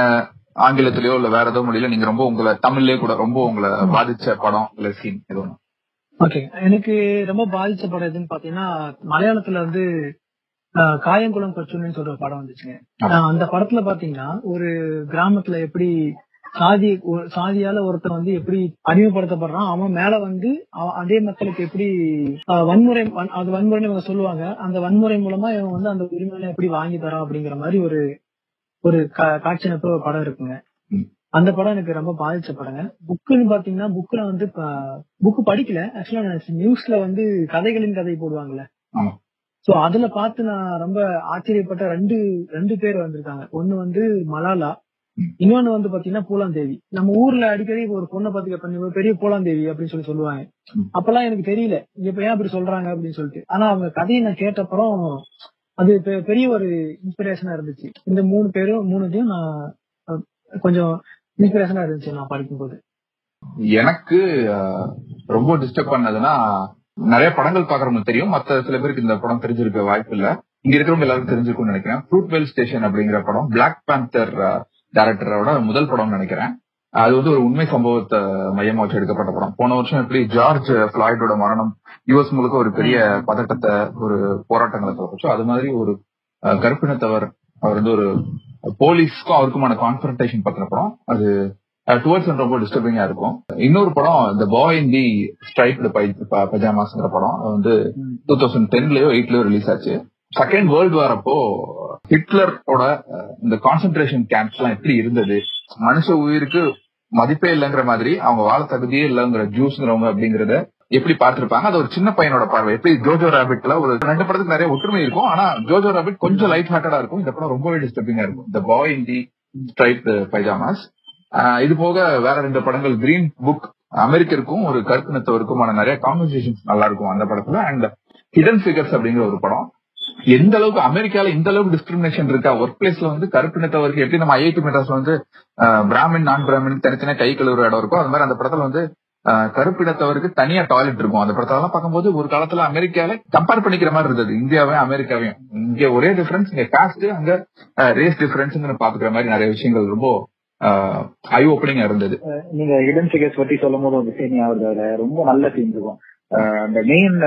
ஆங்கிலத்திலயோ இல்ல வேற ஏதோ மொழியில நீங்க ரொம்ப உங்களை தமிழ்லயே கூட ரொம்ப உங்களை பாதிச்ச படம் இல்ல சீன் ஒண்ணு? ஓகே எனக்கு ரொம்ப பாதிச்ச படம் எதுன்னு பாத்தீங்கன்னா மலையாளத்துல வந்து காயங்குளம் கொச்சுன்னு சொல்ற படம் வந்துச்சுங்க. அந்த படத்துல பாத்தீங்கன்னா ஒரு கிராமத்துல எப்படி சாதி சாதியால ஒருத்தன் வந்து எப்படி அடிமைப்படுத்தப்படுறான் அவன் மேல வந்து அதே மக்களுக்கு எப்படி வன்முறை வன்- அது வன்முறைன்னு இவங்க சொல்லுவாங்க அந்த வன்முறை மூலமா இவன் வந்து அந்த உரிமையில எப்படி வாங்கி தரான் அப்படிங்கிற மாதிரி ஒரு ஒரு காட்சி அமைப்பு படம் இருக்குங்க. அந்த படம் எனக்கு ரொம்ப பாதிச்ச படங்க புக்குன்னு பாத்தீங்கன்னா புக்ல வந்து புக்கு படிக்கல ஆக்சுவலா நியூஸ்ல வந்து கதைகளின் கதை போடுவாங்கல்ல. சோ அதுல பார்த்து நான் ரொம்ப ஆச்சரியப்பட்ட ரெண்டு ரெண்டு பேர் வந்திருக்காங்க ஒண்ணு வந்து மலாலா. இன்னொன்னு வந்து பாத்தீங்கன்னா பூலாந்தேவி. நம்ம ஊர்ல அடிக்கடி ஒரு பொண்ணை பார்த்து கேட்பாங்க "இவ பெரிய பூலாந்தேவி அப்படின்னு சொல்லி சொல்லுவாங்க. அப்பெல்லாம் எனக்கு தெரியல. இப்ப ஏன் அப்படி சொல்றாங்க அப்படின்னு சொல்லிட்டு. ஆனா அவங்க கதையை நான் கேட்டப்புறம் அது பெரிய ஒரு இன்ஸ்பிரேஷனா இருந்துச்சு. இந்த மூணு பேரும் மூணுத்தையும் நான் கொஞ்சம் இன்ஸ்பிரேஷனா இருந்துச்சு நான் படிக்கும்போது. எனக்கு அஹ், ரொம்ப டிஸ்டர்ப் பண்ணதுன்னா நிறைய படங்கள் பாக்குறவங்களுக்கு தெரியும். மத்த சில பேருக்கு இந்த படம் தெரிஞ்சிருக்க வாய்ப்பு இல்ல. இங்க இருக்கிறவங்க எல்லாருக்கும் தெரிஞ்சிருக்கும்னு நினைக்கிறேன். ஃப்ரூட்வெல் ஸ்டேஷன் அப்படிங்கிற படம் பிளாக் பேந்தர் டைரக்டரோட முதல் படம்னு நினைக்கிறேன். அது வந்து ஒரு உண்மை சம்பவத்தை மையமா வச்சு எடுக்கப்பட்ட படம். போன வருஷம் எப்படி ஜார்ஜ் பிளாய்டோட மரணம் யுஎஸ் முழுக்க ஒரு பெரிய பதட்டத்தை ஒரு போராட்டங்களை தோற்றுச்சோ அது மாதிரி ஒரு கருப்பினத்தவர் அவர் வந்து ஒரு போலீஸ்க்கும் அவருக்குமான கான்ஃபரன்டேஷன் பத்தின படம். அது டுவர்ட்ஸ் ரொம்ப டிஸ்டர்பிங்கா இருக்கும். இன்னொரு படம் இந்த பாய் இன் தி ஸ்ட்ரைப்டு பஜாமாஸ்ங்கிற படம். அது வந்து டூ தௌசண்ட் டென்லயோ எயிட்லயோ ரிலீஸ் ஆச்சு. செகண்ட் வேர்ல்டு வார் அப்போ ஹிட்லரோட இந்த கான்சென்ட்ரேஷன் கேம்ப்ஸ் எல்லாம் எப்படி இருந்தது? மனுஷ உயிருக்கு மதிப்பே இல்லைங்கிற மாதிரி அவங்க வாழ தகுதியே இல்லைங்கிற ஜூஸ்ங்கிறவங்க அப்படிங்கறத எப்படி பார்த்திருப்பாங்க? அது ஒரு சின்ன பையனோட பார்வை. எப்படி ஜோஜோ ராபிட்ல ஒரு ரெண்டு படத்துக்கு நிறைய ஒற்றுமை இருக்கும். ஆனா ஜோஜோ ராபிட் கொஞ்சம் லைட் ஹார்ட்டடா இருக்கும். இந்த படம் ரொம்பவே டிஸ்டர்பிங்கா இருக்கும். இந்த பாய் இன் தி ஸ்ட்ரைப் பைஜாமாஸ் ஆஹ் இது போக வேற ரெண்டு படங்கள். கிரீன் புக் அமெரிக்கருக்கும் ஒரு கருப்பினத்தவருக்குமான நிறைய கான்வர்சேஷன்ஸ் நல்லா இருக்கும் அந்த படத்துல. அண்ட் ஹிடன் ஃபிகர்ஸ் அப்படிங்கிற ஒரு படம். எந்த அளவுக்கு அமெரிக்கால இந்த அளவுக்கு டிஸ்கிரிமினேஷன் இருக்கா? ஒர்க் பிளேஸ்ல வந்து கருப்பினத்தவருக்கு எப்படி நம்ம ஐஐடி மெட்ராஸ்ல வந்து பிராமின் நான் பிராமின் தனித்தனியா கை கழுவுற இடம் இருக்கும் அது மாதிரி அந்த படத்துல வந்து ஆஹ் கருப்பினத்தவருக்கு தனியா டாய்லெட் இருக்கும். அந்த படத்தெல்லாம் பார்க்கும்போது ஒரு காலத்துல அமெரிக்கால கம்பேர் பண்ணிக்கிற மாதிரி இருந்தது. இந்தியாவையும் அமெரிக்காவையும். இங்க ஒரே டிஃபரன்ஸ் இங்க காஸ்ட் அங்க ரேஸ் டிஃபரன்ஸ் பாத்துக்கிற மாதிரி நிறைய விஷயங்கள் ரொம்ப ஐ ஓப்பனிங்கா இருந்தது. நீங்க ஹிடன் சிகர்ஸ் பத்தி சொல்லும் போது ஒரு சீன் அதுல ரொம்ப நல்ல சீன் இருக்கும். அந்த மெயின்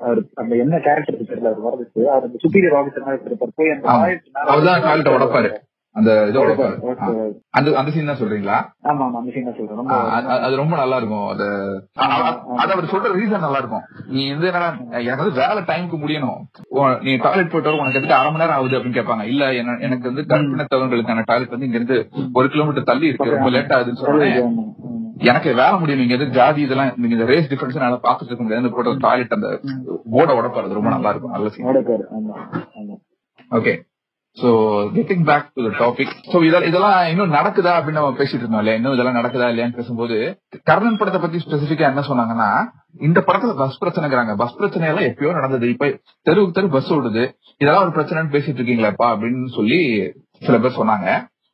அவர் அந்த என்ன கேரக்டர் தெரியல அவர் வரதுக்கு அவர் அந்த சுப்பீரியர் ஆபீசர் இருப்பார். போய் அந்த அவர்தான் toilet உடைப்பாரு. அந்த இது உடைப்பாரு. Okay. அந்த அந்த சீன் தான் சொல்றீங்களா? ஆமா ஆமா அந்த சீன் தான் சொல்றேன். அது- ரொம்ப நல்லா இருக்கும். அது அது அவர் சொல்ற ரீசன் நல்லா இருக்கும். நீ வந்து என்னடா எனக்கு வந்து வேலை டைமுக்கு முடியணும். நீ டாய்லெட் போயிட்டு உனக்கு எதுக்கு அரை மணி நேரம் ஆகுது அப்படின்னு கேட்பாங்க. இல்ல எனக்கு வந்து கற்பினத்தவங்களுக்கான டாய்லெட் வந்து இங்க இருந்து ஒரு கிலோமீட்டர் தள்ளி இருக்கு. ரொம்ப லேட் ஆகுதுன்னு ஆமா. எனக்கு வேலை முடியும். நீங்க எது ஜாதி இதெல்லாம் நீங்க இந்த ரேஸ் டிஃபரன்ஸ் என்னால பாத்துட்டு இருக்க முடியாது. போட்ட டாய்லெட் அந்த போர்டை உடப்பாரு. ரொம்ப நல்லா இருக்கும். நல்ல okay so getting back to topic so இதெல்லாம் இதெல்லாம் இன்னும் நடக்குதா அப்படின்னு நம்ம பேசிட்டு இருந்தோம் இல்லையா? இன்னும் இதெல்லாம் நடக்குதா இல்லையான்னு பேசும்போது கர்ணன் படத்தை பத்தி ஸ்பெசிபிக்கா என்ன சொன்னாங்கன்னா இந்த படத்துல பஸ் பிரச்சனைங்கிறாங்க. பஸ் பிரச்சனை எல்லாம் எப்பயோ நடந்தது. இப்ப தெருவுக்கு தெரு பஸ் ஓடுது. இதெல்லாம் ஒரு பிரச்சனைன்னு பேசிட்டு இருக்கீங்களாப்பா அப்படின்னு சொல்லி சில பேர் சொன்னாங்க.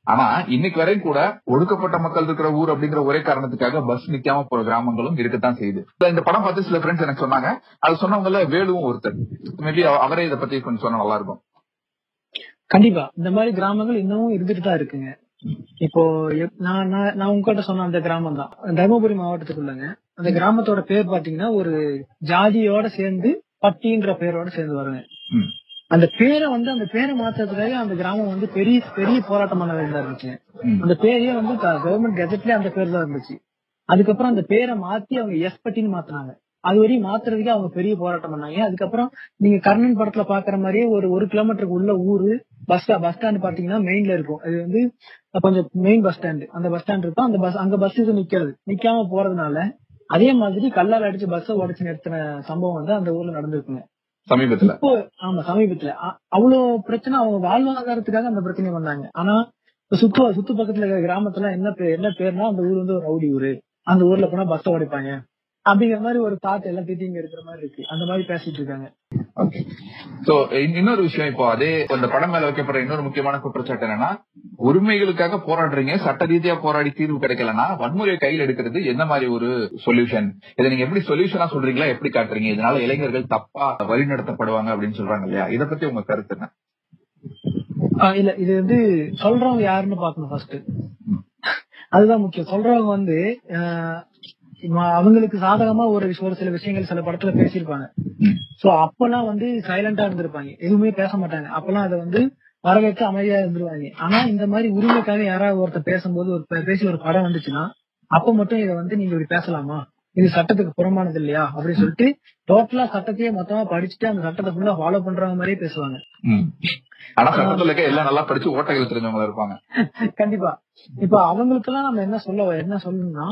ஆனா இன்னைக்கு வரையும் கூட ஒடுக்கப்பட்ட மக்கள் இருக்கிற ஊர் அப்படிங்கிற ஒரே காரணத்துக்காக பஸ் நிக்காம போற கிராமங்களும் இருக்கத்தான் செய்யுது. இந்த படம் பார்த்து சில ஃப்ரெண்ட்ஸ் எனக்கு சொன்னாங்க. அது சொன்னவங்கல வேலுவும் ஒருத்தர். மேபி அவரே இதை பத்தி கொஞ்சம் சொன்னா நல்லா இருக்கும். கண்டிப்பா. இந்த மாதிரி கிராமங்கள் இன்னமும் இருந்துட்டு தான் இருக்குங்க. இப்போ நான் நான் உங்ககிட்ட சொன்ன அந்த கிராமம் தான். தருமபுரி மாவட்டத்துக்குள்ளங்க. அந்த கிராமத்தோட பேர் பாத்தீங்கன்னா ஒரு ஜாதியோட சேர்ந்து பட்டின்ற பேரோட சேர்ந்து வருங்க. அந்த பேரை வந்து அந்த பேரை மாத்துறதுக்காக அந்த கிராமம் வந்து பெரிய பெரிய போராட்டம் பண்ண வேண்டியதா இருந்துச்சு. அந்த பேரே வந்து கவர்மெண்ட் கெஜெட்லயே அந்த பேர் தான் இருந்துச்சு. அதுக்கப்புறம் அந்த பேரை மாத்தி அவங்க எஸ் பட்டின்னு மாத்தினாங்க. அது வரையும் மாத்துறதுக்கு அவங்க பெரிய போராட்டம் பண்ணாங்க. அதுக்கப்புறம் நீங்க கர்ணன் படத்துல பாக்குற மாதிரியே ஒரு ஒரு கிலோமீட்டருக்கு உள்ள ஊரு பஸ் பஸ் ஸ்டாண்ட் பாத்தீங்கன்னா மெயின்ல இருக்கும். அது வந்து கொஞ்சம் மெயின் பஸ் ஸ்டாண்ட் அந்த பஸ் ஸ்டாண்ட் இருக்கும். அந்த பஸ் அங்க பஸ் இது நிக்காது. நிக்காம போறதுனால அதே மாதிரி கல்லால் அடிச்சு பஸ் உடைச்சு நிறுத்தின சம்பவம் வந்து அந்த ஊர்ல நடந்திருக்குங்க. சமீபத்துல. இப்போ ஆமா சமீபத்துல. அவ்வளவு பிரச்சனை அவங்க வாழ்வாதாரத்துக்காக அந்த பிரச்சனை பண்ணாங்க. ஆனா இப்ப சுத்து சுத்து பக்கத்துல இருக்கிற கிராமத்துல என்ன பேர் என்ன பேர்னா அந்த ஊர் வந்து ஒரு ரவுடி ஊரு. அந்த ஊர்ல போனா பஸ் உடைப்பாங்க அப்படிங்கிற மாதிரி ஒரு தாட் எல்லாம் இங்க இருக்கிற மாதிரி இருக்கு. அந்த மாதிரி பேசிட்டு இருக்காங்க. சோ இன்னொரு விஷயம் இப்போ அதே இந்த படம் மேல வைக்கப்படுற இன்னொரு முக்கியமான குற்றச்சாட்டு என்னன்னா உரிமைகளுக்காக போராடுறீங்க சட்ட ரீதியா போராடி தீர்வு கிடைக்கலன்னா வன்முறையை கையில் எடுக்கிறது என்ன மாதிரி ஒரு சொல்யூஷன் இதை நீங்க எப்படி சொல்யூஷனா சொல்றீங்களா? எப்படி காட்டுறீங்க? இதனால இளைஞர்கள் தப்பா வழிநடத்தப்படுவாங்க அப்படின்னு சொல்றாங்க இல்லையா? இத பத்தி உங்க கருத்து என்ன? இல்ல இது வந்து சொல்றவங்க யாருன்னு பாக்கணும் ஃபர்ஸ்ட் அதுதான் முக்கியம். சொல்றவங்க வந்து அவங்களுக்கு சாதகமா ஒரு ஒரு சில விஷயங்கள் சில படத்துல பேசியிருப்பாங்க. சோ அப்பெல்லாம் வந்து சைலண்டா இருந்திருப்பாங்க. எதுவுமே பேச மாட்டாங்க. அப்பெல்லாம் அதை வந்து வரவேற்று அமைதியா இருந்துருவாங்க. ஆனா இந்த மாதிரி உரிமைக்காக யாராவது ஒருத்தர் பேசும்போது ஒரு பேசி ஒரு படம் வந்துச்சுன்னா அப்ப மட்டும் இதை வந்து நீங்க இப்படி பேசலாமா? இது சட்டத்துக்கு புறமானது இல்லையா? அப்படின்னு சொல்லிட்டு டோட்டலா சட்டத்தையே மொத்தமா படிச்சுட்டு அந்த சட்டத்தை ஃபுல்லா ஃபாலோ பண்றவங்க மாதிரியே பேசுவாங்க. ஆனா சட்டத்துல இருக்க எல்லாம் நல்லா படிச்சு ஓட்டைகள் தெரிஞ்சவங்களா இருப்பாங்க. கண்டிப்பா. இப்ப அவங்களுக்கு எல்லாம் நம்ம என்ன சொல்ல என்ன சொல்லணும்னா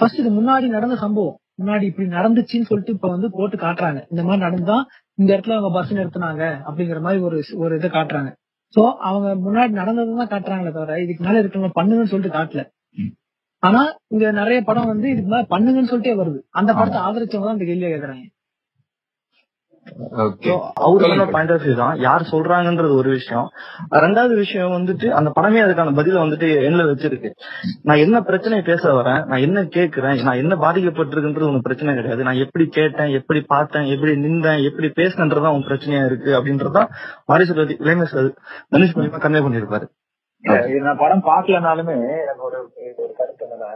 ஃபர்ஸ்ட் இது முன்னாடி நடந்த சம்பவம். முன்னாடி இப்படி நடந்துச்சுன்னு சொல்லிட்டு இப்ப வந்து போட்டு காட்டுறாங்க. இந்த மாதிரி நடந்தா இந்த இடத்துல அவங்க பஸ் நிறுத்தினாங்க அப்படிங்கிற மாதிரி ஒரு ஒரு இதை காட்டுறாங்க. சோ அவங்க முன்னாடி நடந்ததுதான் காட்டுறாங்களே தவிர இதுக்கு மேல இருக்கவங்க பண்ணுங்கன்னு சொல்லிட்டு காட்டல. ஆனா இங்க நிறைய படம் வந்து இதுக்கு மேல பண்ணுங்கன்னு சொல்லிட்டே வருது. அந்த படத்தை ஆதரிச்சவங்க தான் இந்த கேள்வியை கேக்குறாங்க. அவரோட பாயிண்ட் ஆஃப் வியூ தான். யார் சொல்றாங்கன்றது ஒரு விஷயம். ரெண்டாவது விஷயம் வந்துட்டு அந்த படமே அதுக்கான பதில வந்துட்டு என்ன வச்சிருக்கு. நான் என்ன பிரச்சனையை பேச வரேன் நான் என்ன கேட்கிறேன் நான் என்ன பாதிக்கப்பட்டிருக்குன்றது உனக்கு பிரச்சனை கிடையாது. நான் எப்படி கேட்டேன் எப்படி பார்த்தேன் எப்படி நின்றேன் எப்படி பேசினன்றதான் உன் பிரச்சனையா இருக்கு அப்படின்றதான் வாரிசு பத்தி இளைஞர் தனுஷ் மூலியமா கன்வே பண்ணிருப்பாரு நான் படம் பாக்கலனாலுமே எனக்கு ஒரு கருத்து என்னன்னா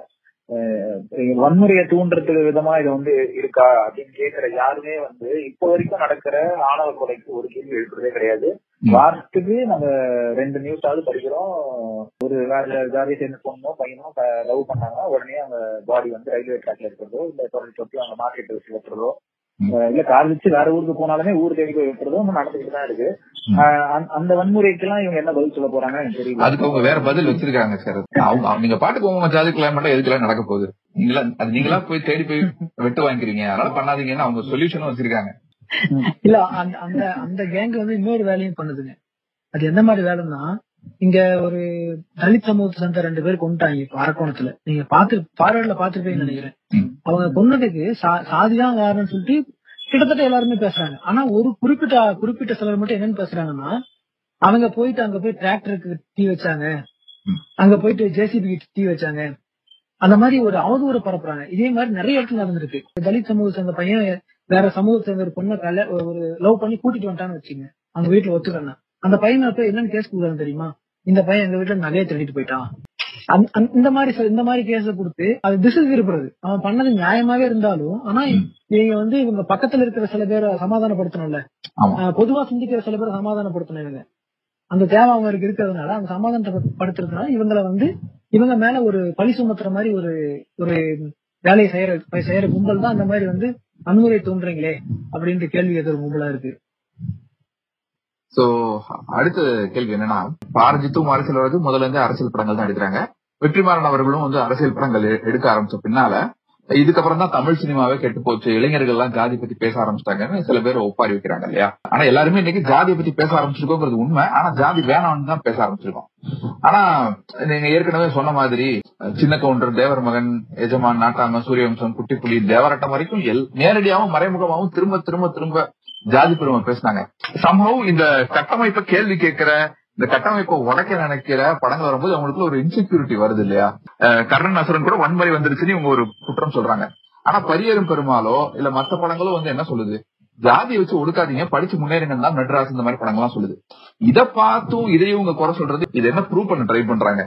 வன்முறையை தூண்டுறதுக்கு விதமா இது வந்து இருக்கா அப்படின்னு கேக்குற யாருமே வந்து இப்போ வரைக்கும் நடக்கிற ஆணவ கொலைக்கு ஒரு கேள்வி எழுப்புறதே கிடையாது. வாரத்துக்கு நம்ம ரெண்டு நியூஸாவது படிக்கிறோம். ஒரு வேற ஜாதியை சேர்ந்த பொண்ணோ பையனோ லவ் பண்ணாங்கன்னா உடனே அவங்க பாடி வந்து ரயில்வே ட்ராக்ல இருக்கிறதோ இல்ல தொடர்ச்சி அவங்க மார்க்கெட் வச்சு அஹ் இல்ல கார் வச்சு வேற ஊருக்கு போனாலுமே ஊர் தேடி போய் வெட்டுறதோ இன்னும் நடந்துட்டு தான் இருக்கு. அந்த- வன்முறைக்கெல்லாம் இவங்க என்ன பதில் சொல்ல போறாங்க தெரியல. அதுக்கு அவங்க வேற பதில் வச்சிருக்காங்க சார். அவங்க நீங்க பாட்டுக்கு உங்க ஜாதி கிளைமேட்டா எதுக்கெல்லாம் நடக்க போகுது? நீங்களா அது நீங்களா போய் தேடி போய் வெட்டு வாங்கிக்கிறீங்க. அதனால பண்ணாதீங்கன்னு அவங்க சொல்யூஷனும் வச்சிருக்காங்க. இல்ல அந்த அந்த அந்த கேங் வந்து இன்னொரு வேலையும் பண்ணுதுங்க. அது எந்த மாதிரி வேலைன்னா இங்க ஒரு தலித் சமூகத்தை சேர்ந்த ரெண்டு பேர் கொண்டுட்டாங்க இப்ப அரக்கோணத்துல. நீங்க பாத்து பார்வையில பாத்துருப்பீங்கன்னு நினைக்கிறேன். அவங்க கொன்னதுக்கு சா- சாதிதான் காரணம்னு சொல்லிட்டு கிட்டத்தட்ட எல்லாருமே பேசுறாங்க. ஆனா ஒரு குறிப்பிட்ட குறிப்பிட்ட சிலர் மட்டும் என்னன்னு பேசுறாங்கன்னா அவங்க போயிட்டு அங்க போய் டிராக்டருக்கு டீ வச்சாங்க. அங்க போயிட்டு ஜேசிபி டீ வச்சாங்க. அந்த மாதிரி ஒரு அவதூறு பரப்புறாங்க. இதே மாதிரி நிறைய இடத்துல நடந்திருக்கு. தலித் சமூகத்தை சேர்ந்த பையன் வேற சமூகத்தை சேர்ந்த ஒரு பொண்ணை கல்ல ஒரு லவ் பண்ணி கூட்டிட்டு வந்துட்டான்னு வச்சுங்க அவங்க வீட்டுல ஒத்துக்கணும் அந்த பையனை போய் என்னன்னு கேஸ் கொடுக்குறாங்க தெரியுமா? இந்த பையன் எங்க வீட்டுல நகையை திருடிட்டு போயிட்டான் இந்த மாதிரி இந்த மாதிரி கேஸ கொடுத்து அது திசை திருப்புறது அவன் பண்ணது நியாயமாவே இருந்தாலும் ஆனா இவங்க வந்து இவங்க பக்கத்துல இருக்கிற சில பேரை சமாதானப்படுத்தணும்ல. பொதுவா சிந்திக்கிற சில பேரை சமாதானப்படுத்தணும் இவங்க. அந்த தேவை அவங்களுக்கு இருக்கிறதுனால அந்த சமாதானப்படுத்துறதுனால இவங்கள வந்து இவங்க மேல ஒரு பழி சுமத்துற மாதிரி ஒரு ஒரு வேலையை செய்யற செய்யற கும்பல் தான் அந்த மாதிரி வந்து வன்முறை தோன்றீங்களே அப்படின்ட்டு கேள்வி கேட்கிற கும்பலா இருக்கு. சோ அடுத்த கேள்வி என்னன்னா பாரஞ்சித்தும் அரசியல் வர்றது முதல்ல இருந்து அரசியல் படங்கள் தான் எடுக்கிறாங்க. வெற்றிமாறன் அவர்களும் வந்து அரசியல் படங்கள் எடுக்க ஆரம்பிச்ச பின்னால இதுக்கப்புறம் தான் தமிழ் சினிமாவே கெட்டு போச்சு. இளைஞர்கள் எல்லாம் ஜாதி பத்தி பேச ஆரம்பிச்சிட்டாங்கன்னு சில பேர் ஒப்பாரி வைக்கிறாங்க இல்லையா? ஆனா எல்லாருமே இன்னைக்கு ஜாதியை பத்தி பேச ஆரம்பிச்சிருக்கோங்கிறது உண்மை. ஆனா ஜாதி வேணாம்னு தான் பேச ஆரம்பிச்சிருக்கோம். ஆனா நீங்க ஏற்கனவே சொன்ன மாதிரி சின்ன கவுண்டர் தேவர் மகன் எஜமான் நாட்டாம சூரியவம்சம் குட்டிப்புலி தேவரட்டம் வரைக்கும் எல் நேரடியாவும் மறைமுகமாவும் திரும்ப திரும்ப திரும்ப ஜாதி பெருமை பேசினாங்க. சம்பவம் இந்த கட்டமைப்பை கேள்வி கேட்கிற இந்த கட்டமைப்பை உடைக்க நினைக்கிற படங்கள் வரும்போது அவங்களுக்குள்ள ஒரு இன்செக்யூரிட்டி வருது இல்லையா? கர்ணன் அசுரன் கூட வன்முறை வந்துருச்சுன்னு இவங்க ஒரு குற்றம் சொல்றாங்க. ஆனா பரியரும் பெருமாளோ இல்ல மத்த படங்களோ வந்து என்ன சொல்லுது? ஜாதியை வச்சு ஒடுக்காதீங்க படிச்சு முன்னேறுங்கன்னு தான் மெட்ராஸ் இந்த மாதிரி படங்கள்லாம் சொல்லுது. இத பார்த்தும் இதையும் இவங்க குறை சொல்றது இது என்ன ப்ரூவ் பண்ண ட்ரை பண்றாங்க?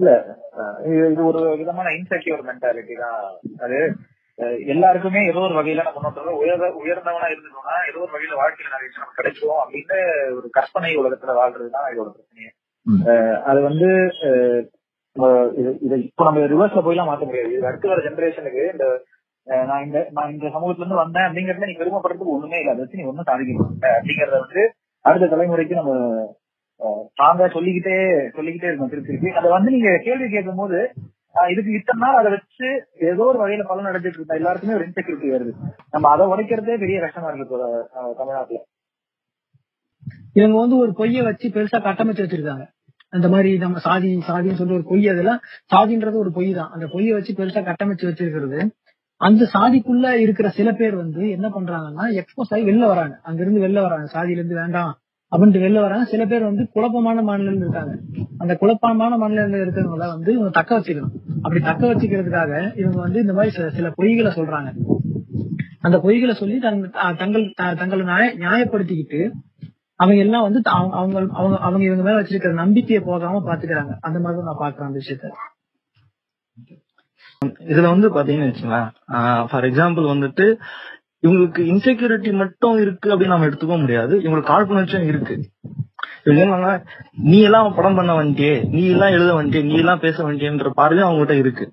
இல்ல இது ஒரு விதமான இன்செக்யூர் மென்டாலிட்டி தான். அது எல்லாருக்குமே ஏதோ ஒரு வகையில நம்ம முன்னோட்டத்துல உயர்ந்த உயர்ந்தவனா இருந்தோம்னா ஏதோ ஒரு வகையில வாழ்க்கையில நிறைய நமக்கு கிடைக்கும் அப்படின்னு ஒரு கற்பனை உலகத்துல வாழ்றதுதான் இதோட பிரச்சனையே. அது வந்து இது- இப்போ நம்ம ரிவர்ஸ்ல போய்லாம் மாத்த முடியாது. இது அடுத்து வர ஜெனரேஷனுக்கு இந்த நான் இந்த நான் இந்த சமூகத்துல இருந்து வந்தேன் அப்படிங்கறத நீ பெருமைப்படுறதுக்கு ஒண்ணுமே இல்லை. அதை வச்சு நீ ஒன்னும் சாதிக்க முடியல அப்படிங்கறத வந்து அடுத்த தலைமுறைக்கு நம்ம ஸ்ட்ராங்கா சொல்லிக்கிட்டே சொல்லிக்கிட்டே இருக்கணும். திருப்பி திருப்பி. அதை வந்து நீங்க கேள்வி கேட்கும் போது இதுக்கு இத்தனை நாள் அதை வச்சு ஏதோ ஒரு வகையில பலன் அடைஞ்சிட்டு இருந்தா எல்லாருக்குமே ஒரு இன்செக்யூரிட்டி வருது. நம்ம அதை உடைக்கிறதே பெரிய கஷ்டமா இருக்கு தமிழ்நாட்டுல. இவங்க வந்து ஒரு பொய்ய வச்சு பெருசா கட்டமைச்சு வச்சிருக்காங்க. அந்த மாதிரி நம்ம சாதி சாதின்னு சொல்லிட்டு ஒரு பொய் அதெல்லாம் சாதின்றது ஒரு பொய் தான். அந்த பொய்யை வச்சு பெருசா கட்டமைச்சு வச்சிருக்கிறது. அந்த சாதிக்குள்ள இருக்கிற சில பேர் வந்து என்ன பண்றாங்கன்னா எக்ஸ்போஸ் ஆகி வெளில வராங்க. அங்க இருந்து வெளில வராங்க. சாதியில இருந்து வேண்டாம். அப்படின்ட்டு வெளில வராங்க. சில பேர் வந்து குழப்பமான மாநிலம் இருக்காங்க. அந்த குழப்பமான மாநிலம் இருக்கிறவங்கள வந்து இவங்க தக்க வச்சுக்கணும். அப்படி தக்க வச்சுக்கிறதுக்காக இவங்க வந்து இந்த மாதிரி சில- சில பொய்களை சொல்றாங்க. அந்த பொய்களை சொல்லி தங்க- தங்கள் தங்களை நியாய- நியாயப்படுத்திக்கிட்டு அவங்க எல்லாம் வந்து அவங்க அவங்க அவங்க அவங்க இவங்க மேல வச்சிருக்கிற நம்பிக்கையை போகாம பாத்துக்கிறாங்க. அந்த மாதிரி நான் பாக்குறேன் அந்த விஷயத்த. இதுல வந்து பாத்தீங்கன்னு வச்சுங்களேன். ஃபார் எக்ஸாம்பிள் வந்துட்டு இவங்களுக்கு இன்செக்யூரிட்டி மட்டும் இருக்கு அப்படின்னு நம்ம எடுத்துக்க முடியாது. இவங்களுக்கு காழ்ப்புணர்ச்சியும் இருக்கு. இது என்னன்னா நீ எல்லாம் படம் பண்ண வந்துட்டியே நீ எல்லாம் எழுத வந்துட்டியே நீ எல்லாம் பேச வந்துட்டியன்ற பார்வையும் அவங்ககிட்ட இருக்கு.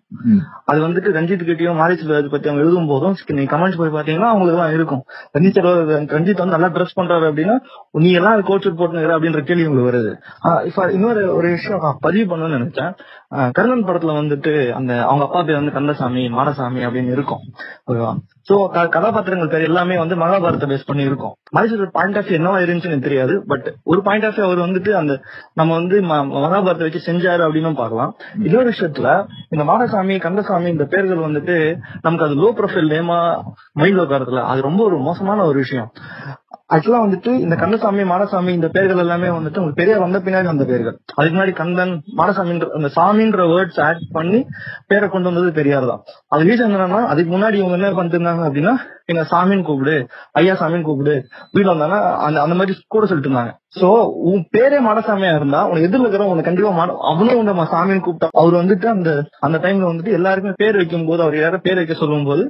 அது வந்துட்டு ரஞ்சித் கிட்டயும் மாரி பத்தி அவங்க எழுதும் போதும் நீ கமெண்ட்ஸ் போய் பாத்தீங்கன்னா அவங்களுக்கு எல்லாம் இருக்கும். ரஞ்சித் செல்வராஜ் ரஞ்சித் வந்து நல்லா ட்ரெஸ் பண்றாரு அப்படின்னா நீ எல்லாம் கோச் போட்டுங்கிற அப்படின்ற கேள்வி உங்களுக்கு வருது. இன்னொரு ஒரு விஷயம் நான் பதிவு பண்ணணும்னு நினைச்சேன். கர்ணன் படத்துல வந்துட்டு அந்த அவங்க அப்பா பேர் வந்து கந்தசாமி மாடசாமி அப்படின்னு இருக்கும். ஓகேவா? சோ கதாபாத்திரங்கள் பேர் எல்லாமே வந்து மகாபாரத பேஸ் பண்ணி இருக்கும். மனுஷோட பாயிண்ட் ஆஃப் என்னவா இருந்துச்சுன்னு தெரியாது. பட் ஒரு பாயிண்ட் ஆஃப் அவர் வந்துட்டு அந்த நம்ம வந்து ம- மகாபாரத்தை வச்சு செஞ்சாரு அப்படின்னு பார்க்கலாம். இன்னொரு விஷயத்துல இந்த மாடசாமி கந்தசாமி இந்த பேர்கள் வந்துட்டு நமக்கு அது லோ ப்ரொஃபைல் நேமா மைண்ட் உட்காரத்துல அது ரொம்ப ஒரு மோசமான ஒரு விஷயம். ஆக்சுவலா வந்துட்டு இந்த கந்தசாமி மாடசாமி இந்த பேர்கள் எல்லாமே வந்துட்டு உங்களுக்கு பெரியார் வந்த பின்னாடி வந்த பேர்கள். அதுக்கு முன்னாடி கந்தன் மாடசாமின்ற அந்த சாமின்ற வேர்ட்ஸ் ஆட் பண்ணி பேரை கொண்டு வந்தது பெரியார் தான். அது ரீசன் என்னன்னா அதுக்கு முன்னாடி இவங்க என்ன பண்ணிட்டு இருந்தாங்க அப்படின்னா எங்க சாமின்னு கூப்பிடு ஐயா சாமின்னு கூப்பிடு வீட்டுல வந்தாங்கன்னா அந்த அந்த மாதிரி கூட சொல்லிட்டு இருந்தாங்க சோ உன் பேரே மாடசாமியா இருந்தா உனக்கு எதிர்ல இருக்கிற உனக்கு கண்டிப்பா மாட அவனும் உன்னை சாமின்னு கூப்பிட்டா அவர் வந்துட்டு அந்த அந்த டைம்ல வந்துட்டு எல்லாருக்குமே பேர் வைக்கும் போது அவர் யாரும் பேர் வைக்க சொல்லும் போது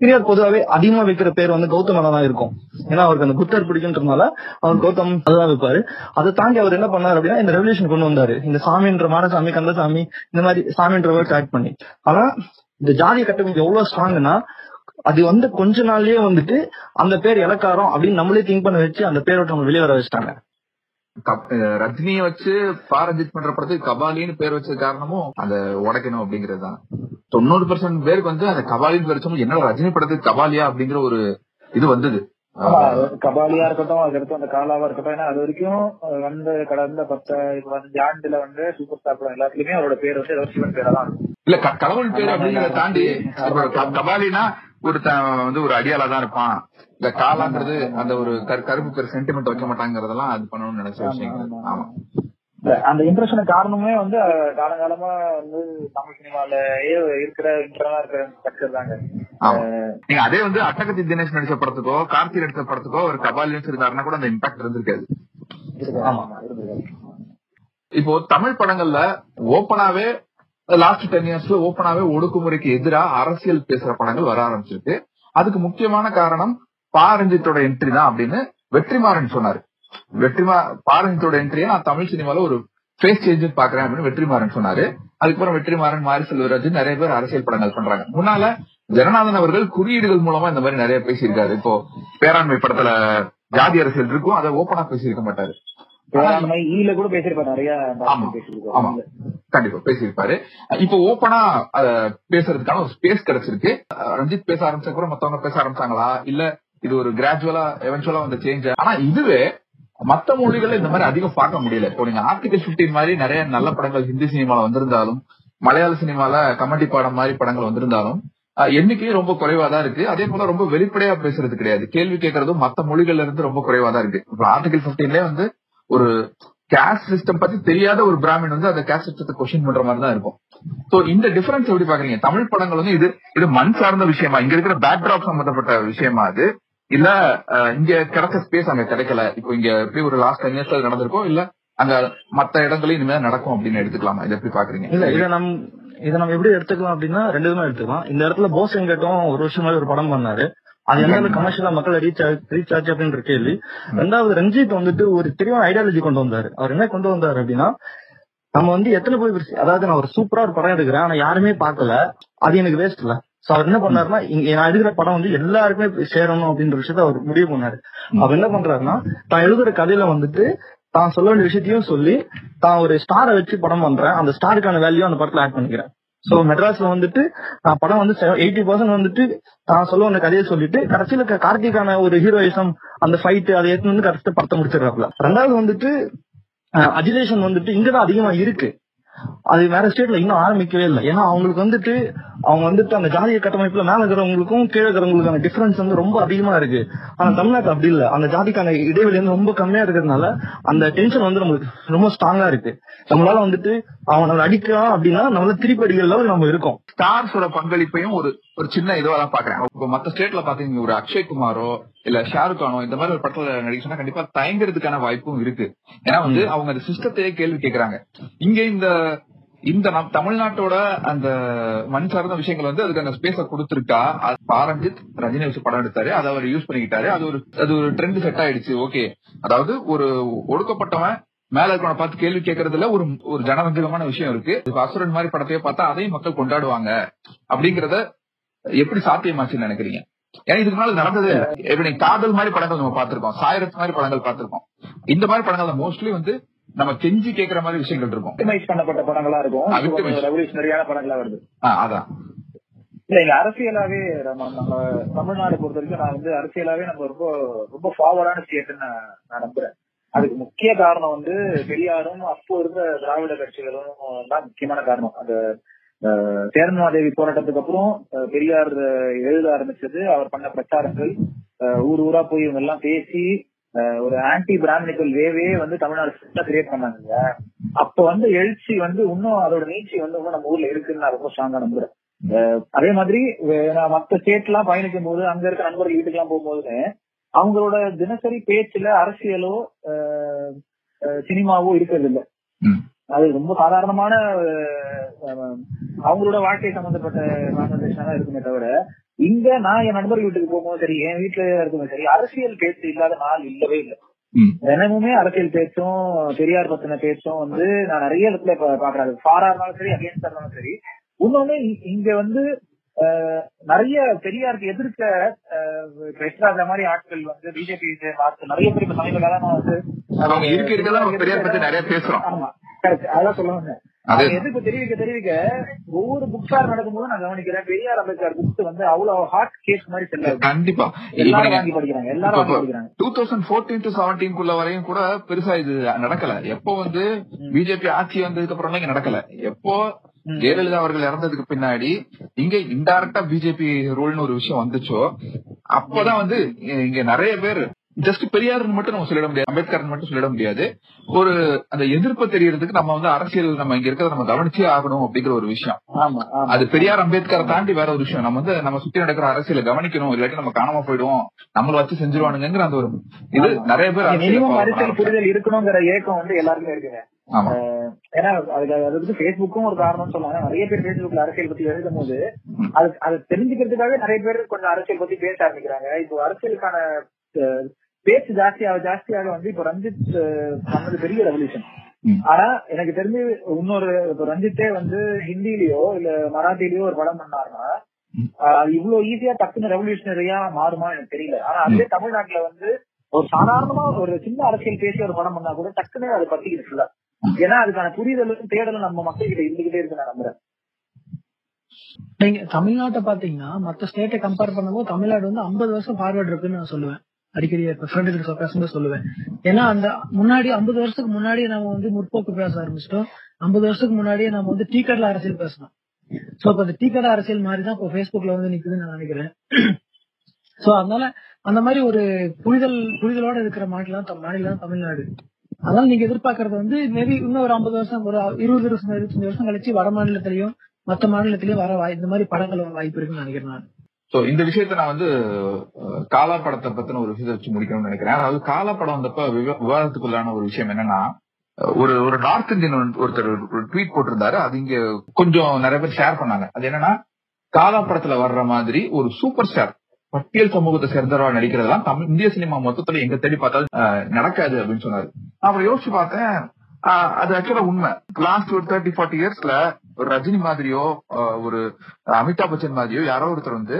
பெரியார் பொதுவாகவே அதிகமா வைக்கிற பேர் வந்து கௌதமனா தான் இருக்கும். ஏன்னா அவருக்கு அந்த புத்தர் பிடிக்குன்றதுனால அவர் கௌதம் அதுதான் வைப்பாரு. அதை தாண்டி அவர் என்ன பண்ணாரு அப்படின்னா இந்த ரெவல்யூஷன் கொண்டு வந்தாரு. இந்த சாமின்ற மாடசாமி கந்தசாமி இந்த மாதிரி சாமின்ற வேர்ட்ஸ் ஆட் பண்ணி. ஆனா இந்த ஜாதி கட்டமைப்பு எவ்வளவு ஸ்ட்ராங்னா அது வந்து கொஞ்ச நாள்லயே வந்துட்டு அந்த பேர் இலக்காரம் அப்படின்னு நம்மளே திங்க் பண்ண வச்சு அந்த பேரோட நம்ம வெளியே வர வச்சுட்டாங்க. ரஜினியை வச்சு பாரஞ்சித் பண்ற படத்துக்கு கபாலின்னு பேர் வச்ச காரணமும் அந்த உடைக்கணும் அப்படிங்கிறது தான் தொண்ணூறு பெர்சென்ட் பேருக்கு வந்து அந்த கபாலின்னு பேர் வச்சோம் என்ன ரஜினி படத்துக்கு கபாலியா அப்படிங்கிற ஒரு இது வந்தது. கபாலியா இருக்கட்டும் அதுக்கடுத்து அந்த காலாவா இருக்கட்டும் ஏன்னா அது வரைக்கும் வந்து கடந்த பத்து பதினஞ்சு ஆண்டுல வந்து சூப்பர் ஸ்டார் படம் எல்லாத்துலயுமே அவரோட பேர் வந்து ஏதோ சிவன் பேரா தான் இல்ல கடவுள் பேர் அப்படிங்கிறத தாண்டி கபாலினா ஒரு வந்து ஒரு அடியாளா தான் இருப்பான். இந்த காலாங்கிறது அந்த ஒரு கரு- கருப்பு பேர் சென்டிமெண்ட் வைக்க மாட்டாங்கிறதெல்லாம் அது பண்ணணும்னு நினைச்ச விஷயங்கள். ஆமா. அந்த இம்ப்ரெஷனுக்கு காரணமே வந்து காலங்காலமா வந்து தமிழ் சினிமாலயே இருக்கிற இன்டர்னலா இருக்கிற ஸ்ட்ரக்சர் தாங்க. நீங்க அதே வந்து அட்டகத்தி தினேஷ் நடிச்ச படத்துக்கோ கார்த்தி நடிச்ச படத்துக்கோ ஒரு கபாலி இருந்தாருன்னா கூட அந்த இம்பாக்ட் இருந்திருக்காது. இப்போ தமிழ் படங்கள்ல ஓப்பனாவே லாஸ்ட் டென் இயர்ஸ்ல ஓப்பனாவே ஒடுக்குமுறைக்கு எதிராக அரசியல் பேசுற படங்கள் வர ஆரம்பிச்சிருக்கு. அதுக்கு முக்கியமான காரணம் பாரஞ்சித்தோட என்ட்ரி தான் அப்படின்னு வெற்றிமாறன் சொன்னாரு. வெற்றிமா பாரஞ்சித்தோட என்ட்ரியை நான் தமிழ் சினிமால ஒரு ஃபேஸ் சேஞ்ச் பாக்குறேன் அப்படின்னு வெற்றிமாறன் சொன்னாரு. அதுக்கப்புறம் வெற்றிமாறன் மாரி செல்வராஜ் நிறைய பேர் அரசியல் படங்கள் பண்றாங்க. முன்னால ஜனநாதன் அவர்கள் குறியீடுகள் மூலமா இந்த மாதிரி நிறைய பேசியிருக்காரு. இப்போ பேராண்மை படத்துல ஜாதி அரசியல் இருக்கும் அதை ஓப்பனா பேசியிருக்க மாட்டாரு. ஈல கூட பேசியிருப்பாரு நிறைய ஆமா. கண்டிப்பா பேசியிருப்பாரு. இப்போ ஓப்பனா பேசுறதுக்கான ஒரு ஸ்பேஸ் கிடைச்சிருக்கு. ரஞ்சித் பேச ஆரம்பிச்சா கூட மத்தவங்க பேச ஆரம்பிச்சாங்களா? இல்ல இது ஒரு கிராஜுவலா எவென்ச்சுவலா வந்து சேஞ்ச் ஆனா இதுவே மத்த மொழிகள்ல இந்த மாதிரி அதிகம் பார்க்க முடியல. இப்போ நீங்க ஆர்டிகல் 15 மாதிரி நிறைய நல்ல படங்கள் ஹிந்தி சினிமால வந்திருந்தாலும் மலையாள சினிமால கமெடி பாடம் மாதிரி படங்கள் வந்திருந்தாலும் எண்ணிக்கையும் ரொம்ப குறைவா தான் இருக்கு. அதே போல ரொம்ப வெளிப்படையா பேசுறது கிடையாது. கேள்வி கேட்கறதும் மத்த மொழிகள்ல இருந்து ரொம்ப குறைவா தான் இருக்கு. இப்போ ஆர்டிகல் 15 வந்து ஒரு கேஸ்ட் சிஸ்டம் பத்தி தெரியாத ஒரு பிராமின் வந்து அந்த கேஸ்ட் சிஸ்டத்தை கொஸ்டின் பண்ற மாதிரி தான் இருக்கும். சோ இந்த டிஃபரன்ஸ் எப்படி பாக்குறீங்க தமிழ் படங்கள் வந்து இது இது மண் சார்ந்த விஷயமா? இங்க இருக்கிற பேக்ராப் சம்பந்தப்பட்ட விஷயமா அது? இல்ல இங்க கிடைச்ச ஸ்பேஸ் அங்க கிடைக்கல. இப்போ இங்க எப்படி ஒரு லாஸ்ட் டென் இயர்ஸ்ல நடந்திருக்கோ இல்ல அங்க மத்த இடங்களையும் இனிமே நடக்கும் அப்படின்னு எடுத்துக்கலாமா? இதை எப்படி பாக்குறீங்க? இல்ல இதை நம் இதை நம்ம எப்படி எடுத்துக்கலாம் அப்படின்னா ரெண்டு விதமா எடுத்துக்கலாம். இந்த இடத்துல போஸ் வெங்கட்டும் ஒரு வருஷம் ஒரு படம் பண்ணாரு. அது எந்த கமர்ஷியலா மக்கள் ரீச் ரீச் ஆச்சு அப்படின்ற கேள்வி. ரெண்டாவது ரஞ்சித் வந்துட்டு ஒரு தெளிவான ஐடியாலஜி கொண்டு வந்தாரு. அவர் என்ன கொண்டு வந்தாரு அப்படின்னா நம்ம வந்து எத்தனை போய் அதாவது நான் ஒரு சூப்பரா ஒரு படம் எடுக்கிறேன் ஆனா யாருமே பார்க்கல. அது எனக்கு வேஸ்ட் இல்ல. சோ அவர் என்ன பண்ணாருன்னா இங்க நான் எழுதுற படம் வந்து எல்லாருக்குமே சேரணும் அப்படின்ற விஷயத்த அவர் முடிவு பண்ணாரு. அவர் என்ன பண்றாருன்னா தான் எழுதுற கதையில வந்துட்டு தான் சொல்ல வேண்டிய விஷயத்தையும் சொல்லி தான் ஒரு ஸ்டாரை வச்சு படம் பண்றேன். அந்த ஸ்டாருக்கான வேல்யூ அந்த படத்துல ஆட் பண்ணிக்கிறேன். சோ மெட்ராஸ்ல வந்துட்டு நான் படம் வந்து எயிட்டி பர்சன்ட் வந்துட்டு நான் சொல்ல வேண்டிய கதையை சொல்லிட்டு கடைசியில கார்த்திக்கான கார்த்திகான ஒரு ஹீரோயிசம் அந்த ஃபைட் அதை எடுத்து வந்து கடைசியில படத்தை முடிச்சிடுறாப்ல ரெண்டாவது வந்துட்டு அஜிலேஷன் வந்துட்டு இங்கதான் அதிகமா இருக்கு. அது வேற ஸ்டேட்ல இன்னும் ஆரம்பிக்கவே இல்லை. ஏன்னா அவங்களுக்கு வந்துட்டு அவங்க வந்துட்டு அந்த ஜாதிய கட்டமைப்புல மேல இருக்கிறவங்களுக்கும் கீழே இருக்கிறவங்களுக்கான டிஃபரன்ஸ் வந்து ரொம்ப அதிகமா இருக்கு. ஆனா தமிழ்நாட்டு அப்படி இல்ல. அந்த ஜாதிக்கான இடைவெளி வந்து ரொம்ப கம்மியா இருக்கிறதுனால அந்த டென்ஷன் வந்து நம்மளுக்கு ரொம்ப ஸ்ட்ராங்கா இருக்கு. நம்மளால வந்துட்டு அவனை அடிக்கலாம் அப்படின்னா நம்மள திருப்பி அடிக்கிற level நம்ம இருக்கோம். ஸ்டார்ஸோட பங்களிப்பையும் ஒரு ஒரு சின்ன இதுவா தான் பாக்குறேன் இப்போ மத்த ஸ்டேட்ல பாத்தீங்க ஒரு அக்ஷய் குமாரோ இல்ல ஷாருக் கானோ இந்த மாதிரி ஒரு படத்துல நடிச்சுன்னா கண்டிப்பா தயங்குறதுக்கான வாய்ப்பும் இருக்கு. ஏன்னா வந்து அவங்க அந்த சிஸ்டத்தையே கேள்வி கேக்குறாங்க. இங்க இந்த இந்த நம் தமிழ்நாட்டோட அந்த மண் சார்ந்த விஷயங்கள் வந்து அதுக்கு அந்த ஸ்பேஸ கொடுத்திருக்கா. அது பாரஞ்சித் ரஜினி வச்சு படம் எடுத்தாரு. அதை அவர் யூஸ் பண்ணிக்கிட்டாரு. அது ஒரு அது ஒரு ட்ரெண்ட் செட் ஆயிடுச்சு. ஓகே அதாவது ஒரு ஒடுக்கப்பட்டவன் மேல இருக்கவனை பார்த்து கேள்வி கேட்கறதுல ஒரு ஒரு ஜனரஞ்சகமான விஷயம் இருக்கு. அசுரன் மாதிரி படத்தையே பார்த்தா அதையும் மக்கள் கொண்டாடுவாங்க. அப்படிங்கறத எப்படி சாத்தியமாச்சுன்னு நினைக்கிறீங்க? ஏன்னா இதுக்கு நடந்தது காதல் மாதிரி படங்கள் நம்ம பார்த்திருக்கோம். சாயரத் மாதிரி படங்கள் பார்த்திருக்கோம். இந்த மாதிரி படங்கள் மோஸ்ட்லி வந்து நம்ம கெஞ்சி கேட்கற மாதிரி விஷயங்கள் இருக்கும். விக்டிமைஸ் பண்ணப்பட்ட படங்களா இருக்கும். ரெவல்யூஷனரியான படங்களா வருது. அதான். இல்ல இங்க அரசியலாவே நம்ம நம்ம தமிழ்நாடு பொறுத்த வரைக்கும் நான் வந்து அரசியலாவே நம்ம ரொம்ப ரொம்ப ஃபார்வர்டான ஸ்டேட்னு நான் நம்புறேன். அதுக்கு முக்கிய காரணம் வந்து பெரியாரும் அப்போ இருந்த திராவிட கட்சிகளும் தான் முக்கியமான காரணம். அந்த அஹ், சேரன்மாதேவி போராட்டத்துக்கு அப்புறம் பெரியார் எழுத ஆரம்பிச்சது. அவர் பண்ண பிரச்சாரங்கள் ஊர் ஊரா போய் இவங்க எல்லாம் பேசி ஒரு ஆன்டி பிராமணிக்கல் வேவே வந்து தமிழ்நாடு கிரியேட் பண்ணாங்க அப்ப வந்து எழுச்சி வந்து இன்னும் அதோட நீச்சி வந்து இன்னும் நம்ம ஊர்ல இருக்குன்னு நான் ரொம்ப ஸ்ட்ராங்கா நம்புறேன். அதே மாதிரி நான் மத்த ஸ்டேட் எல்லாம் பயணிக்கும் போது அங்க இருக்க நண்பர்கள் வீட்டுக்கு எல்லாம் போகும்போது அவங்களோட தினசரி பேச்சுல அரசியலோ சினிமாவோ இருக்கிறது இல்லை. அது ரொம்ப சாதாரணமான அவங்களோட வாழ்க்கை சம்பந்தப்பட்ட கான்வர்சேஷனா தான் இருக்குமே தவிர இங்க நான் என் நண்பர்கள் வீட்டுக்கு போகும்போது சரி என் வீட்டுல இருக்கும்போது சரி அரசியல் பேச்சு இல்லாத நாள் இல்லவே இல்லை. தினமுமே அரசியல் பேச்சும் பெரியார் பத்தின பேச்சும் வந்து நான் நிறைய இடத்துல பாக்குறேன். ஃபாரா இருந்தாலும் சரி அகேன்ஸ்டா இருந்தாலும் சரி. இன்னொன்னு இங்க வந்து நிறைய பெரியாருக்கு எதிர்க்க கிருஷ்ணராஜா மாதிரி ஆட்கள் வந்து பிஜேபி நிறைய பேர் இப்ப சமீப காலமா வந்து அவங்க இருக்க இருக்கதான் நம்ம பெரியார் பத்தி நிறைய பேசுறோம். ஆமா கரெக்ட் அதான் சொல்ல வந்தேன். அது அவங்க எதிர்ப்பு தெரிவிக்க தெரிவிக்க ஒவ்வொரு புக் ஃபேர் நடக்கும்போது நான் கவனிக்கிறேன் பெரியார் அம்பேத்கர் புக்ஸ் வந்து அவ்வளவு ஹாட் கேஸ் மாதிரி செல்லாது கண்டிப்பா. எல்லாரும் வாங்கி படிக்கிறாங்க எல்லாரும் வாங்கி படிக்கிறாங்க. டூ தௌசண்ட் ஃபோர்டீன் டு செவன்டீன்குள்ள வரையும் கூட பெருசா இது நடக்கல. எப்போ வந்து பிஜேபி ஆட்சி வந்ததுக்கு அப்புறம் இங்க நடக்கல. எப்போ. ஜெயலலிதா அவர்கள் இறந்ததுக்கு பின்னாடி இங்க இன்டைரக்டா பிஜேபி ரூல்னு ஒரு விஷயம் வந்துச்சோ அப்பதான் வந்து இங்க நிறைய பேர் ஜஸ்ட் பெரியார்னு மட்டும் நம்ம சொல்லிட முடியாது அம்பேத்கர் மட்டும் சொல்லிட முடியாது. ஒரு அந்த எதிர்ப்பு தெரியறதுக்கு நம்ம வந்து அரசியல் நம்ம இங்க இருக்கிறத நம்ம கவனிச்சே ஆகணும் அப்படிங்கிற ஒரு விஷயம். அது பெரியார் அம்பேத்கரை தாண்டி வேற ஒரு விஷயம். நம்ம வந்து நம்ம சுத்தி நடக்கிற அரசியலை கவனிக்கணும் இல்லாட்டி நம்ம காணாம போயிடுவோம் நம்மள வச்சு செஞ்சிருவானுங்கிற அந்த ஒரு இது நிறைய பேர் அரசியலை. புரிதல் இருக்கணுங்கிற ஏக்கம் வந்து எல்லாருக்குமே இருக்குங்க. ஏன்னா அதுக்கு அதுக்கு பேஸ்புக்கும் ஒரு காரணம் சொல்லுவாங்க. நிறைய பேர் பேஸ்புக்ல அரசியல் பத்தி எழுதும் போது அது அதை தெரிஞ்சுக்கிறதுக்காக நிறைய பேர் கொஞ்சம் அரசியல் பத்தி பேச ஆரம்பிக்கிறாங்க. இப்போ அரசியலுக்கான பேச்சு ஜாஸ்தியாக ஜாஸ்தியாக வந்து இப்போ ரஞ்சித் பண்ணது பெரிய ரெவல்யூஷன். ஆனா எனக்கு தெரிஞ்சு இன்னொரு இப்போ ரஞ்சித்தே வந்து ஹிந்திலயோ இல்ல மராத்திலயோ ஒரு படம் பண்ணாருன்னா அது இவ்வளவு ஈஸியா டக்குன்னு ரெவல்யூஷனரியா மாறுமா எனக்கு தெரியல. ஆனா அதே தமிழ்நாட்டுல வந்து ஒரு சாதாரணமா ஒரு சின்ன அரசியல் பேசி ஒரு படம் பண்ணா கூட டக்குன்னு அது பத்திக்கிட்டு ஏன்னா அதுக்கான புரிதலும் தேடலும் நம்ம மக்கள் கிட்ட இருந்துகிட்டே இருக்கு நான் நம்புறேன். நீங்க தமிழ்நாட்டை பாத்தீங்கன்னா மத்த ஸ்டேட்டை கம்பேர் பண்ணும்போது தமிழ்நாடு வந்து 50 வருஷம் ஃபார்வர்ட் இருக்குன்னு நான் சொல்லுவேன். அடிக்கடி ஃப்ரெண்டு கிட்ட பேசும்போது சொல்லுவேன். ஏன்னா அந்த முன்னாடி 50 வருஷத்துக்கு முன்னாடி நம்ம வந்து முற்போக்கு பேச ஆரம்பிச்சிட்டோம். 50 வருஷத்துக்கு முன்னாடியே நம்ம வந்து டீ கடல அரசியல் பேசணும். சோ இப்ப அந்த டீ கடை அரசியல் மாதிரி தான் இப்போ Facebookல வந்து நிக்குதுன்னு நான் நினைக்கிறேன். சோ அதனால அந்த மாதிரி ஒரு புரிதல் புரிதலோட இருக்கிற மாநிலம் மாநிலம் தமிழ்நாடு. அதனால நீங்க எதிர்பார்க்கறது வந்து மேபி இன்னும் ஒரு 50 வருஷம் ஒரு இருபது வருஷம் இருபத்தஞ்சு வருஷம் கழிச்சு வட மாநிலத்திலயும் மத்த மாநிலத்திலயும் வர வாய் இந்த மாதிரி படங்கள் வர வாய்ப்பு இருக்குன்னு நினைக்கிறேன் நான். சோ இந்த விஷயத்த நான் வந்து காலா படத்தை பத்தின ஒரு விஷயத்தை வச்சு முடிக்கணும்னு நினைக்கிறேன். அதாவது காலா படம் வந்தப்ப விவாதத்துக்குள்ளான ஒரு விஷயம் என்னன்னா ஒரு ஒரு நார்த் இந்தியன் ஒருத்தர் ஒரு ட்வீட் போட்டிருந்தாரு. அது இங்க கொஞ்சம் நிறைய பேர் ஷேர் பண்ணாங்க. அது என்னன்னா காலா படத்துல வர்ற மாதிரி ஒரு சூப்பர் ஸ்டார் பட்டியல் சமூகத்தை சேர்ந்தவரா நடிக்கிறதெல்லாம் தமிழ் இந்திய சினிமா மொத்தத்துல எங்க தேடி பார்த்தாலும் நடக்காது அப்படின்னு சொன்னாரு. அவரை அப்புறம் யோசிச்சு பார்த்தேன். அது ஆக்சுவலா உண்மை. லாஸ்ட் ஒரு தேர்ட்டி ஃபார்ட்டி இயர்ஸ்ல ஒரு ரஜினி மாதிரியோ ஒரு அமிதாப் பச்சன் மாதிரியோ யாரோ ஒருத்தர் வந்து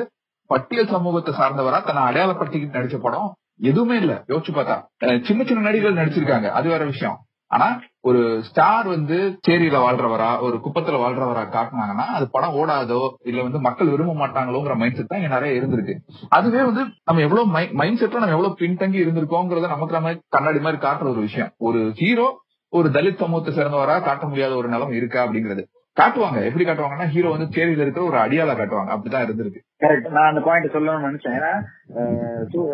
பட்டியல் சமூகத்தை சார்ந்தவரா தன்னை அடையாளப்படுத்திக்கிட்டு நடிச்ச படம் எதுவுமே இல்ல. யோசிச்சு பார்த்தா. சின்ன சின்ன நடிகர்கள் நடிச்சிருக்காங்க. அது வேற விஷயம். ஆனா ஒரு ஸ்டார் வந்து சேரியில வாழ்றவரா ஒரு குப்பத்துல வாழ்றவரா காட்டினாங்கன்னா அது படம் ஓடாதோ இல்ல வந்து மக்கள் விரும்ப மாட்டாங்களோங்கிற மைண்ட் செட் தான் இங்க நிறைய இருந்திருக்கு. அதுவே வந்து நம்ம எவ்வளவு மைண்ட் செட்ல நம்ம எவ்வளவு பின்தங்கி இருந்திருக்கோங்கிறத நமக்கு நம்ம கண்ணாடி மாதிரி காட்டுற ஒரு விஷயம். ஒரு ஹீரோ ஒரு தலித் சமூகத்தை சேர்ந்தவரா காட்ட முடியாத ஒரு நிலம் இருக்கா அப்படிங்கிறது. காட்டுவாங்க. எப்படி காட்டுவாங்கன்னா ஹீரோ வந்து சேரியில இருக்கிற ஒரு அடியாளா காட்டுவாங்க. அப்படிதான் இருந்திருக்கு. கரெக்ட் நான் அந்த பாயிண்ட் சொல்லணும்னு நினைச்சேன். ஏன்னா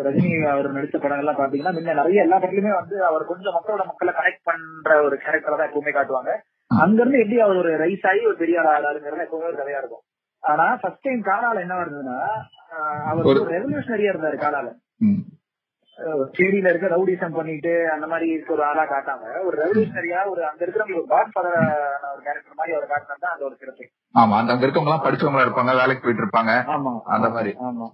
ரஜினி அவர் நடிச்ச படம் எல்லாம் பாத்தீங்கன்னா முன்ன நிறைய எல்லா படத்துலயுமே வந்து அவர் கொஞ்சம் மக்களோட மக்களை கனெக்ட் பண்ற ஒரு கேரக்டர் தான் எப்பவுமே காட்டுவாங்க. அங்க இருந்து எப்படி அவர் ஒரு ரைஸ் ஆகி ஒரு பெரிய ஆள் ஆளுங்கிறது எப்பவுமே ஒரு கதையா இருக்கும். ஆனா ஃபர்ஸ்ட் டைம் காலால என்ன வருதுன்னா அவர் ரெவல்யூஷனரியா இருந்தாரு காலால ம். சேரியில இருக்க ரவுடிசம் பண்ணிட்டு அந்த மாதிரி இருக்க ஒரு ஆளா காட்டாம ஒரு ரெவல்யூஷனரியா ஒரு அங்க இருக்கிறவங்க ஒரு காட் ஃபாதர் ஒரு கேரக்டர் மாதிரி அவர் காட்டினது தான் அந்த ஒரு சிறப்பு. ஆமா அந்த அங்க இருக்கவங்க எல்லாம் படிச்சவங்களா இருப்பாங்க வேலைக்கு போயிட்டு இருப்பாங்க. ஆமா அந்த மாதிரி. ஆமா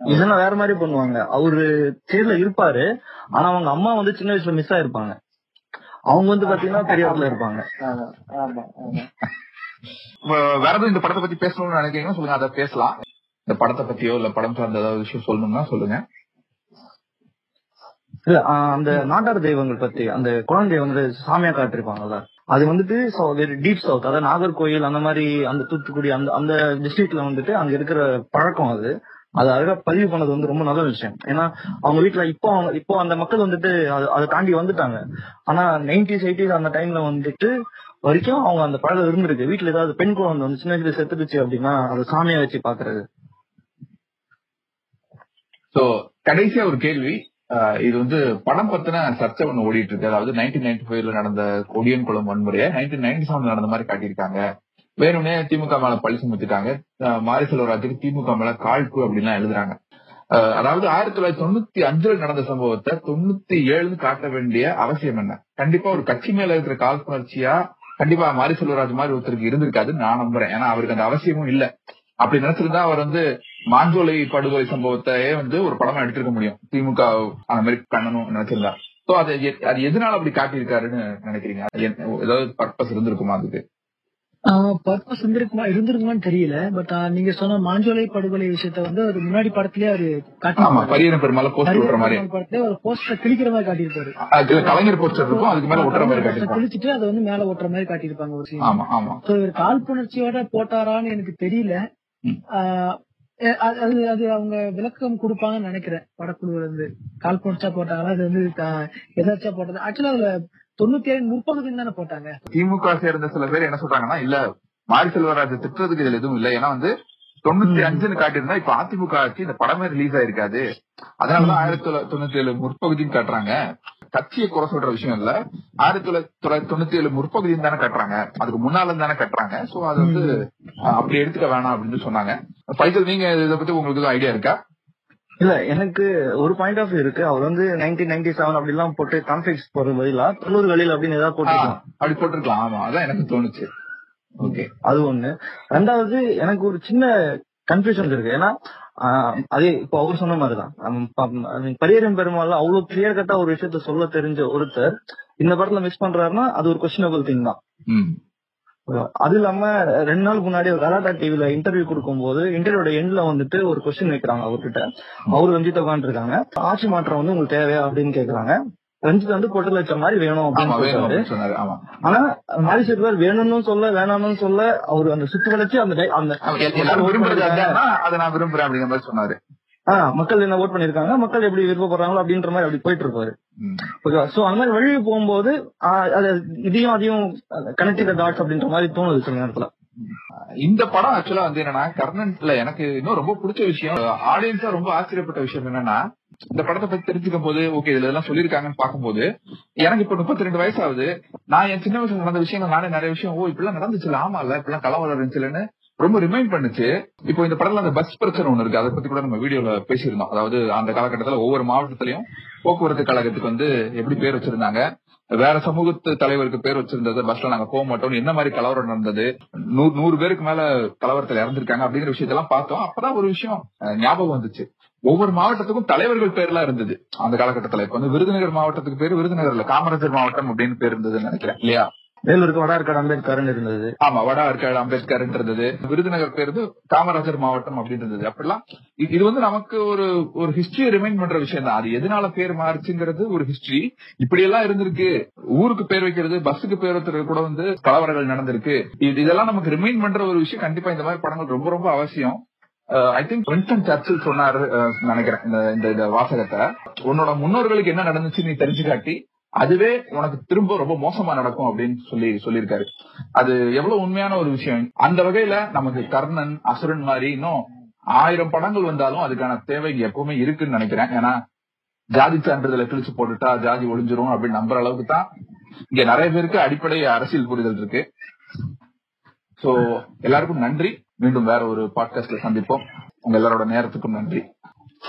இதெல்லாம் வேற மாதிரி பண்ணுவாங்க. அவரு சேர்ல இருப்பாரு ஆனா அவங்க அம்மா வந்து சின்ன வயசுல மிஸ் ஆயிருப்பாங்க. அவங்க வந்து பாத்தீங்கன்னா பெரிய இடத்துல இருப்பாங்க. வேற எதுவும் இந்த படத்தை பத்தி பேசணும்னு நினைக்கிறீங்கன்னா சொல்லுங்க அதை பேசலாம். இந்த படத்தை பத்தியோ இல்ல படம் சார்ந்த ஏதாவது விஷயம் சொல்லணும்னா சொல்லுங்க. இல்ல அந்த நாட்டார் தெய்வங்கள் பத்தி அந்த குழந்தை வந்து சாமியா காட்டிருப்பாங்கல்ல அது வந்துட்டு டீப் சவுத் அதாவது நாகர்கோயில் அந்த மாதிரி அந்த தூத்துக்குடி அந்த அந்த டிஸ்ட்ரிக்ட்ல வந்துட்டு அங்க இருக்கிற பழக்கம் அது. அது அழகா பதிவு பண்ணது வந்து ரொம்ப நல்ல விஷயம். ஏன்னா அவங்க வீட்டுல இப்போ அவங்க இப்போ அந்த மக்கள் வந்துட்டு அது- அதை தாண்டி வந்துட்டாங்க. ஆனா நைன்டிஸ் எயிட்டிஸ் அந்த டைம்ல வந்துட்டு வரைக்கும் அவங்க அந்த பழக்கம் இருந்திருக்கு. வீட்டுல ஏதாவது பெண் குழந்தை வந்து சின்ன வயசுல செத்துடுச்சு அப்படின்னா அதை சாமியா வச்சு பாக்குறது சோ கடைசியா ஒரு கேள்வி. இது வந்து படம் பத்தின சர்ச்சை ஒண்ணு ஓடிட்டு இருக்கு அதாவது நைன்டீன் நைன்டி ஃபைவ்ல நடந்த கொடியன் குளம் வன்முறையை நைன்டீன் நைன்டி செவன்ல நடந்த மாதிரி காட்டியிருக்காங்க. வேணும்னே திமுக மேல பழி சுமத்திட்டாங்க மாரி செல்வராஜுக்கு திமுக மேல காழ்ப்பு அப்படின்லாம் எழுதுறாங்க. அஹ் அதாவது ஆயிரத்தி தொள்ளாயிரத்தி தொண்ணூத்தி அஞ்சுல நடந்த சம்பவத்தை தொண்ணூத்தி ஏழுன்னு காட்ட வேண்டிய அவசியம் என்ன? கண்டிப்பா ஒரு கட்சி மேல இருக்கிற காழ்ப்புணர்ச்சியா கண்டிப்பா மாரி செல்வராஜ் மாதிரி ஒருத்தருக்கு இருந்திருக்காதுன்னு நான் நம்புறேன். ஏன்னா அவருக்கு அந்த அவசியமும் இல்ல. அப்படி நினைச்சிருந்தா அவர் வந்து மாஞ்சோலை படுகொலை சம்பவத்தையே வந்து ஒரு படமா எடுத்திருக்க முடியும். திமுக அந்த மாதிரி பண்ணணும் நினைச்சிருந்தா. சோ அது அது எதனால அப்படி காட்டியிருக்காருன்னு நினைக்கிறீங்க? அது ஏதாவது பர்பஸ் இருந்திருக்குமா அதுக்கு? பர்பஸ் இருந்திருக்குமா? இருந்திருக்குமான்னு தெரியல. பட் நீங்க சொன்ன மாஞ்சோலை படுகொலை விஷயத்த வந்து அது முன்னாடி படத்திலேயே அவரு ஆமா காட்டி பரியன பெருமாள் போஸ்ட் விட்டுற மாதிரி. படத்துல ஒரு போஸ்டர் கிழிக்கிற மாதிரி காட்டியிருப்பாரு. அதுல கலைஞர் போஸ்டர் இருக்கும். அதுக்கு மேல ஒட்டுற மாதிரி காட்டியிருப்பாங்க கிழிச்சிட்டு அதை வந்து மேல ஒட்டுற மாதிரி காட்டியிருப்பாங்க ஒரு சீன் ஆமா ஆமா. சோ இவர் காழ்ப்புணர்ச்சியோட போட்டாரான்னு எனக்கு தெரியல. அது அது- அது அவங்க விளக்கம் கொடுப்பாங்கன்னு நினைக்கிறேன் படக்குழுல இருந்து. காழ்ப்புணர்ச்சியா போட்டாங்களா அது வந்து எதாச்சியா போட்டது. ஆக்சுவலா அதுல தொண்ணூத்தி ஏழு முற்பகுதின்னு தானே போட்டாங்க. திமுக சேர்ந்த சில பேர் என்ன சொல்றாங்கன்னா இல்ல மாரி செல்வராஜ் திட்டுறதுக்கு இதுல எதுவும் இல்ல. ஏன்னா வந்து தொண்ணூத்தி. அஞ்சுன்னு காட்டியிருந்தா இப்ப அதிமுக ஆட்சி இந்த படமே ரிலீஸ் ஆயிருக்காது. அதனாலதான். ஆயிரத்தி தொள்ளாயிரத்தி தொண்ணூத்தி ஏழு முற்பகுதின்னு காட்டுறாங்க. கட்சியை குறை சொல்ற விஷயம் இல்ல. ஆயிரத்தி தொள்ளாயிரத்தி தொண்ணூத்தி ஏழு முற்பகுதின்னு தானே கட்டுறாங்க. அதுக்கு முன்னால தானே கட்டுறாங்க. சோ அது வந்து அப்படி எடுத்துக்க வேணாம் அப்படின்னு சொன்னாங்க. பைசல் நீங்க இதை பத்தி உங்களுக்கு ஐடியா இருக்கா? இல்ல எனக்கு ஒரு பாயிண்ட் ஆஃப் வியூ இருக்கு. அவர் வந்து நைன்டீன் நைன்டி செவன் அப்படி எல்லாம் போட்டு கான்ஃபிளிக்ஸ் போறது பதிலா தொண்ணூறுகளில் அப்படின்னு ஏதாவது போட்டுக்கலாம் அப்படி போட்டிருக்கலாம். ஆமா அதான் எனக்கு தோணுச்சு. ஓகே அது ஒண்ணு. ரெண்டாவது எனக்கு ஒரு சின்ன கன்ஃபியூஷன் இருக்கு. ஏன்னா அதே இப்போ அவர் சொன்ன மாதிரிதான். ஹம், ப- I mean, பரியரும் பெருமாள் அவ்வளவு கிளியர் கட்டா ஒரு விஷயத்த சொல்ல தெரிஞ்ச ஒருத்தர் இந்த படத்துல மிஸ் பண்றாருன்னா அது ஒரு கொஸ்டினபிள் திங் தான். அது இல்லாம ரெண்டு நாள் முன்னாடி ஒரு கலாட்டா டிவில இன்டர்வியூ கொடுக்கும்போது இன்டர்வியூட எண்ட்ல வந்துட்டு ஒரு கொஸ்டின் வைக்கிறாங்க அவர்கிட்ட. அவரு ரஞ்சித் உட்காந்துருக்காங்க ஆட்சி மாற்றம் வந்து உங்களுக்கு தேவையா அப்படின்னு கேக்குறாங்க. ரஞ்சித் வந்து பொட்டல் வச்ச மாதிரி வேணும் அப்படின்னு சொன்னாரு. ஆனா மாரி செல்வர் வேணும்னு சொல்ல வேணாம்னு சொல்ல அவர் அந்த சுத்தி வளைச்சு அந்த அந்த அதை நான் விரும்புறேன் அப்படிங்கிற மாதிரி சொன்னாரு. ஆ, மக்கள் என்ன ஓட் பண்ணிருக்காங்க மக்கள் எப்படி விருப்பப்படுறாங்களோ அப்படின்ற மாதிரி அப்படி போயிட்டு இருப்பாரு. ஓகேவா சோ அந்த மாதிரி வழியே போகும்போது இதையும் அதையும் கனெக்டிங் டாட்ஸ் அப்படின்ற மாதிரி தோணுது சில நேரத்துல. இந்த படம் ஆக்சுவலா வந்து என்னன்னா கர்ணன்ல எனக்கு இன்னும் ரொம்ப பிடிச்ச விஷயம் ஆடியன்ஸா ரொம்ப ஆச்சரியப்பட்ட விஷயம் என்னன்னா இந்த படத்தை பத்தி தெரிஞ்சுக்கும் போது ஓகே இதுல எல்லாம் சொல்லிருக்காங்கன்னு பார்க்கும்போது எனக்கு இப்ப முப்பத்தி ரெண்டு வயசு ஆகுது நான் என் சின்ன வயசுல நடந்த விஷயங்கள் நானே நிறைய விஷயம் ஓ இப்படிலாம் நடந்துச்சு ஆமா இல்ல இப்படிலாம் கலவரம் இருந்துச்சுலன்னு ரொம்ப ரிமைண்ட் பண்ணுச்சு. இப்போ இந்த படத்துல அந்த பஸ் பிரச்சனை ஒண்ணு இருக்கு அதை பத்தி கூட நம்ம வீடியோல பேசியிருந்தோம். அதாவது அந்த காலகட்டத்துல ஒவ்வொரு மாவட்டத்திலயும் போக்குவரத்து கழகத்துக்கு வந்து எப்படி பேர் வச்சிருந்தாங்க வேற சமூகத்து தலைவருக்கு பேர் வச்சிருந்தது பஸ்ல நாங்க போக மாட்டோம். என்ன மாதிரி கலவரம் நடந்தது? நூறு நூறு பேருக்கு மேல கலவரத்துல இறந்திருக்காங்க அப்படிங்கிற விஷயத்தெல்லாம் பார்த்தோம். அப்பதான் ஒரு விஷயம் ஞாபகம் வந்துச்சு. ஒவ்வொரு மாவட்டத்துக்கும் தலைவர்கள் பேர்லாம் இருந்தது. அந்த காலகட்டத்துல இப்ப வந்து விருதுநகர் மாவட்டத்துக்கு பேர் விருதுநகர்ல காமராஜர் மாவட்டம் அப்படின்னு பேர் இருந்ததுன்னு நினைக்கிறேன் இல்லையா? வேலூருக்கு வடார்காடு அம்பேத்கர் இருந்தது. ஆமா வட இருக்காடு அம்பேத்கர் இருந்தது. விருதுநகர் பேர் காமராஜர் மாவட்டம் அப்படின்னு இருந்தது அப்படிலாம் இது வந்து நமக்கு ஒரு ஒரு ஹிஸ்டரியை ரிமைண்ட் பண்ற விஷயம் தான் அது எதனால பேர் மாறுச்சுங்கிறது ஒரு ஹிஸ்டரி இப்படி எல்லாம் இருந்திருக்கு. ஊருக்கு பேர் வைக்கிறது பஸ்ஸுக்கு பேர் வைக்கிறது கூட வந்து கலவரங்கள் நடந்திருக்கு. இது இதெல்லாம் நமக்கு ரிமைண்ட் பண்ற ஒரு விஷயம். கண்டிப்பா இந்த மாதிரி படங்கள் ரொம்ப ரொம்ப அவசியம். ஐ திங்க் வின்ஸ்டன் சர்ச்சில் சொன்னாரு uh, நினைக்கிறேன் இந்த இந்த- இந்த வாசகத்தை. உன்னோட முன்னோர்களுக்கு என்ன நடந்துச்சு நீ தெரிஞ்சு காட்டி அதுவே உனக்கு திரும்ப ரொம்ப மோசமா நடக்கும் அப்படின்னு சொல்லி சொல்லியிருக்காரு. அது எவ்வளவு உண்மையான ஒரு விஷயம். அந்த வகையில நமக்கு கர்ணன் அசுரன் மாதிரி இன்னும் ஆயிரம் படங்கள் வந்தாலும் அதுக்கான தேவை எப்பவுமே இருக்குன்னு நினைக்கிறேன். ஏன்னா ஜாதி சான்றிதழை கிழிச்சு போட்டுட்டா ஜாதி ஒளிஞ்சிரும் அப்படின்னு நம்புற அளவுக்கு தான் இங்க நிறைய பேருக்கு அடிப்படை அரசியல் புரிதல் இருக்கு. சோ எல்லாருக்கும் நன்றி. மீண்டும் வேற ஒரு பாட்காஸ்ட்ல சந்திப்போம். உங்க எல்லாரோட நேரத்துக்கும் நன்றி.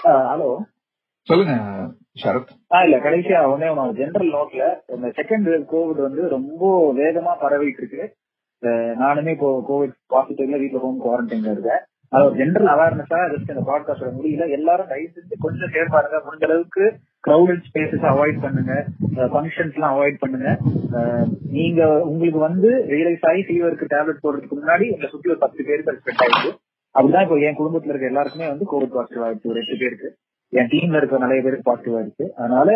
ஹலோ சொல்லுங்க. இல்ல கடைசியா ஒன்னே ஒன்று ஜென்ரல் நோட்ல இந்த செகண்ட் வேவ் கோவிட் வந்து ரொம்ப வேகமா பரவிட்டு இருக்கு. நானுமே இப்போ கோவிட் பாசிட்டிவ்ல வீட்டுல ஹோம் குவாரண்டைன்ல இருக்கேன். அது ஒரு ஜென்ரல் அவேர்னஸா ஜஸ்ட் இந்த பாட்காஸ்டோட முடியல. எல்லாரும் தயவு செஞ்சு கொஞ்சம் சேர் பாருங்க. முடிஞ்ச அளவுக்கு கிரௌடட் ஸ்பேசஸ் அவாய்ட் பண்ணுங்க. ஃபங்க்ஷன்ஸ் எல்லாம் அவாய்ட் பண்ணுங்க. நீங்க உங்களுக்கு வந்து ரியலைஸ் ஆகி ஃபீவருக்கு டேப்லெட் போடுறதுக்கு முன்னாடி உங்களை சுத்தி ஒரு பத்து பேருக்கு அது ஸ்ப்ரெட் ஆயிடுச்சு. அப்படிதான் இப்போ என் குடும்பத்துல இருக்க எல்லாருக்குமே வந்து கோவிட் பாசிட்டிவ் ஆயிடுச்சு. ஒரு எட்டு பேருக்கு. என் டீம்ல இருக்கிற நிறைய பேருக்கு பாசிட்டிவா இருக்கு. அதனால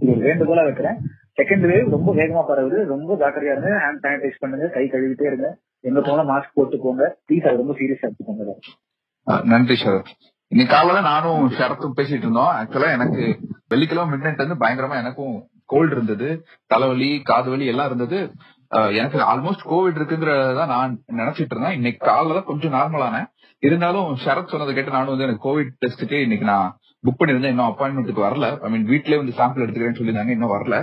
இது ஒரு வேண்டுகோளா வைக்கிறேன். செகண்ட் வேவ் ரொம்ப வேகமா பரவுது. ரொம்ப ஜாக்கிரதையா இருங்க. ஹேண்ட் சானிடைஸ் பண்ணுங்க. கை கழுவிட்டே இருங்க. எங்க போனா மாஸ்க் போட்டுக்கோங்க. ப்ளீஸ் அது ரொம்ப சீரியஸா எடுத்துக்கோங்க. நன்றி சரத் இன்னைக்கு காலையில நானும் சரத்தும் பேசிட்டு இருந்தோம். ஆக்சுவலா எனக்கு வெள்ளிக்கிழமை மிட் நைட் வந்து பயங்கரமா எனக்கும் கோல்டு இருந்தது. தலைவலி காது வலி எல்லாம் இருந்தது. எனக்கு ஆல்மோஸ்ட் கோவிட் இருக்குங்கிறத நான் நினைச்சிட்டு இருந்தேன். இன்னைக்கு காலைல தான் கொஞ்சம் நார்மலானேன் இருந்தாலும் சரத் சொன்னதை கேட்டு நானும் வந்து எனக்கு கோவிட் டெஸ்ட்டுக்கு இன்னைக்கு நான் புக் பண்ணிருந்தேன் இன்னும் அப்பாயின்மெண்ட்டுக்கு வரல. ஐ மீன் வீட்லயே வந்து சாம்பிள் எடுத்துக்கிறேன்னு சொல்லியிருந்தாங்க இன்னும் வரல.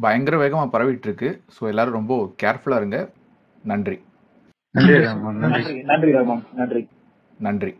பயங்கர வேகமா பரவிட்டு இருக்கு. ஸோ எல்லாரும் ரொம்ப கேர்ஃபுல்லா இருங்க. நன்றி. நன்றி நன்றி. நன்றி.